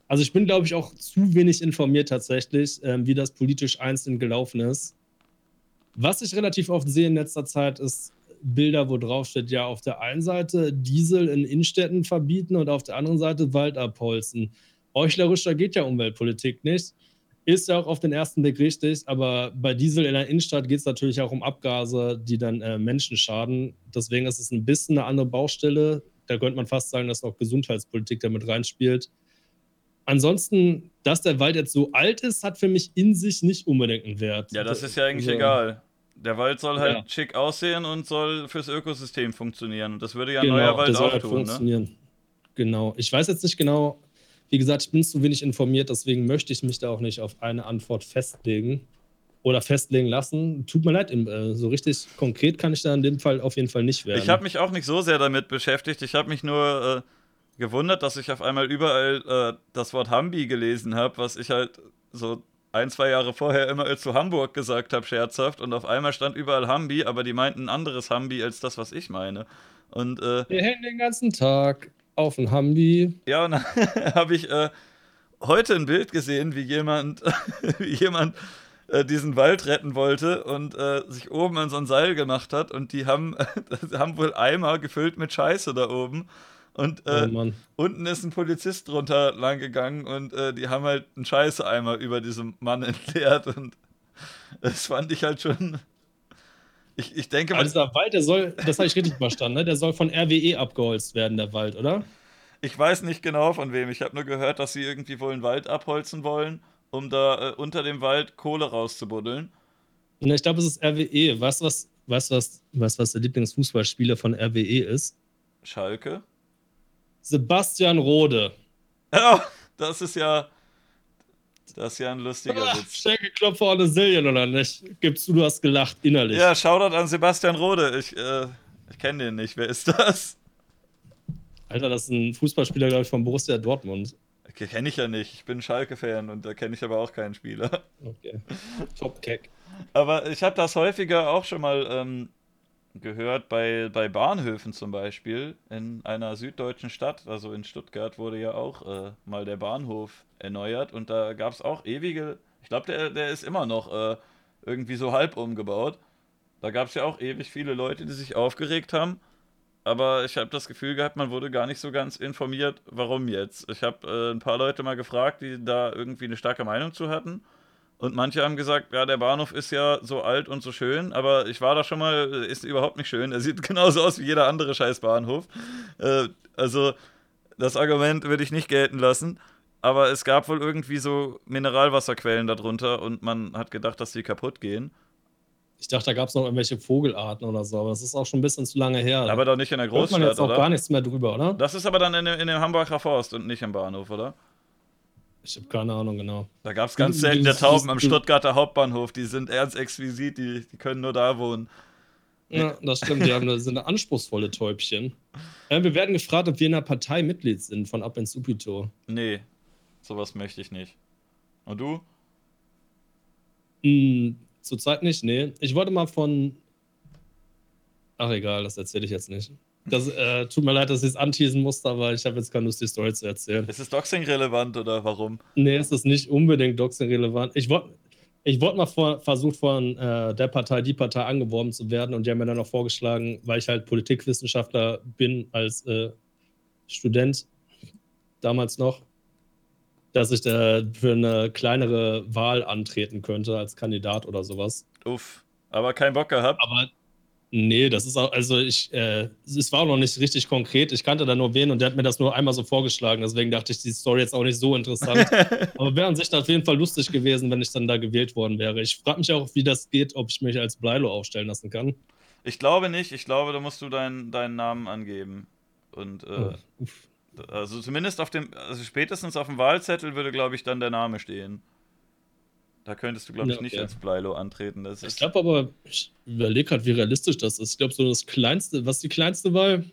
Speaker 2: also ich bin, glaube ich, auch zu wenig informiert tatsächlich, ähm, wie das politisch einzeln gelaufen ist. Was ich relativ oft sehe in letzter Zeit, ist Bilder, wo drauf steht, ja, auf der einen Seite Diesel in Innenstädten verbieten und auf der anderen Seite Wald abholzen. Heuchlerischer geht ja Umweltpolitik nicht. Ist ja auch auf den ersten Blick richtig, aber bei Diesel in der Innenstadt geht es natürlich auch um Abgase, die dann äh, Menschen schaden. Deswegen ist es ein bisschen eine andere Baustelle. Da könnte man fast sagen, dass auch Gesundheitspolitik damit reinspielt. Ansonsten, dass der Wald jetzt so alt ist, hat für mich in sich nicht unbedingt einen Wert.
Speaker 1: Ja, das ist ja eigentlich also, egal. Der Wald soll halt ja. schick aussehen und soll fürs Ökosystem funktionieren. Und das würde ja ein genau, neuer Wald auch halt tun. Ne? Funktionieren. Ne?
Speaker 2: Genau. Ich weiß jetzt nicht genau, wie gesagt, ich bin zu wenig informiert, deswegen möchte ich mich da auch nicht auf eine Antwort festlegen oder festlegen lassen. Tut mir leid, äh, so richtig konkret kann ich da in dem Fall auf jeden Fall nicht werden.
Speaker 1: Ich habe mich auch nicht so sehr damit beschäftigt. Ich habe mich nur äh, gewundert, dass ich auf einmal überall äh, das Wort Hambi gelesen habe, was ich halt so ein, zwei Jahre vorher immer zu Hamburg gesagt habe, scherzhaft. Und auf einmal stand überall Hambi, aber die meinten ein anderes Hambi als das, was ich meine. Und, äh,
Speaker 2: Wir hängen den ganzen Tag auf ein Hambi.
Speaker 1: Ja, und dann habe ich äh, heute ein Bild gesehen, wie jemand, wie jemand äh, diesen Wald retten wollte und äh, sich oben an so ein Seil gemacht hat und die haben, haben wohl Eimer gefüllt mit Scheiße da oben. Und äh, oh unten ist ein Polizist drunter lang gegangen und äh, die haben halt einen Scheißeimer über diesem Mann entleert und das fand ich halt schon ich, ich denke
Speaker 2: mal. Also dieser Wald, der soll, das habe ich richtig verstanden, ne? der soll von RWE abgeholzt werden, der Wald, oder?
Speaker 1: Ich weiß nicht genau von wem. Ich habe nur gehört, dass sie irgendwie wohl einen Wald abholzen wollen, um da äh, unter dem Wald Kohle rauszubuddeln.
Speaker 2: Ja, ich glaube, es ist RWE. Weißt du, was, weißt, was, weißt, was der Lieblingsfußballspieler von RWE ist?
Speaker 1: Schalke?
Speaker 2: Sebastian Rode.
Speaker 1: Ja, das ist ja Das ist ja ein lustiger
Speaker 2: ah,
Speaker 1: Witz.
Speaker 2: Schenkelklopfer ohne Silien, oder nicht? Gibst du, du hast gelacht, innerlich.
Speaker 1: Ja, Shoutout an Sebastian Rode. Ich, äh, ich kenne den nicht. Wer ist das?
Speaker 2: Alter, das ist ein Fußballspieler, glaube ich, von Borussia Dortmund.
Speaker 1: Okay, kenne ich ja nicht. Ich bin Schalke-Fan und da kenne ich aber auch keinen Spieler.
Speaker 2: Okay. Top Keck.
Speaker 1: Aber ich habe das häufiger auch schon mal ähm, gehört bei, bei Bahnhöfen zum Beispiel. In einer süddeutschen Stadt, also in Stuttgart, wurde ja auch äh, mal der Bahnhof erneuert und da gab es auch ewige. Ich glaube, der, der ist immer noch äh, irgendwie so halb umgebaut. Da gab es ja auch ewig viele Leute, die sich aufgeregt haben. Aber ich habe das Gefühl gehabt, man wurde gar nicht so ganz informiert, warum jetzt. Ich habe äh, ein paar Leute mal gefragt, die da irgendwie eine starke Meinung zu hatten. Und manche haben gesagt, ja, der Bahnhof ist ja so alt und so schön, aber ich war da schon mal, ist überhaupt nicht schön. Er sieht genauso aus wie jeder andere scheiß Bahnhof. Äh, also, das Argument würde ich nicht gelten lassen. Aber es gab wohl irgendwie so Mineralwasserquellen darunter und man hat gedacht, dass die kaputt gehen.
Speaker 2: Ich dachte, da gab es noch irgendwelche Vogelarten oder so, aber das ist auch schon ein bisschen zu lange her.
Speaker 1: Aber doch nicht in der Großstadt,
Speaker 2: Hört man jetzt auch oder? gar nichts mehr drüber, oder?
Speaker 1: Das ist aber dann in, in dem Hamburger Forst und nicht im Bahnhof, oder?
Speaker 2: Ich habe keine Ahnung, genau.
Speaker 1: Da gab es ganz seltene Tauben am Stuttgarter Hauptbahnhof. Die sind ernst exquisit, die, die können nur da wohnen.
Speaker 2: Ja, das stimmt. Die haben, sind anspruchsvolle Täubchen. Äh, wir werden gefragt, ob wir in einer Partei Mitglied sind von Ab ins Upito.
Speaker 1: Nee, sowas möchte ich nicht. Und du?
Speaker 2: Hm, zurzeit nicht, nee. Ich wollte mal von. Ach, egal, das erzähle ich jetzt nicht. Das äh, tut mir leid, dass ich es anteasen musste, aber ich habe jetzt keine Lust, die Story zu erzählen.
Speaker 1: Ist es Doxing relevant oder warum?
Speaker 2: Nee, es ist nicht unbedingt Doxing relevant. Ich wollte ich wollte mal vor, versucht von äh, der Partei, die Partei angeworben zu werden und die haben mir dann auch vorgeschlagen, weil ich halt Politikwissenschaftler bin als äh, Student damals noch, dass ich da für eine kleinere Wahl antreten könnte als Kandidat oder sowas.
Speaker 1: Uff, aber kein Bock gehabt.
Speaker 2: Aber Nee, das ist auch, also ich, äh, es war auch noch nicht richtig konkret. Ich kannte da nur wen und der hat mir das nur einmal so vorgeschlagen. Deswegen dachte ich, die Story jetzt auch nicht so interessant. Aber wäre an sich auf jeden Fall lustig gewesen, wenn ich dann da gewählt worden wäre. Ich frage mich auch, wie das geht, ob ich mich als Bleilo aufstellen lassen kann.
Speaker 1: Ich glaube nicht. Ich glaube, da musst du deinen, deinen Namen angeben. Und, äh, oh, also zumindest auf dem, also spätestens auf dem Wahlzettel würde, glaube ich, dann der Name stehen. Da könntest du, glaube ich, ja, nicht als Bleilo antreten. Das
Speaker 2: ich glaube aber, ich überlege gerade, wie realistisch das ist. Ich glaube, so das kleinste, was die kleinste Wahl?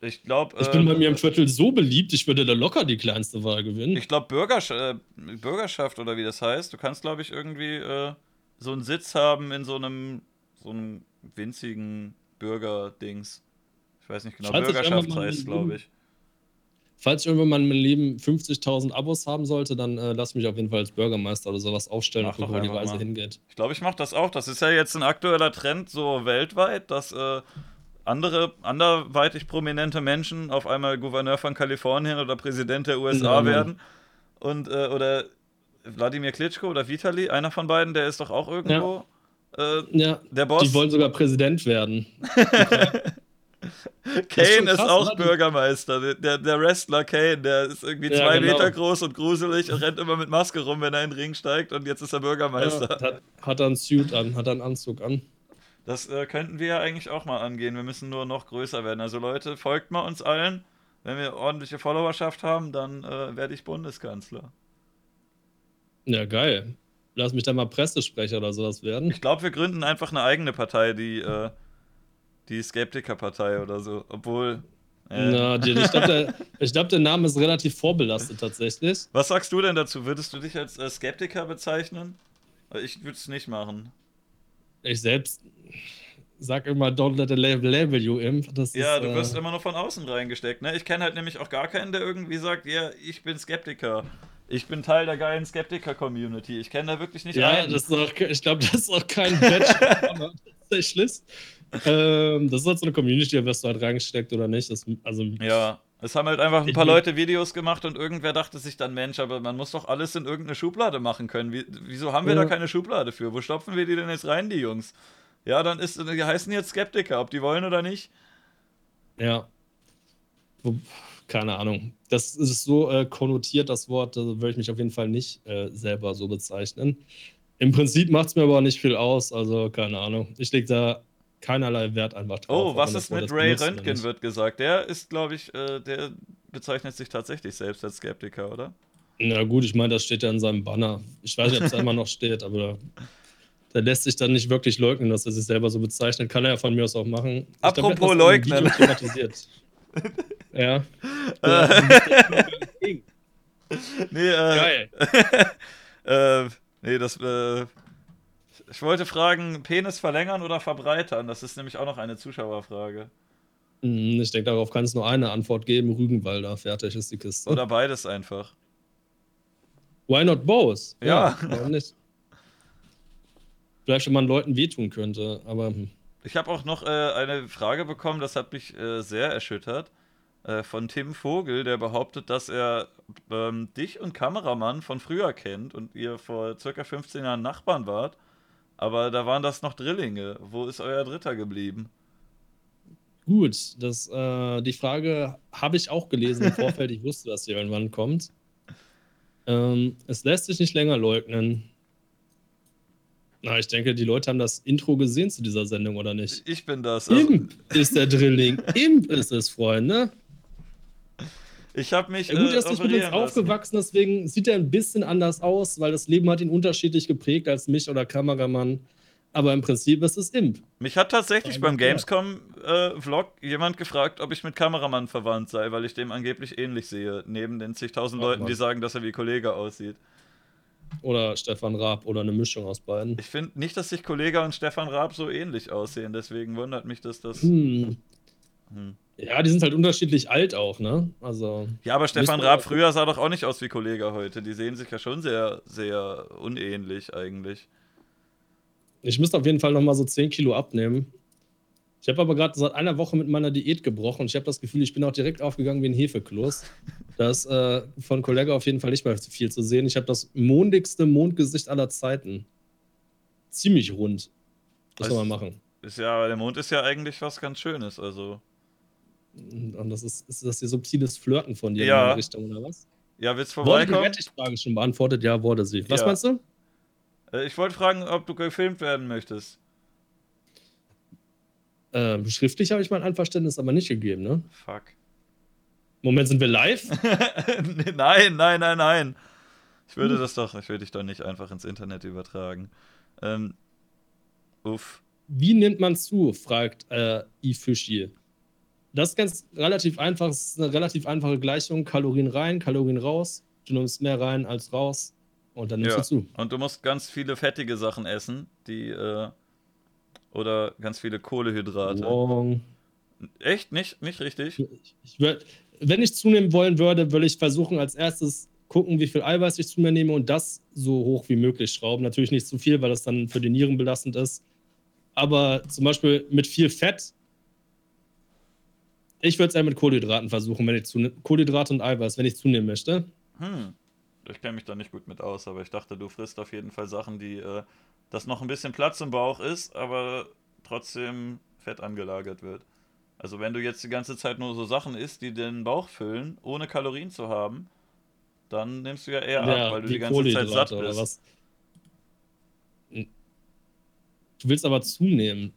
Speaker 1: Ich glaube.
Speaker 2: Ich bin bei mir im ähm, Viertel so beliebt, ich würde da locker die kleinste Wahl gewinnen.
Speaker 1: Ich glaube, Bürgersch äh, Bürgerschaft oder wie das heißt, du kannst, glaube ich, irgendwie äh, so einen Sitz haben in so einem, so einem winzigen Bürgerdings. Ich weiß nicht genau, Bürgerschaft heißt, glaube ich
Speaker 2: falls ich irgendwann mal in meinem Leben 50.000 Abos haben sollte, dann äh, lass mich auf jeden Fall als Bürgermeister oder sowas aufstellen, Mach wo die Reise mal. hingeht.
Speaker 1: Ich glaube, ich mache das auch. Das ist ja jetzt ein aktueller Trend so weltweit, dass äh, andere, anderweitig prominente Menschen auf einmal Gouverneur von Kalifornien oder Präsident der USA ja, werden. Und, äh, oder Wladimir Klitschko oder Vitali, einer von beiden, der ist doch auch irgendwo.
Speaker 2: Ja. Äh, ja. der Boss. Die wollen sogar Präsident werden.
Speaker 1: Kane ist, krass, auch oder? Bürgermeister. Der, der Wrestler Kane, der ist irgendwie ja, zwei genau. Meter groß und gruselig und rennt immer mit Maske rum, wenn er in den Ring steigt und jetzt ist er Bürgermeister.
Speaker 2: Ja, hat, hat er einen Suit an, hat er einen Anzug an.
Speaker 1: Das äh, könnten wir ja eigentlich auch mal angehen. Wir müssen nur noch größer werden. Also Leute, folgt mal uns allen. Wenn wir ordentliche Followerschaft haben, dann äh, werde ich Bundeskanzler.
Speaker 2: Ja, geil. Lass mich da mal Pressesprecher oder sowas werden.
Speaker 1: Ich glaube, wir gründen einfach eine eigene Partei, die äh, die Skeptikerpartei oder so. Obwohl.
Speaker 2: Äh. Na, ich glaube, der, glaub, der, Name ist relativ vorbelastet tatsächlich.
Speaker 1: Was sagst du denn dazu? Würdest du dich als äh, Skeptiker bezeichnen? Ich würde es nicht machen.
Speaker 2: Ich selbst sag immer, don't let the label, label you imp. Das
Speaker 1: ja,
Speaker 2: ist,
Speaker 1: du wirst äh, immer nur von außen reingesteckt. Ne? Ich kenne halt nämlich auch gar keinen, der irgendwie sagt, ja, ich bin Skeptiker. Ich bin Teil der geilen Skeptiker-Community. Ich kenne da wirklich nicht
Speaker 2: ja, einen. Das ist auch, ich glaube, das ist auch kein Badge. tatsächlich ähm, das ist halt so eine Community, da wirst du halt reingesteckt oder nicht. Das, also,
Speaker 1: ja, es haben halt einfach ein paar Leute Videos gemacht und irgendwer dachte sich dann, Mensch, aber man muss doch alles in irgendeine Schublade machen können. Wie, wieso haben wir ja. da keine Schublade für? Wo stopfen wir die denn jetzt rein, die Jungs? Ja, dann ist, die heißen jetzt Skeptiker, ob die wollen oder nicht.
Speaker 2: Ja. Keine Ahnung. Das ist so äh, konnotiert, das Wort, da würde ich mich auf jeden Fall nicht äh, selber so bezeichnen. Im Prinzip macht es mir aber nicht viel aus, also keine Ahnung. Ich lege da keinerlei Wert einfach
Speaker 1: drauf. Oh, was ist mit Ray Röntgen, wird gesagt. Der ist, glaube ich, äh, der bezeichnet sich tatsächlich selbst als Skeptiker, oder?
Speaker 2: Na gut, ich meine, das steht ja in seinem Banner. Ich weiß nicht, ob es immer noch steht, aber der lässt sich dann nicht wirklich leugnen, dass er sich selber so bezeichnet. Kann er ja von mir aus auch machen.
Speaker 1: Apropos glaub, leugnen.
Speaker 2: ja.
Speaker 1: nee, äh, Geil. äh, nee, das. Äh, ich wollte fragen, Penis verlängern oder verbreitern? Das ist nämlich auch noch eine Zuschauerfrage.
Speaker 2: Hm, ich denke, darauf kann es nur eine Antwort geben: Rügenwalder. Fertig ist die Kiste.
Speaker 1: Oder beides einfach.
Speaker 2: Why not both?
Speaker 1: Ja. ja
Speaker 2: warum nicht? Vielleicht, wenn man Leuten wehtun könnte, aber. Hm.
Speaker 1: Ich habe auch noch äh, eine Frage bekommen, das hat mich äh, sehr erschüttert. Äh, von Tim Vogel, der behauptet, dass er ähm, dich und Kameramann von früher kennt und ihr vor circa 15 Jahren Nachbarn wart. Aber da waren das noch Drillinge. Wo ist euer Dritter geblieben?
Speaker 2: Gut, das, äh, die Frage habe ich auch gelesen im Vorfeld. Ich wusste, dass sie irgendwann kommt. Ähm, es lässt sich nicht länger leugnen. Na, ich denke, die Leute haben das Intro gesehen zu dieser Sendung, oder nicht?
Speaker 1: Ich bin das.
Speaker 2: Also Imp ist der Drilling. Imp ist es, Freunde.
Speaker 1: Ich habe mich.
Speaker 2: Ja, gut, er ist nicht mit uns aufgewachsen, deswegen sieht er ein bisschen anders aus, weil das Leben hat ihn unterschiedlich geprägt als mich oder Kameramann. Aber im Prinzip ist es Imp.
Speaker 1: Mich hat tatsächlich beim Gamescom-Vlog äh, jemand gefragt, ob ich mit Kameramann verwandt sei, weil ich dem angeblich ähnlich sehe, neben den zigtausend Leuten, Mann. die sagen, dass er wie Kollege aussieht.
Speaker 2: Oder Stefan Raab oder eine Mischung aus beiden.
Speaker 1: Ich finde nicht, dass sich Kollege und Stefan Raab so ähnlich aussehen, deswegen wundert mich, dass das. Hm.
Speaker 2: Hm. Ja, die sind halt unterschiedlich alt auch, ne? Also.
Speaker 1: Ja, aber Stefan Raab früher sah doch auch nicht aus wie Kollege heute. Die sehen sich ja schon sehr, sehr unähnlich eigentlich.
Speaker 2: Ich müsste auf jeden Fall nochmal so 10 Kilo abnehmen. Ich habe aber gerade seit einer Woche mit meiner Diät gebrochen ich habe das Gefühl, ich bin auch direkt aufgegangen wie ein Hefekloß. Da ist äh, von Kollege auf jeden Fall nicht mehr viel zu sehen. Ich habe das mondigste Mondgesicht aller Zeiten. Ziemlich rund. Das soll man machen.
Speaker 1: Ist ja, der Mond ist ja eigentlich was ganz Schönes, also.
Speaker 2: Und das ist, ist das hier subtiles Flirten von dir
Speaker 1: ja.
Speaker 2: in die Richtung, oder was?
Speaker 1: Ja, willst du vorbeikommen?
Speaker 2: Wurde die Frage schon beantwortet? Ja, wurde sie. Was ja. meinst du?
Speaker 1: Äh, ich wollte fragen, ob du gefilmt werden möchtest.
Speaker 2: Ähm, schriftlich habe ich mein Einverständnis aber nicht gegeben, ne?
Speaker 1: Fuck.
Speaker 2: Moment, sind wir live?
Speaker 1: nein, nein, nein, nein. Ich würde hm. das doch, ich würde dich doch nicht einfach ins Internet übertragen. Ähm, uff.
Speaker 2: Wie nimmt man zu? fragt äh, Ifuschi. Das ist ganz relativ einfach. Es ist eine relativ einfache Gleichung. Kalorien rein, Kalorien raus. Du nimmst mehr rein als raus. Und dann nimmst
Speaker 1: ja.
Speaker 2: du zu.
Speaker 1: Und du musst ganz viele fettige Sachen essen, die äh, oder ganz viele Kohlehydrate.
Speaker 2: Wrong.
Speaker 1: Echt? Nicht, nicht richtig?
Speaker 2: Ich, ich würd, wenn ich zunehmen wollen würde, würde ich versuchen, als erstes gucken, wie viel Eiweiß ich zu mir nehme und das so hoch wie möglich schrauben. Natürlich nicht zu viel, weil das dann für die Nieren belastend ist. Aber zum Beispiel mit viel Fett. Ich würde es eher mit Kohlenhydraten versuchen, wenn ich zu Kohlenhydrate und Eiweiß, wenn ich zunehmen möchte.
Speaker 1: Hm. Ich kenne mich da nicht gut mit aus, aber ich dachte, du frisst auf jeden Fall Sachen, die äh, dass noch ein bisschen Platz im Bauch ist, aber trotzdem Fett angelagert wird. Also wenn du jetzt die ganze Zeit nur so Sachen isst, die den Bauch füllen, ohne Kalorien zu haben, dann nimmst du ja eher ja, ab, weil du die ganze Zeit satt bist.
Speaker 2: Du willst aber zunehmen.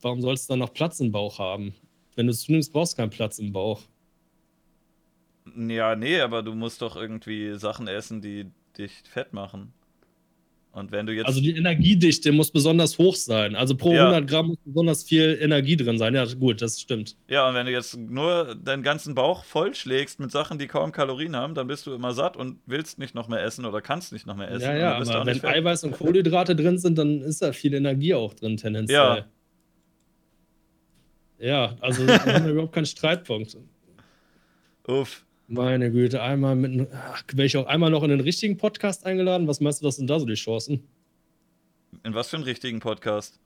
Speaker 2: Warum sollst du dann noch Platz im Bauch haben? Wenn du zunimmst, brauchst du keinen Platz im Bauch.
Speaker 1: Ja, nee, aber du musst doch irgendwie Sachen essen, die dich fett machen. Und wenn du jetzt.
Speaker 2: Also die Energiedichte muss besonders hoch sein. Also pro ja. 100 Gramm muss besonders viel Energie drin sein. Ja, gut, das stimmt.
Speaker 1: Ja, und wenn du jetzt nur deinen ganzen Bauch vollschlägst mit Sachen, die kaum Kalorien haben, dann bist du immer satt und willst nicht noch mehr essen oder kannst nicht noch mehr essen.
Speaker 2: Ja, ja, aber wenn Eiweiß und Kohlenhydrate drin sind, dann ist da viel Energie auch drin, tendenziell.
Speaker 1: Ja.
Speaker 2: Ja, also da haben wir überhaupt keinen Streitpunkt.
Speaker 1: Uff.
Speaker 2: Meine Güte, einmal mit. Wäre ich auch einmal noch in den richtigen Podcast eingeladen? Was meinst du, was sind da so die Chancen?
Speaker 1: In was für einen richtigen Podcast?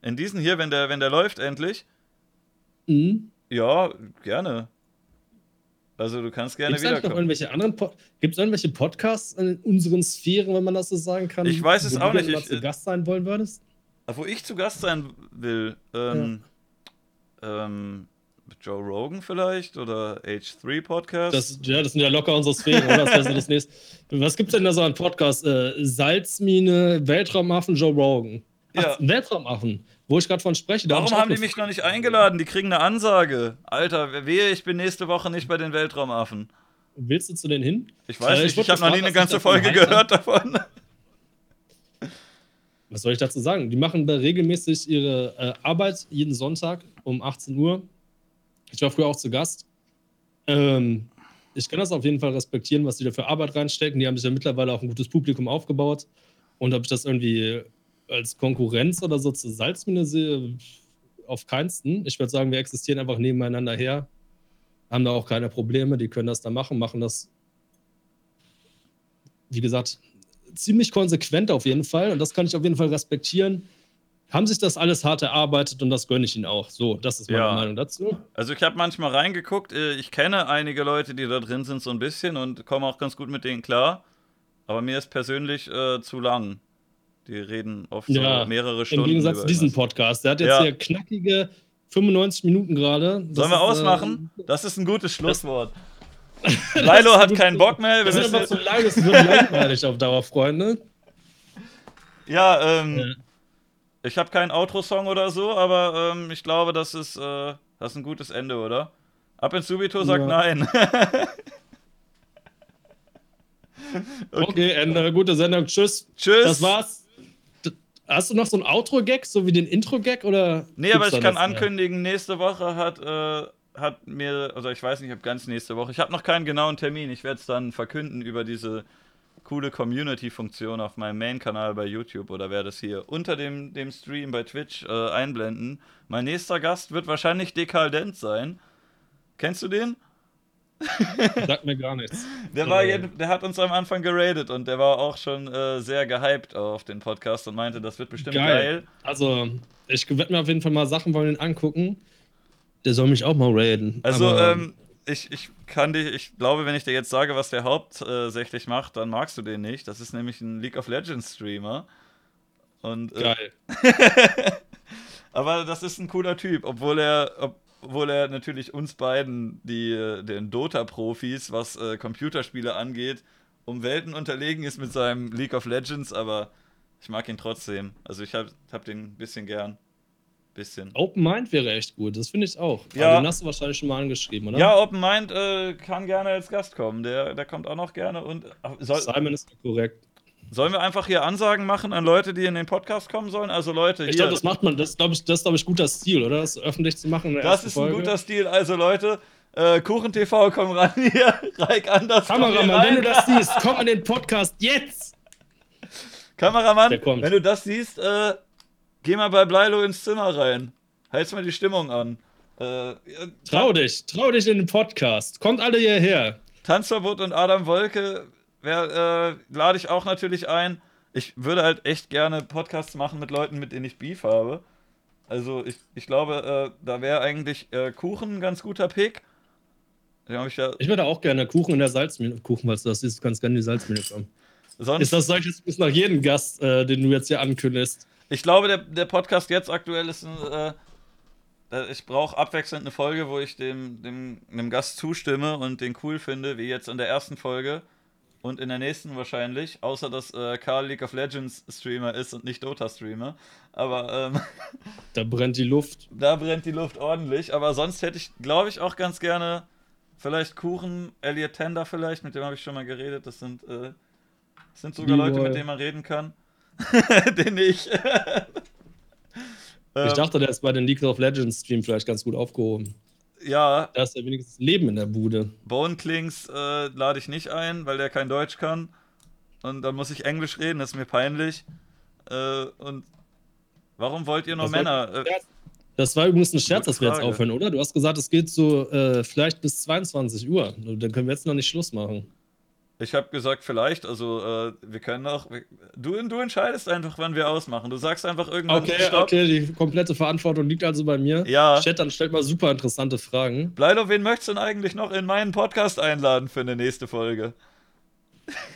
Speaker 1: In diesen hier, wenn der, wenn der läuft endlich?
Speaker 2: Mhm.
Speaker 1: Ja, gerne. Also du kannst gerne Gibt's wiederkommen.
Speaker 2: Noch irgendwelche anderen Gibt es irgendwelche Podcasts in unseren Sphären, wenn man das so sagen kann?
Speaker 1: Ich weiß es auch nicht.
Speaker 2: Wo du zu Gast sein wollen würdest?
Speaker 1: Wo ich zu Gast sein will. Ähm, ja. Ähm, Joe Rogan vielleicht oder H3 Podcast.
Speaker 2: Das, ja, das sind ja locker unsere Sphären, oder? Das das nächste. Was gibt es denn da so an Podcast? Äh, Salzmine, Weltraumaffen, Joe Rogan. Ach, ja. Weltraumaffen, wo ich gerade von spreche.
Speaker 1: Warum haben die mich noch nicht eingeladen? Die kriegen eine Ansage. Alter, wehe, ich bin nächste Woche nicht bei den Weltraumaffen.
Speaker 2: Willst du zu denen hin?
Speaker 1: Ich weiß äh, nicht, ich, ich habe noch nie eine ganze Folge gehört davon.
Speaker 2: Was soll ich dazu sagen? Die machen da regelmäßig ihre äh, Arbeit jeden Sonntag um 18 Uhr. Ich war früher auch zu Gast. Ähm, ich kann das auf jeden Fall respektieren, was die da für Arbeit reinstecken. Die haben sich ja mittlerweile auch ein gutes Publikum aufgebaut. Und ob ich das irgendwie als Konkurrenz oder so zur Salzmine sehe, auf keinsten. Ich würde sagen, wir existieren einfach nebeneinander her, haben da auch keine Probleme, die können das da machen, machen das, wie gesagt, ziemlich konsequent auf jeden Fall und das kann ich auf jeden Fall respektieren. Haben sich das alles hart erarbeitet und das gönne ich ihnen auch. So, das ist meine ja. Meinung dazu.
Speaker 1: Also ich habe manchmal reingeguckt, äh, ich kenne einige Leute, die da drin sind so ein bisschen und komme auch ganz gut mit denen klar. Aber mir ist persönlich äh, zu lang. Die reden oft ja, so mehrere Stunden.
Speaker 2: Im Gegensatz zu diesem Podcast. Der hat jetzt ja. hier knackige 95 Minuten gerade.
Speaker 1: Sollen wir ausmachen? Äh, das ist ein gutes Schlusswort. Lilo hat keinen Bock mehr.
Speaker 2: Wir das ist aber zu lang, das wird langweilig auf Dauer, Freunde.
Speaker 1: Ja, ähm. Ja. Ich habe keinen Outro-Song oder so, aber ähm, ich glaube, das ist, äh, das ist ein gutes Ende, oder? Ab in Subito sagt ja. nein.
Speaker 2: okay. okay, Ende. Gute Sendung. Tschüss.
Speaker 1: Tschüss.
Speaker 2: Das war's. Hast du noch so einen Outro-Gag, so wie den Intro-Gag? oder?
Speaker 1: Nee, aber ich kann ankündigen, nächste Woche hat, äh, hat mir, also ich weiß nicht, ob ganz nächste Woche, ich habe noch keinen genauen Termin, ich werde es dann verkünden über diese coole Community-Funktion auf meinem Main-Kanal bei YouTube oder werde es hier unter dem, dem Stream bei Twitch äh, einblenden. Mein nächster Gast wird wahrscheinlich Dekadent sein. Kennst du den?
Speaker 2: Sagt mir gar nichts.
Speaker 1: Der, war der hat uns am Anfang geradet und der war auch schon äh, sehr gehypt auf den Podcast und meinte, das wird bestimmt geil. geil.
Speaker 2: Also, ich werde mir auf jeden Fall mal Sachen von angucken. Der soll mich auch mal raiden.
Speaker 1: Also, ähm, ich, ich kann dich, ich glaube, wenn ich dir jetzt sage, was der hauptsächlich macht, dann magst du den nicht. Das ist nämlich ein League of Legends Streamer. Und,
Speaker 2: äh, Geil.
Speaker 1: aber das ist ein cooler Typ, obwohl er, ob, obwohl er natürlich uns beiden, die, den Dota-Profis, was äh, Computerspiele angeht, um Welten unterlegen ist mit seinem League of Legends, aber ich mag ihn trotzdem. Also ich hab, hab den ein bisschen gern. Bisschen.
Speaker 2: Open Mind wäre echt gut, das finde ich auch. Ja. Aber den hast du wahrscheinlich schon mal angeschrieben, oder?
Speaker 1: Ja, Open Mind äh, kann gerne als Gast kommen. Der, der kommt auch noch gerne und.
Speaker 2: Soll, Simon ist korrekt.
Speaker 1: Sollen wir einfach hier Ansagen machen an Leute, die in den Podcast kommen sollen? Also Leute,
Speaker 2: ich glaube, das macht man, das glaube ich, das glaube ich guter Stil, oder? Das öffentlich zu machen.
Speaker 1: das ist Folge. ein guter Stil. Also Leute, äh, Kuchen TV, komm ran hier. Reik anders.
Speaker 2: Kameramann, wenn du das siehst, komm in den Podcast jetzt.
Speaker 1: Kameramann, wenn du das siehst, äh, geh mal bei Bleilo ins Zimmer rein. Heiz mal die Stimmung an. Äh,
Speaker 2: trau dich, trau dich in den Podcast. Kommt alle hierher.
Speaker 1: Tanzverbot und Adam Wolke äh, lade ich auch natürlich ein. Ich würde halt echt gerne Podcasts machen mit Leuten, mit denen ich Beef habe. Also ich, ich glaube, äh, da wäre eigentlich äh, Kuchen ein ganz guter Pick.
Speaker 2: Ich, ich würde auch gerne Kuchen in der Salzmühle. Kuchen, du das du kannst gerne die Salzmühle kommen. Sonst ist das solches bis nach jedem Gast, äh, den du jetzt hier ankündigst?
Speaker 1: Ich glaube, der, der Podcast jetzt aktuell ist ein. Äh, ich brauche abwechselnd eine Folge, wo ich dem, dem, dem Gast zustimme und den cool finde, wie jetzt in der ersten Folge und in der nächsten wahrscheinlich, außer dass äh, Karl League of Legends Streamer ist und nicht Dota Streamer. Aber ähm,
Speaker 2: da brennt die Luft.
Speaker 1: Da brennt die Luft ordentlich. Aber sonst hätte ich, glaube ich, auch ganz gerne vielleicht Kuchen, Elliot Tender vielleicht, mit dem habe ich schon mal geredet. Das sind, äh, das sind sogar Leute, mit denen man reden kann. Den ich.
Speaker 2: ich dachte, der ist bei den League of Legends Stream vielleicht ganz gut aufgehoben.
Speaker 1: Ja.
Speaker 2: Da ist ja wenigstens Leben in der Bude.
Speaker 1: Boneklings äh, lade ich nicht ein, weil der kein Deutsch kann. Und dann muss ich Englisch reden, das ist mir peinlich. Äh, und warum wollt ihr nur das Männer? War,
Speaker 2: äh, das war übrigens ein Scherz, dass wir jetzt aufhören, oder? Du hast gesagt, es geht so äh, vielleicht bis 22 Uhr. Dann können wir jetzt noch nicht Schluss machen.
Speaker 1: Ich habe gesagt, vielleicht, also äh, wir können auch. Du, du entscheidest einfach, wann wir ausmachen. Du sagst einfach irgendwann.
Speaker 2: Okay, Stopp. okay, die komplette Verantwortung liegt also bei mir.
Speaker 1: Ja.
Speaker 2: Chat, dann stellt mal super interessante Fragen.
Speaker 1: Bleido, wen möchtest du denn eigentlich noch in meinen Podcast einladen für eine nächste Folge?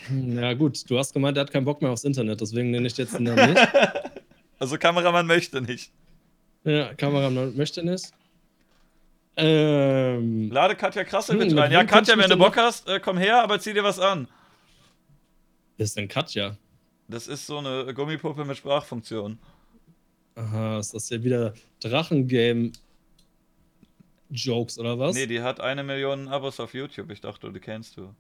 Speaker 2: Hm, ja, gut, du hast gemeint, er hat keinen Bock mehr aufs Internet, deswegen nenne ich jetzt den Namen nicht.
Speaker 1: also, Kameramann möchte nicht.
Speaker 2: Ja, Kameramann möchte nicht. Ähm,
Speaker 1: Lade Katja Krasse hm, mit rein. Ja, Katja, wenn du Bock hast, äh, komm her, aber zieh dir was an.
Speaker 2: Wer ist denn Katja?
Speaker 1: Das ist so eine Gummipuppe mit Sprachfunktion.
Speaker 2: Aha, ist das ja wieder Drachengame? Jokes oder was?
Speaker 1: Nee, die hat eine Million Abos auf YouTube. Ich dachte, die kennst du.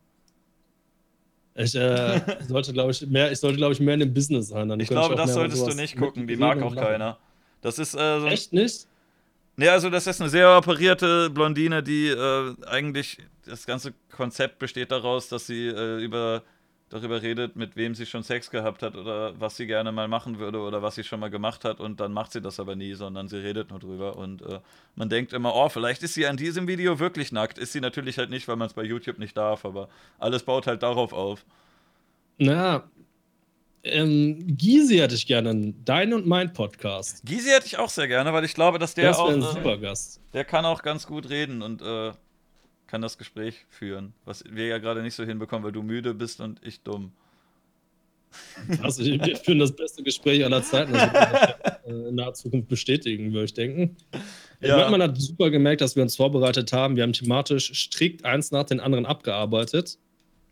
Speaker 2: Ich äh, sollte, glaube ich, mehr, ich sollte, glaube ich, mehr in dem Business sein.
Speaker 1: Dann ich glaube, ich das solltest du nicht gucken. Die mag auch keiner. Das ist äh, so
Speaker 2: Echt nicht?
Speaker 1: Nee, also das ist eine sehr operierte Blondine, die äh, eigentlich das ganze Konzept besteht daraus, dass sie äh, über darüber redet, mit wem sie schon Sex gehabt hat oder was sie gerne mal machen würde oder was sie schon mal gemacht hat und dann macht sie das aber nie, sondern sie redet nur drüber und äh, man denkt immer, oh, vielleicht ist sie an diesem Video wirklich nackt. Ist sie natürlich halt nicht, weil man es bei YouTube nicht darf, aber alles baut halt darauf auf.
Speaker 2: Na, ähm, Gysi hätte ich gerne, dein und mein Podcast.
Speaker 1: Gysi hätte ich auch sehr gerne, weil ich glaube, dass der
Speaker 2: das
Speaker 1: auch.
Speaker 2: Ein äh, super Gast.
Speaker 1: Der kann auch ganz gut reden und äh, kann das Gespräch führen. Was wir ja gerade nicht so hinbekommen, weil du müde bist und ich dumm.
Speaker 2: Also, wir führen das beste Gespräch aller Zeiten. Das wird in naher Zukunft bestätigen, würde ich denken. Ja. Ich man hat super gemerkt, dass wir uns vorbereitet haben. Wir haben thematisch strikt eins nach den anderen abgearbeitet.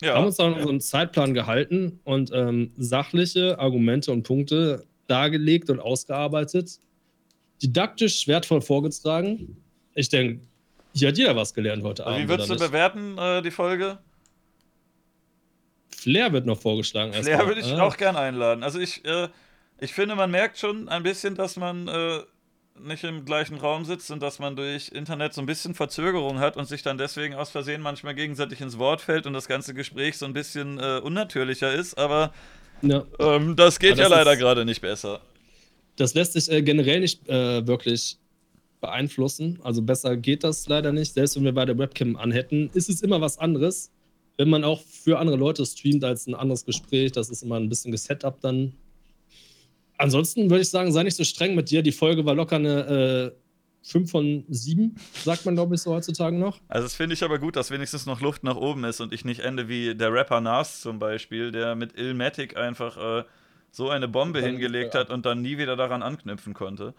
Speaker 2: Ja. Haben uns an unseren Zeitplan gehalten und ähm, sachliche Argumente und Punkte dargelegt und ausgearbeitet. Didaktisch wertvoll vorgetragen. Ich denke, hier hat jeder was gelernt heute
Speaker 1: Abend. Wie würdest du bewerten, äh, die Folge?
Speaker 2: Flair wird noch vorgeschlagen.
Speaker 1: Flair würde ich ah. auch gern einladen. Also ich, äh, ich finde, man merkt schon ein bisschen, dass man äh, nicht im gleichen Raum sitzt und dass man durch Internet so ein bisschen Verzögerung hat und sich dann deswegen aus Versehen manchmal gegenseitig ins Wort fällt und das ganze Gespräch so ein bisschen äh, unnatürlicher ist. Aber ja. ähm, das geht das ja leider gerade nicht besser.
Speaker 2: Das lässt sich äh, generell nicht äh, wirklich beeinflussen. Also besser geht das leider nicht. Selbst wenn wir bei der Webcam anhätten, ist es immer was anderes. Wenn man auch für andere Leute streamt als ein anderes Gespräch, das ist immer ein bisschen gesetup dann. Ansonsten würde ich sagen, sei nicht so streng mit dir. Die Folge war locker eine äh, 5 von 7, sagt man, glaube ich, so heutzutage noch.
Speaker 1: Also, das finde ich aber gut, dass wenigstens noch Luft nach oben ist und ich nicht ende wie der Rapper Nas zum Beispiel, der mit Illmatic einfach äh, so eine Bombe hingelegt hat und dann nie wieder daran anknüpfen konnte.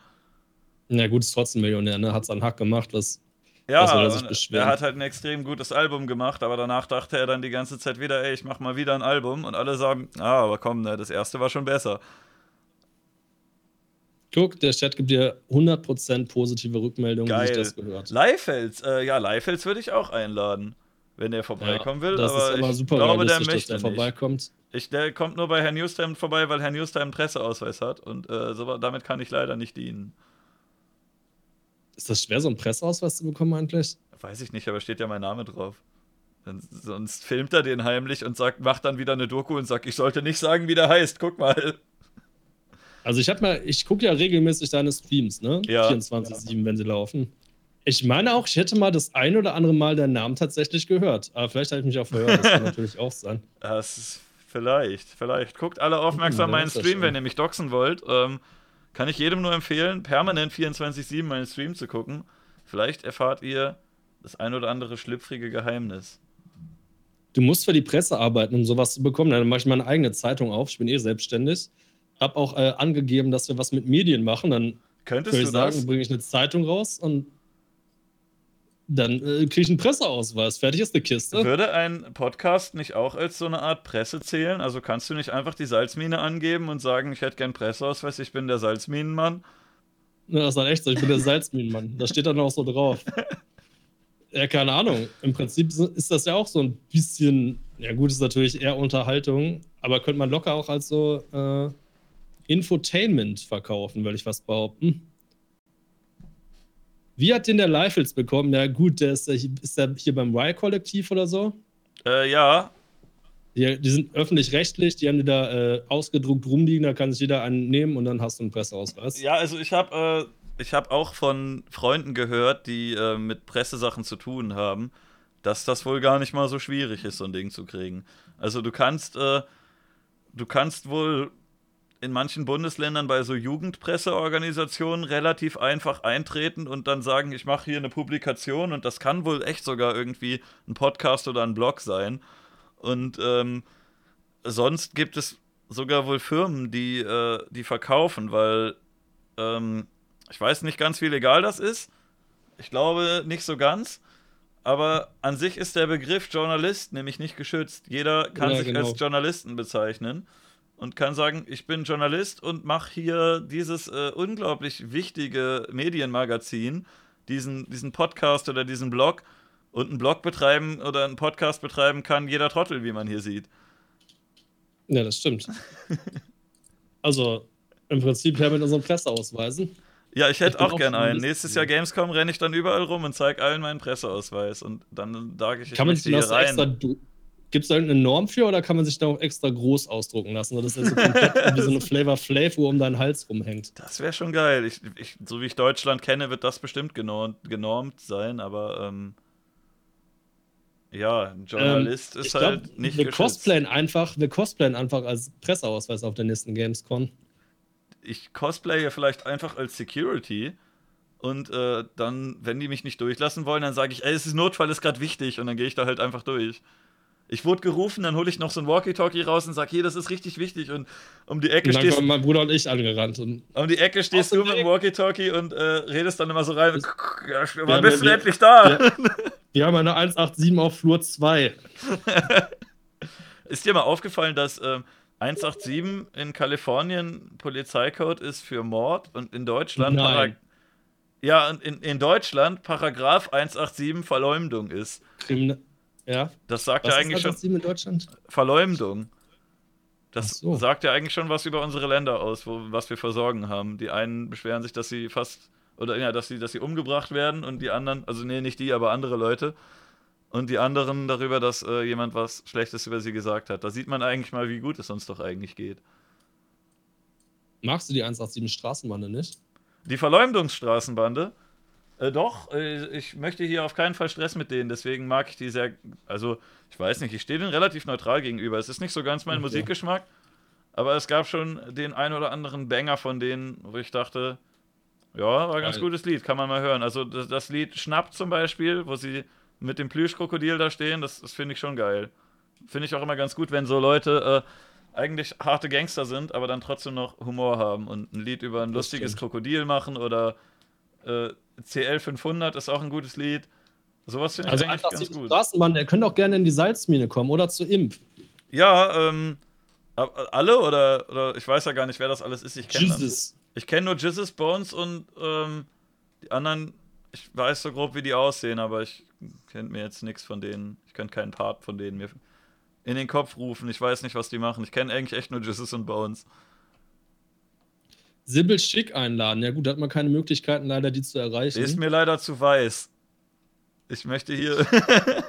Speaker 2: Na gut, ist trotzdem Millionär, ne? Hat seinen Hack gemacht, was.
Speaker 1: Ja, was er, er hat halt ein extrem gutes Album gemacht, aber danach dachte er dann die ganze Zeit wieder, ey, ich mach mal wieder ein Album und alle sagen, ah, aber komm, ne, das erste war schon besser.
Speaker 2: Guck, der Chat gibt dir 100% positive Rückmeldungen,
Speaker 1: wie sich das gehört. Leifels, äh, ja, Leifels würde ich auch einladen, wenn der vorbeikommen ja, will.
Speaker 2: Das
Speaker 1: aber
Speaker 2: ist aber super glaube, der möchte dass der vorbeikommt.
Speaker 1: Ich, der kommt nur bei Herrn Newstime vorbei, weil Herr Newstime einen Presseausweis hat und äh, so, damit kann ich leider nicht dienen.
Speaker 2: Ist das schwer, so einen Presseausweis zu bekommen eigentlich?
Speaker 1: Weiß ich nicht, aber steht ja mein Name drauf. Dann, sonst filmt er den heimlich und sagt, macht dann wieder eine Doku und sagt, ich sollte nicht sagen, wie der heißt, guck mal.
Speaker 2: Also ich habe mal, ich gucke ja regelmäßig deine Streams, ne? Ja. 24-7, ja. wenn sie laufen. Ich meine auch, ich hätte mal das ein oder andere Mal deinen Namen tatsächlich gehört. Aber vielleicht habe ich mich auch verhört, das kann natürlich auch sein.
Speaker 1: Das ist vielleicht, vielleicht. Guckt alle aufmerksam ja, meinen Stream, wenn ihr mich doxen wollt. Ähm, kann ich jedem nur empfehlen, permanent 24-7 meinen Stream zu gucken. Vielleicht erfahrt ihr das ein oder andere schlüpfrige Geheimnis.
Speaker 2: Du musst für die Presse arbeiten, um sowas zu bekommen. Dann mache ich meine eigene Zeitung auf. Ich bin eh selbstständig. Hab auch äh, angegeben, dass wir was mit Medien machen. Dann
Speaker 1: Könntest würde
Speaker 2: ich sagen, bringe ich eine Zeitung raus und dann äh, kriege ich einen Presseausweis. Fertig ist eine Kiste.
Speaker 1: Würde ein Podcast nicht auch als so eine Art Presse zählen? Also kannst du nicht einfach die Salzmine angeben und sagen, ich hätte gern Presseausweis, ich bin der Salzminenmann?
Speaker 2: Ja, das ist dann echt so, ich bin der Salzminenmann. Da steht dann auch so drauf. ja, keine Ahnung. Im Prinzip ist das ja auch so ein bisschen, ja gut, ist natürlich eher Unterhaltung, aber könnte man locker auch als so äh, Infotainment verkaufen, würde ich was behaupten. Wie hat den der Leifels bekommen? Ja, gut, der ist, ist der hier beim Y-Kollektiv oder so?
Speaker 1: Äh, ja.
Speaker 2: Die, die sind öffentlich-rechtlich, die haben die da äh, ausgedruckt rumliegen, da kann sich jeder einen nehmen und dann hast du einen Presseausweis.
Speaker 1: Ja, also ich habe äh, hab auch von Freunden gehört, die äh, mit Pressesachen zu tun haben, dass das wohl gar nicht mal so schwierig ist, so ein Ding zu kriegen. Also du kannst, äh, du kannst wohl in manchen Bundesländern bei so Jugendpresseorganisationen relativ einfach eintreten und dann sagen, ich mache hier eine Publikation und das kann wohl echt sogar irgendwie ein Podcast oder ein Blog sein. Und ähm, sonst gibt es sogar wohl Firmen, die, äh, die verkaufen, weil ähm, ich weiß nicht ganz, wie legal das ist. Ich glaube nicht so ganz. Aber an sich ist der Begriff Journalist nämlich nicht geschützt. Jeder kann ja, sich genau. als Journalisten bezeichnen und kann sagen, ich bin Journalist und mache hier dieses äh, unglaublich wichtige Medienmagazin diesen, diesen Podcast oder diesen Blog und einen Blog betreiben oder einen Podcast betreiben kann jeder Trottel, wie man hier sieht.
Speaker 2: Ja, das stimmt. also im Prinzip ja mit unseren Presseausweisen.
Speaker 1: Ja, ich hätte auch, auch gern einen. Nächstes Jahr Gamescom renne ich dann überall rum und zeige allen meinen Presseausweis und dann sage ich, ich
Speaker 2: kann man sich hier rein. Gibt es da irgendeine Norm für oder kann man sich da auch extra groß ausdrucken lassen, dass das so komplett wie so eine Flavor Flav, wo um deinen Hals rumhängt?
Speaker 1: Das wäre schon geil. Ich, ich, so wie ich Deutschland kenne, wird das bestimmt genormt, genormt sein, aber ähm, ja, ein Journalist ähm, ist halt glaub, nicht
Speaker 2: wir cosplayen einfach, Wir cosplayen einfach als Presseausweis auf der nächsten Gamescom.
Speaker 1: Ich cosplaye vielleicht einfach als Security und äh, dann, wenn die mich nicht durchlassen wollen, dann sage ich, ey, es ist Notfall, ist gerade wichtig und dann gehe ich da halt einfach durch. Ich wurde gerufen, dann hole ich noch so ein Walkie-Talkie raus und sage, hier, das ist richtig wichtig. Und um die Ecke
Speaker 2: und dann stehst mein Bruder und ich angerannt. Und
Speaker 1: um die Ecke stehst du mit dem Walkie-Talkie und äh, redest dann immer so rein. Und, ja, wann bist du endlich da?
Speaker 2: Wir, wir haben eine 187 auf Flur 2.
Speaker 1: ist dir mal aufgefallen, dass äh, 187 in Kalifornien Polizeicode ist für Mord und in Deutschland
Speaker 2: Nein.
Speaker 1: ja, in, in Deutschland Paragraph 187 Verleumdung ist.
Speaker 2: Kriminal ja.
Speaker 1: Das sagt was ja eigentlich
Speaker 2: schon. in Deutschland?
Speaker 1: Verleumdung. Das so. sagt ja eigentlich schon was über unsere Länder aus, wo, was wir versorgen haben. Die einen beschweren sich, dass sie fast, oder ja, dass sie, dass sie umgebracht werden und die anderen, also nee, nicht die, aber andere Leute. Und die anderen darüber, dass äh, jemand was Schlechtes über sie gesagt hat. Da sieht man eigentlich mal, wie gut es uns doch eigentlich geht.
Speaker 2: Magst du die 187 Straßenbande nicht?
Speaker 1: Die Verleumdungsstraßenbande? Äh, doch, äh, ich möchte hier auf keinen Fall Stress mit denen, deswegen mag ich die sehr. Also, ich weiß nicht, ich stehe denen relativ neutral gegenüber. Es ist nicht so ganz mein okay. Musikgeschmack, aber es gab schon den ein oder anderen Banger von denen, wo ich dachte, ja, war ein ganz gutes Lied, kann man mal hören. Also, das, das Lied Schnapp zum Beispiel, wo sie mit dem Plüschkrokodil da stehen, das, das finde ich schon geil. Finde ich auch immer ganz gut, wenn so Leute äh, eigentlich harte Gangster sind, aber dann trotzdem noch Humor haben und ein Lied über ein das lustiges stimmt. Krokodil machen oder äh, CL 500 ist auch ein gutes Lied. Sowas finde ich also eigentlich ganz gut.
Speaker 2: Straßenbahn, der könnte auch gerne in die Salzmine kommen oder zu Imp.
Speaker 1: Ja, ähm, alle oder, oder ich weiß ja gar nicht, wer das alles ist. Ich kenne ich kenne nur Jesus Bones und ähm, die anderen, ich weiß so grob, wie die aussehen, aber ich kenne mir jetzt nichts von denen. Ich könnte keinen Part von denen mir in den Kopf rufen. Ich weiß nicht, was die machen. Ich kenne eigentlich echt nur Jesus und Bones.
Speaker 2: Sibyl Schick einladen. Ja gut, da hat man keine Möglichkeiten leider, die zu erreichen.
Speaker 1: Ist mir leider zu weiß. Ich möchte hier.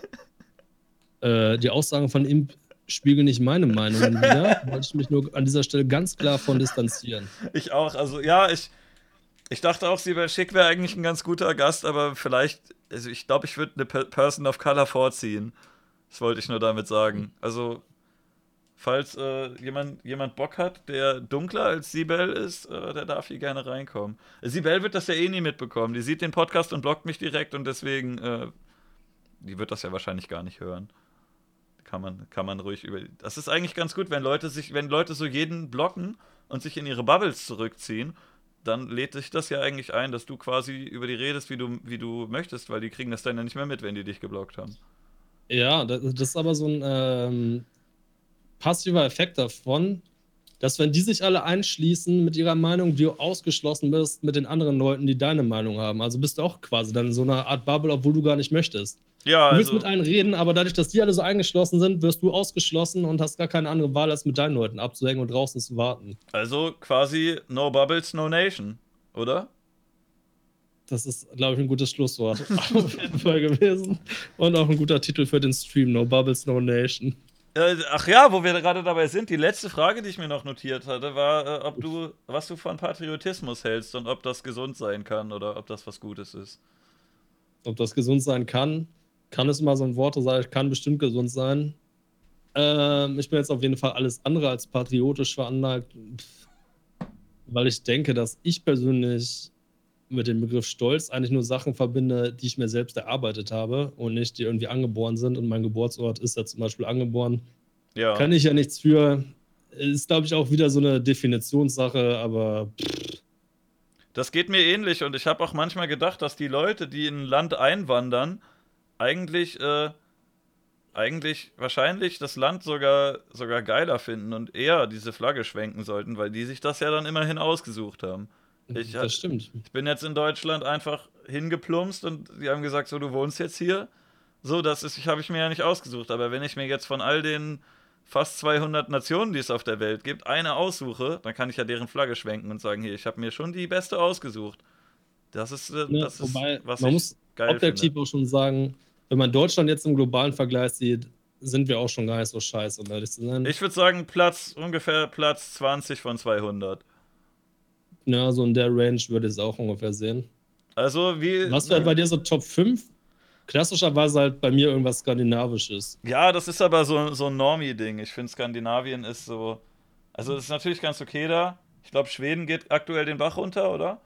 Speaker 2: äh, die Aussagen von ihm spiegeln nicht meine Meinung wieder. Wollte ich mich nur an dieser Stelle ganz klar von distanzieren.
Speaker 1: Ich auch. Also ja, ich, ich dachte auch, Sibyl Schick wäre eigentlich ein ganz guter Gast, aber vielleicht, also ich glaube, ich würde eine Person of Color vorziehen. Das wollte ich nur damit sagen. Also Falls äh, jemand, jemand Bock hat, der dunkler als Sibel ist, äh, der darf hier gerne reinkommen. Sibel wird das ja eh nie mitbekommen. Die sieht den Podcast und blockt mich direkt und deswegen, äh, die wird das ja wahrscheinlich gar nicht hören. Kann man, kann man ruhig über. Das ist eigentlich ganz gut, wenn Leute sich, wenn Leute so jeden blocken und sich in ihre Bubbles zurückziehen, dann lädt sich das ja eigentlich ein, dass du quasi über die redest, wie du, wie du möchtest, weil die kriegen das dann ja nicht mehr mit, wenn die dich geblockt haben.
Speaker 2: Ja, das, ist aber so ein ähm, passiver Effekt davon, dass wenn die sich alle einschließen mit ihrer Meinung, du ausgeschlossen bist mit den anderen Leuten, die deine Meinung haben. Also bist du auch quasi dann in so einer Art Bubble, obwohl du gar nicht möchtest. Ja, du willst also, mit allen reden, aber dadurch, dass die alle so eingeschlossen sind, wirst du ausgeschlossen und hast gar keine andere Wahl, als mit deinen Leuten abzuhängen und draußen zu warten.
Speaker 1: Also quasi no bubbles, no nation, oder?
Speaker 2: Das ist, glaube ich, ein gutes Schlusswort auf jeden Fall gewesen. Und auch ein guter Titel für den Stream, No Bubbles, No Nation.
Speaker 1: Äh, ach ja, wo wir gerade dabei sind, die letzte Frage, die ich mir noch notiert hatte, war, äh, ob du, was du von Patriotismus hältst und ob das gesund sein kann oder ob das was Gutes ist.
Speaker 2: Ob das gesund sein kann, kann es mal so ein Wort sein, kann bestimmt gesund sein. Ähm, ich bin jetzt auf jeden Fall alles andere als patriotisch veranlagt, weil ich denke, dass ich persönlich mit dem Begriff Stolz eigentlich nur Sachen verbinde, die ich mir selbst erarbeitet habe und nicht die irgendwie angeboren sind. Und mein Geburtsort ist ja zum Beispiel angeboren. Ja. Kann ich ja nichts für. Ist, glaube ich, auch wieder so eine Definitionssache, aber. Pff.
Speaker 1: Das geht mir ähnlich und ich habe auch manchmal gedacht, dass die Leute, die in ein Land einwandern, eigentlich, äh, eigentlich wahrscheinlich das Land sogar, sogar geiler finden und eher diese Flagge schwenken sollten, weil die sich das ja dann immerhin ausgesucht haben.
Speaker 2: Ich, das stimmt.
Speaker 1: Ich bin jetzt in Deutschland einfach hingeplumpst und die haben gesagt, so, du wohnst jetzt hier. So, das ist, ich habe ich mir ja nicht ausgesucht. Aber wenn ich mir jetzt von all den fast 200 Nationen, die es auf der Welt gibt, eine aussuche, dann kann ich ja deren Flagge schwenken und sagen, hier, ich habe mir schon die beste ausgesucht. Das ist, äh,
Speaker 2: ja,
Speaker 1: das
Speaker 2: wobei, ist was man muss objektiv finde. auch schon sagen, wenn man Deutschland jetzt im globalen Vergleich sieht, sind wir auch schon gar nicht so scheiße, um ehrlich zu sein.
Speaker 1: Ich würde sagen, Platz, ungefähr Platz 20 von 200.
Speaker 2: Ja, so in der Range würde ich es auch ungefähr sehen.
Speaker 1: Also, wie.
Speaker 2: Was wäre bei dir so Top 5? Klassischerweise halt bei mir irgendwas Skandinavisches.
Speaker 1: Ja, das ist aber so, so ein Normie-Ding. Ich finde, Skandinavien ist so. Also, es ist natürlich ganz okay da. Ich glaube, Schweden geht aktuell den Bach runter, oder?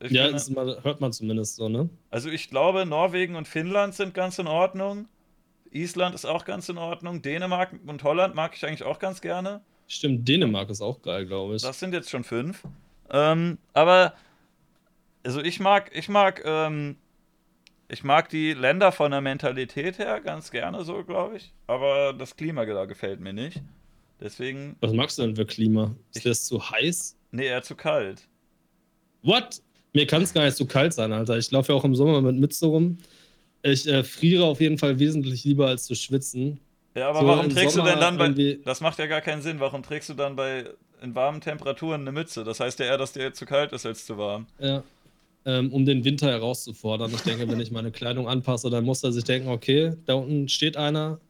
Speaker 2: Ich ja, bin, mal, hört man zumindest so, ne?
Speaker 1: Also, ich glaube, Norwegen und Finnland sind ganz in Ordnung. Island ist auch ganz in Ordnung. Dänemark und Holland mag ich eigentlich auch ganz gerne.
Speaker 2: Stimmt, Dänemark ist auch geil, glaube ich.
Speaker 1: Das sind jetzt schon fünf. Ähm, aber, also ich mag, ich mag, ähm, ich mag die Länder von der Mentalität her ganz gerne so, glaube ich. Aber das Klima da gefällt mir nicht. Deswegen.
Speaker 2: Was magst du denn für Klima? Ist das zu heiß?
Speaker 1: Nee, eher zu kalt.
Speaker 2: What? Mir kann es gar nicht so kalt sein, Alter. Ich laufe ja auch im Sommer mit Mütze rum. Ich äh, friere auf jeden Fall wesentlich lieber als zu schwitzen.
Speaker 1: Ja, aber so warum trägst Sommer du denn dann bei. Das macht ja gar keinen Sinn. Warum trägst du dann bei in warmen Temperaturen eine Mütze? Das heißt ja eher, dass dir zu kalt ist als zu warm.
Speaker 2: Ja. Ähm, um den Winter herauszufordern. Ich denke, wenn ich meine Kleidung anpasse, dann muss er sich denken, okay, da unten steht einer,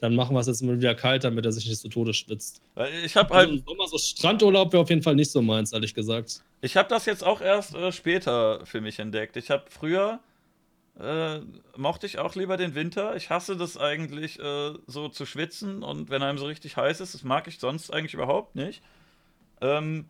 Speaker 2: dann machen wir es jetzt mal wieder kalt, damit er sich nicht zu Tode schwitzt.
Speaker 1: Ich habe halt. Also
Speaker 2: Sommer, so Strandurlaub wäre auf jeden Fall nicht so meins, ehrlich gesagt.
Speaker 1: Ich habe das jetzt auch erst äh, später für mich entdeckt. Ich habe früher äh, mochte ich auch lieber den Winter. Ich hasse das eigentlich, äh, so zu schwitzen und wenn einem so richtig heiß ist, das mag ich sonst eigentlich überhaupt nicht. Ähm,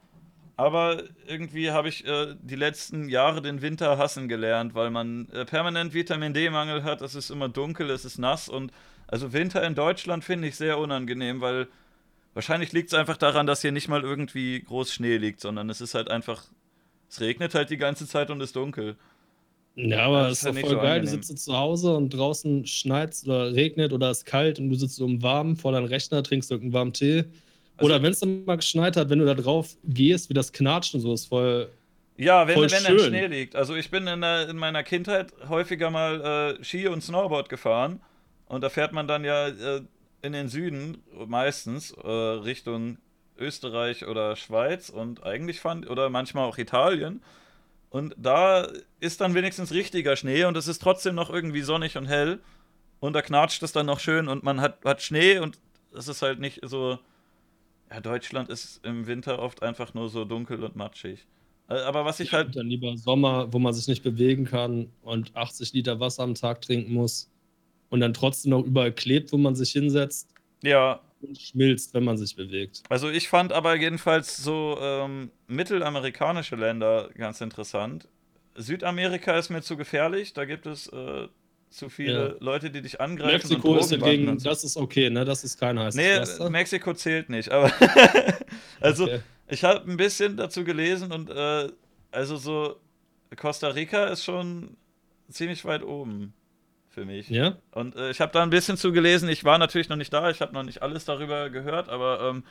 Speaker 1: aber irgendwie habe ich äh, die letzten Jahre den Winter hassen gelernt, weil man äh, permanent Vitamin D-Mangel hat. Es ist immer dunkel, es ist nass und also Winter in Deutschland finde ich sehr unangenehm, weil wahrscheinlich liegt es einfach daran, dass hier nicht mal irgendwie groß Schnee liegt, sondern es ist halt einfach, es regnet halt die ganze Zeit und ist dunkel.
Speaker 2: Ja, aber es ist doch voll so geil. Angenehm. Du sitzt zu Hause und draußen schneit oder regnet oder ist kalt und du sitzt so im Warmen vor deinem Rechner, trinkst irgendeinen warmen Tee. Also, oder wenn es dann mal geschneit hat, wenn du da drauf gehst, wie das knatscht und so, ist voll.
Speaker 1: Ja, wenn, voll wenn schön. Schnee liegt. Also ich bin in, der, in meiner Kindheit häufiger mal äh, Ski und Snowboard gefahren. Und da fährt man dann ja äh, in den Süden meistens äh, Richtung Österreich oder Schweiz und eigentlich fand, oder manchmal auch Italien. Und da ist dann wenigstens richtiger Schnee und es ist trotzdem noch irgendwie sonnig und hell. Und da knatscht es dann noch schön und man hat, hat Schnee und es ist halt nicht so. Ja, Deutschland ist im Winter oft einfach nur so dunkel und matschig. Äh, aber was ich, ich halt.
Speaker 2: Dann lieber Sommer, wo man sich nicht bewegen kann und 80 Liter Wasser am Tag trinken muss und dann trotzdem noch überall klebt, wo man sich hinsetzt.
Speaker 1: Ja,
Speaker 2: und schmilzt, wenn man sich bewegt.
Speaker 1: Also ich fand aber jedenfalls so ähm, mittelamerikanische Länder ganz interessant. Südamerika ist mir zu gefährlich, da gibt es äh, zu viele ja. Leute, die dich angreifen.
Speaker 2: Mexiko ist dagegen, das ist okay, ne? Das ist kein heißes
Speaker 1: Nee, Pflaster. Mexiko zählt nicht, aber also okay. ich habe ein bisschen dazu gelesen und äh, also so Costa Rica ist schon ziemlich weit oben für mich.
Speaker 2: Ja.
Speaker 1: Und äh, ich habe da ein bisschen zugelesen. Ich war natürlich noch nicht da, ich habe noch nicht alles darüber gehört, aber ähm,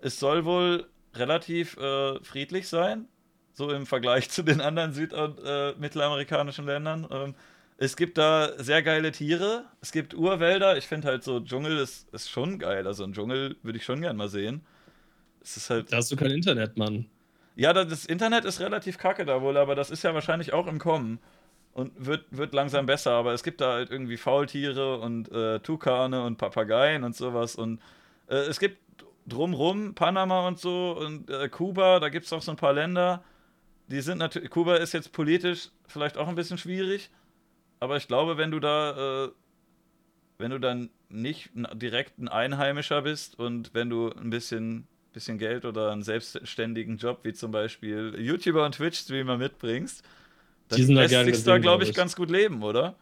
Speaker 1: es soll wohl relativ äh, friedlich sein, so im Vergleich zu den anderen süd- und äh, mittelamerikanischen Ländern. Ähm, es gibt da sehr geile Tiere, es gibt Urwälder. Ich finde halt so Dschungel ist, ist schon geil. Also ein Dschungel würde ich schon gern mal sehen. Es ist halt.
Speaker 2: Da hast du kein Internet, Mann.
Speaker 1: Ja, das Internet ist relativ kacke da wohl, aber das ist ja wahrscheinlich auch im Kommen und wird, wird langsam besser, aber es gibt da halt irgendwie Faultiere und äh, Tukane und Papageien und sowas und äh, es gibt drumrum Panama und so und äh, Kuba, da gibt es auch so ein paar Länder, die sind natürlich, Kuba ist jetzt politisch vielleicht auch ein bisschen schwierig, aber ich glaube, wenn du da, äh, wenn du dann nicht direkt ein Einheimischer bist und wenn du ein bisschen, bisschen Geld oder einen selbstständigen Job wie zum Beispiel YouTuber und Twitch-Streamer mitbringst, die sind lässt da sich da, glaube ich, ich, ganz gut leben, oder?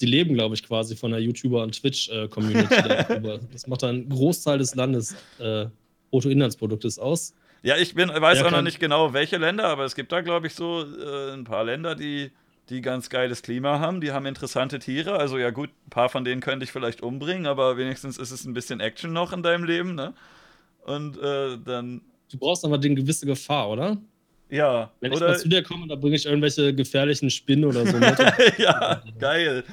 Speaker 2: Die leben, glaube ich, quasi von der YouTuber- und Twitch-Community. das macht dann einen Großteil des Landes äh, Bruttoinlandsproduktes aus.
Speaker 1: Ja, ich bin, weiß Der auch noch nicht genau, welche Länder, aber es gibt da, glaube ich, so äh, ein paar Länder, die, die ganz geiles Klima haben. Die haben interessante Tiere. Also, ja, gut, ein paar von denen könnte ich vielleicht umbringen, aber wenigstens ist es ein bisschen Action noch in deinem Leben, ne? Und äh, dann.
Speaker 2: Du brauchst aber eine gewisse Gefahr, oder?
Speaker 1: Ja.
Speaker 2: Wenn oder ich mal zu dir komme, da bringe ich irgendwelche gefährlichen Spinnen oder so mit.
Speaker 1: ja, geil.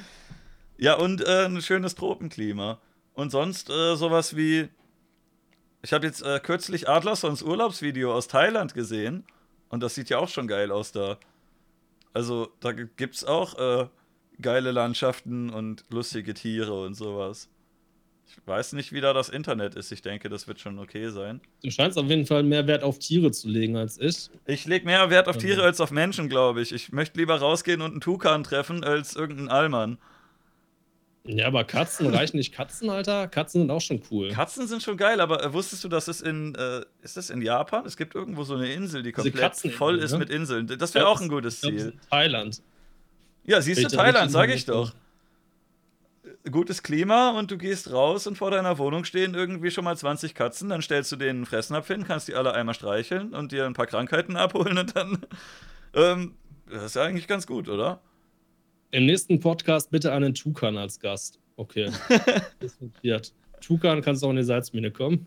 Speaker 1: Ja, und äh, ein schönes Tropenklima. Und sonst äh, sowas wie. Ich habe jetzt äh, kürzlich Adlersons Urlaubsvideo aus Thailand gesehen. Und das sieht ja auch schon geil aus da. Also, da gibt es auch äh, geile Landschaften und lustige Tiere und sowas. Ich weiß nicht, wie da das Internet ist. Ich denke, das wird schon okay sein.
Speaker 2: Du scheinst auf jeden Fall mehr Wert auf Tiere zu legen als ich.
Speaker 1: Ich lege mehr Wert auf Tiere als auf Menschen, glaube ich. Ich möchte lieber rausgehen und einen Tukan treffen als irgendeinen Allmann.
Speaker 2: Ja, aber Katzen reichen nicht Katzen, Alter. Katzen sind auch schon cool.
Speaker 1: Katzen sind schon geil, aber äh, wusstest du, dass es in äh, ist das in Japan? Es gibt irgendwo so eine Insel, die komplett voll ist ne? mit Inseln. Das wäre auch ein gutes Ziel.
Speaker 2: Thailand.
Speaker 1: Ja, siehst du Thailand, sag ich doch. Gutes Klima und du gehst raus und vor deiner Wohnung stehen irgendwie schon mal 20 Katzen, dann stellst du denen einen Fressnapf hin, kannst die alle einmal streicheln und dir ein paar Krankheiten abholen und dann ähm, das ist ja eigentlich ganz gut, oder?
Speaker 2: Im nächsten Podcast bitte einen Tukan als Gast. Okay. Tukan, kannst du auch in die Salzmine kommen.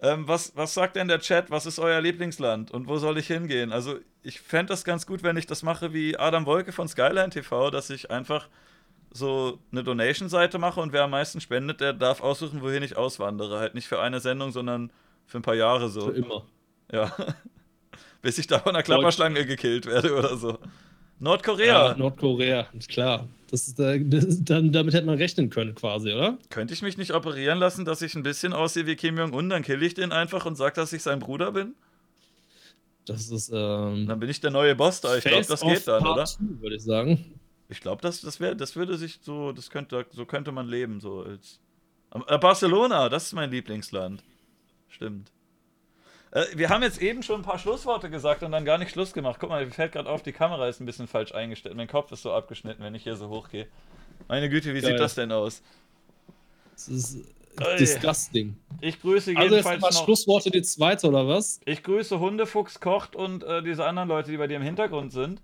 Speaker 1: Ähm, was, was sagt denn der Chat? Was ist euer Lieblingsland und wo soll ich hingehen? Also, ich fände das ganz gut, wenn ich das mache wie Adam Wolke von Skyline TV, dass ich einfach so eine Donation-Seite mache und wer am meisten spendet, der darf aussuchen, wohin ich auswandere. Halt nicht für eine Sendung, sondern für ein paar Jahre so.
Speaker 2: Für immer.
Speaker 1: Ja. Bis ich da von einer Klapperschlange gekillt werde oder so. Nordkorea.
Speaker 2: Ja, Nordkorea, klar. Das ist, äh, das, dann, damit hätte man rechnen können, quasi, oder?
Speaker 1: Könnte ich mich nicht operieren lassen, dass ich ein bisschen aussehe wie Kim Jong-un? Dann kill ich den einfach und sag, dass ich sein Bruder bin?
Speaker 2: Das ist. Ähm,
Speaker 1: dann bin ich der neue Boss da. Ich glaube, das geht dann, oder?
Speaker 2: Würde ich sagen.
Speaker 1: Ich glaube, das, das, das würde sich so, das könnte, so könnte man leben, so als. Äh, Barcelona, das ist mein Lieblingsland. Stimmt. Äh, wir haben jetzt eben schon ein paar Schlussworte gesagt und dann gar nicht Schluss gemacht. Guck mal, mir fällt gerade auf, die Kamera ist ein bisschen falsch eingestellt. Mein Kopf ist so abgeschnitten, wenn ich hier so hochgehe. Meine Güte, wie Geil. sieht das denn aus?
Speaker 2: Das ist Ey. disgusting.
Speaker 1: Ich grüße
Speaker 2: also jedenfalls jetzt noch... Schlussworte die zweite, oder was?
Speaker 1: Ich grüße Hundefuchs Kocht und äh, diese anderen Leute, die bei dir im Hintergrund sind.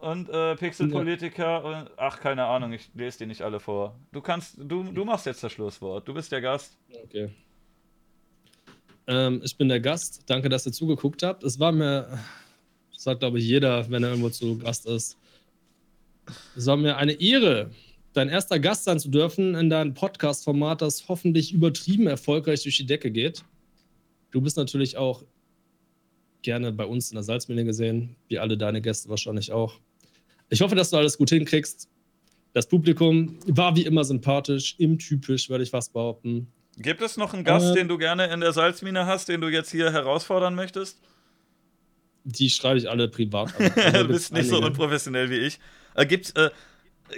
Speaker 1: Und äh, Pixelpolitiker ja. und ach, keine Ahnung, ich lese die nicht alle vor. Du kannst, du, du machst jetzt das Schlusswort. Du bist der Gast.
Speaker 2: Okay. Ähm, ich bin der Gast. Danke, dass ihr zugeguckt habt. Es war mir, das sagt glaube ich jeder, wenn er irgendwo zu Gast ist. Es war mir eine Ehre, dein erster Gast sein zu dürfen in deinem Podcast-Format, das hoffentlich übertrieben erfolgreich durch die Decke geht. Du bist natürlich auch gerne bei uns in der Salzmine gesehen, wie alle deine Gäste wahrscheinlich auch. Ich hoffe, dass du alles gut hinkriegst. Das Publikum war wie immer sympathisch, im typisch, würde ich was behaupten.
Speaker 1: Gibt es noch einen Gast, äh, den du gerne in der Salzmine hast, den du jetzt hier herausfordern möchtest?
Speaker 2: Die schreibe ich alle privat.
Speaker 1: Also du bist nicht einige. so unprofessionell wie ich. Äh, gibt's, äh,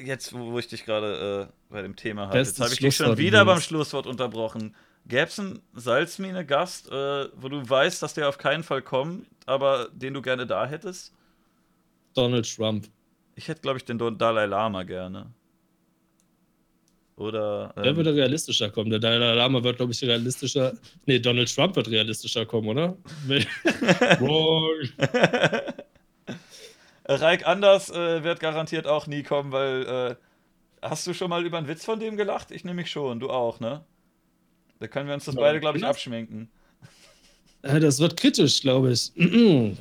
Speaker 1: jetzt, wo ich dich gerade äh, bei dem Thema habe, jetzt habe ich dich schon wieder beim Schlusswort unterbrochen. Gäbe es einen Salzmine-Gast, äh, wo du weißt, dass der auf keinen Fall kommt, aber den du gerne da hättest?
Speaker 2: Donald Trump.
Speaker 1: Ich hätte, glaube ich, den Dalai Lama gerne. Oder.
Speaker 2: Ähm, der würde realistischer kommen. Der Dalai Lama wird, glaube ich, realistischer. Nee, Donald Trump wird realistischer kommen, oder?
Speaker 1: Reik Anders äh, wird garantiert auch nie kommen, weil. Äh, hast du schon mal über einen Witz von dem gelacht? Ich nehme mich schon. Du auch, ne? Da können wir uns das ja, beide, glaube ich, abschminken.
Speaker 2: Das wird kritisch, glaube ich.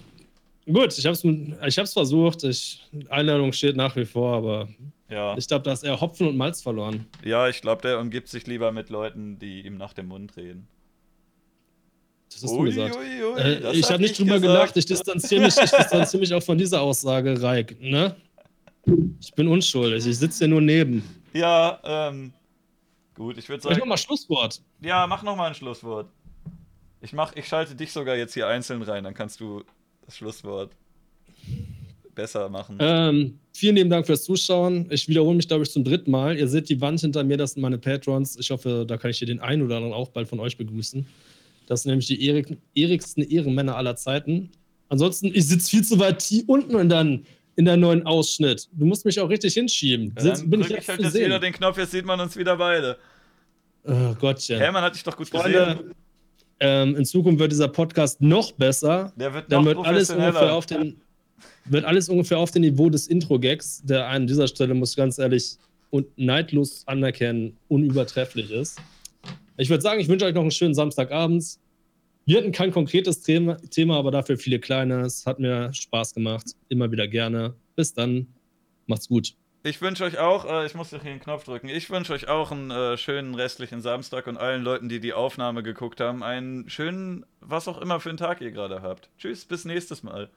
Speaker 2: Gut, ich habe es ich hab's versucht. Ich, Einladung steht nach wie vor, aber ja. Ich glaube, da ist er Hopfen und Malz verloren.
Speaker 1: Ja, ich glaube, der umgibt sich lieber mit Leuten, die ihm nach dem Mund reden.
Speaker 2: Das ist ui, gesagt. Ui, ui, äh, ich habe nicht drüber gesagt. gelacht. Ich distanziere mich, ich distanziere mich auch von dieser Aussage, Reik. Ne? Ich bin unschuldig. Ich sitze hier nur neben.
Speaker 1: Ja, ähm. Gut, ich würde sagen.
Speaker 2: Ich mach mal Schlusswort.
Speaker 1: Ja, mach noch mal ein Schlusswort. Ich, mach, ich schalte dich sogar jetzt hier einzeln rein, dann kannst du das Schlusswort besser machen.
Speaker 2: Ähm, vielen lieben Dank fürs Zuschauen. Ich wiederhole mich, glaube ich, zum dritten Mal. Ihr seht die Wand hinter mir, das sind meine Patrons. Ich hoffe, da kann ich hier den einen oder anderen auch bald von euch begrüßen. Das sind nämlich die Erik, erigsten Ehrenmänner aller Zeiten. Ansonsten, ich sitze viel zu weit hier unten und dann in der neuen Ausschnitt. Du musst mich auch richtig hinschieben.
Speaker 1: Ja, dann bin ich, ich halt jetzt wieder den Knopf, jetzt sieht man uns wieder beide.
Speaker 2: Oh Gottchen.
Speaker 1: Hermann hat dich doch gut Freunde, gesehen.
Speaker 2: Ähm, in Zukunft wird dieser Podcast noch besser.
Speaker 1: Der wird
Speaker 2: noch
Speaker 1: dann wird
Speaker 2: alles ungefähr auf den wird alles ungefähr auf dem Niveau des Intro-Gags, der an dieser Stelle, muss ich ganz ehrlich und neidlos anerkennen, unübertrefflich ist. Ich würde sagen, ich wünsche euch noch einen schönen Samstagabend. Wir hatten kein konkretes Thema, Thema, aber dafür viele kleine. Es hat mir Spaß gemacht. Immer wieder gerne. Bis dann. Macht's gut.
Speaker 1: Ich wünsche euch auch, äh, ich muss hier den Knopf drücken, ich wünsche euch auch einen äh, schönen restlichen Samstag und allen Leuten, die die Aufnahme geguckt haben, einen schönen, was auch immer für einen Tag ihr gerade habt. Tschüss, bis nächstes Mal.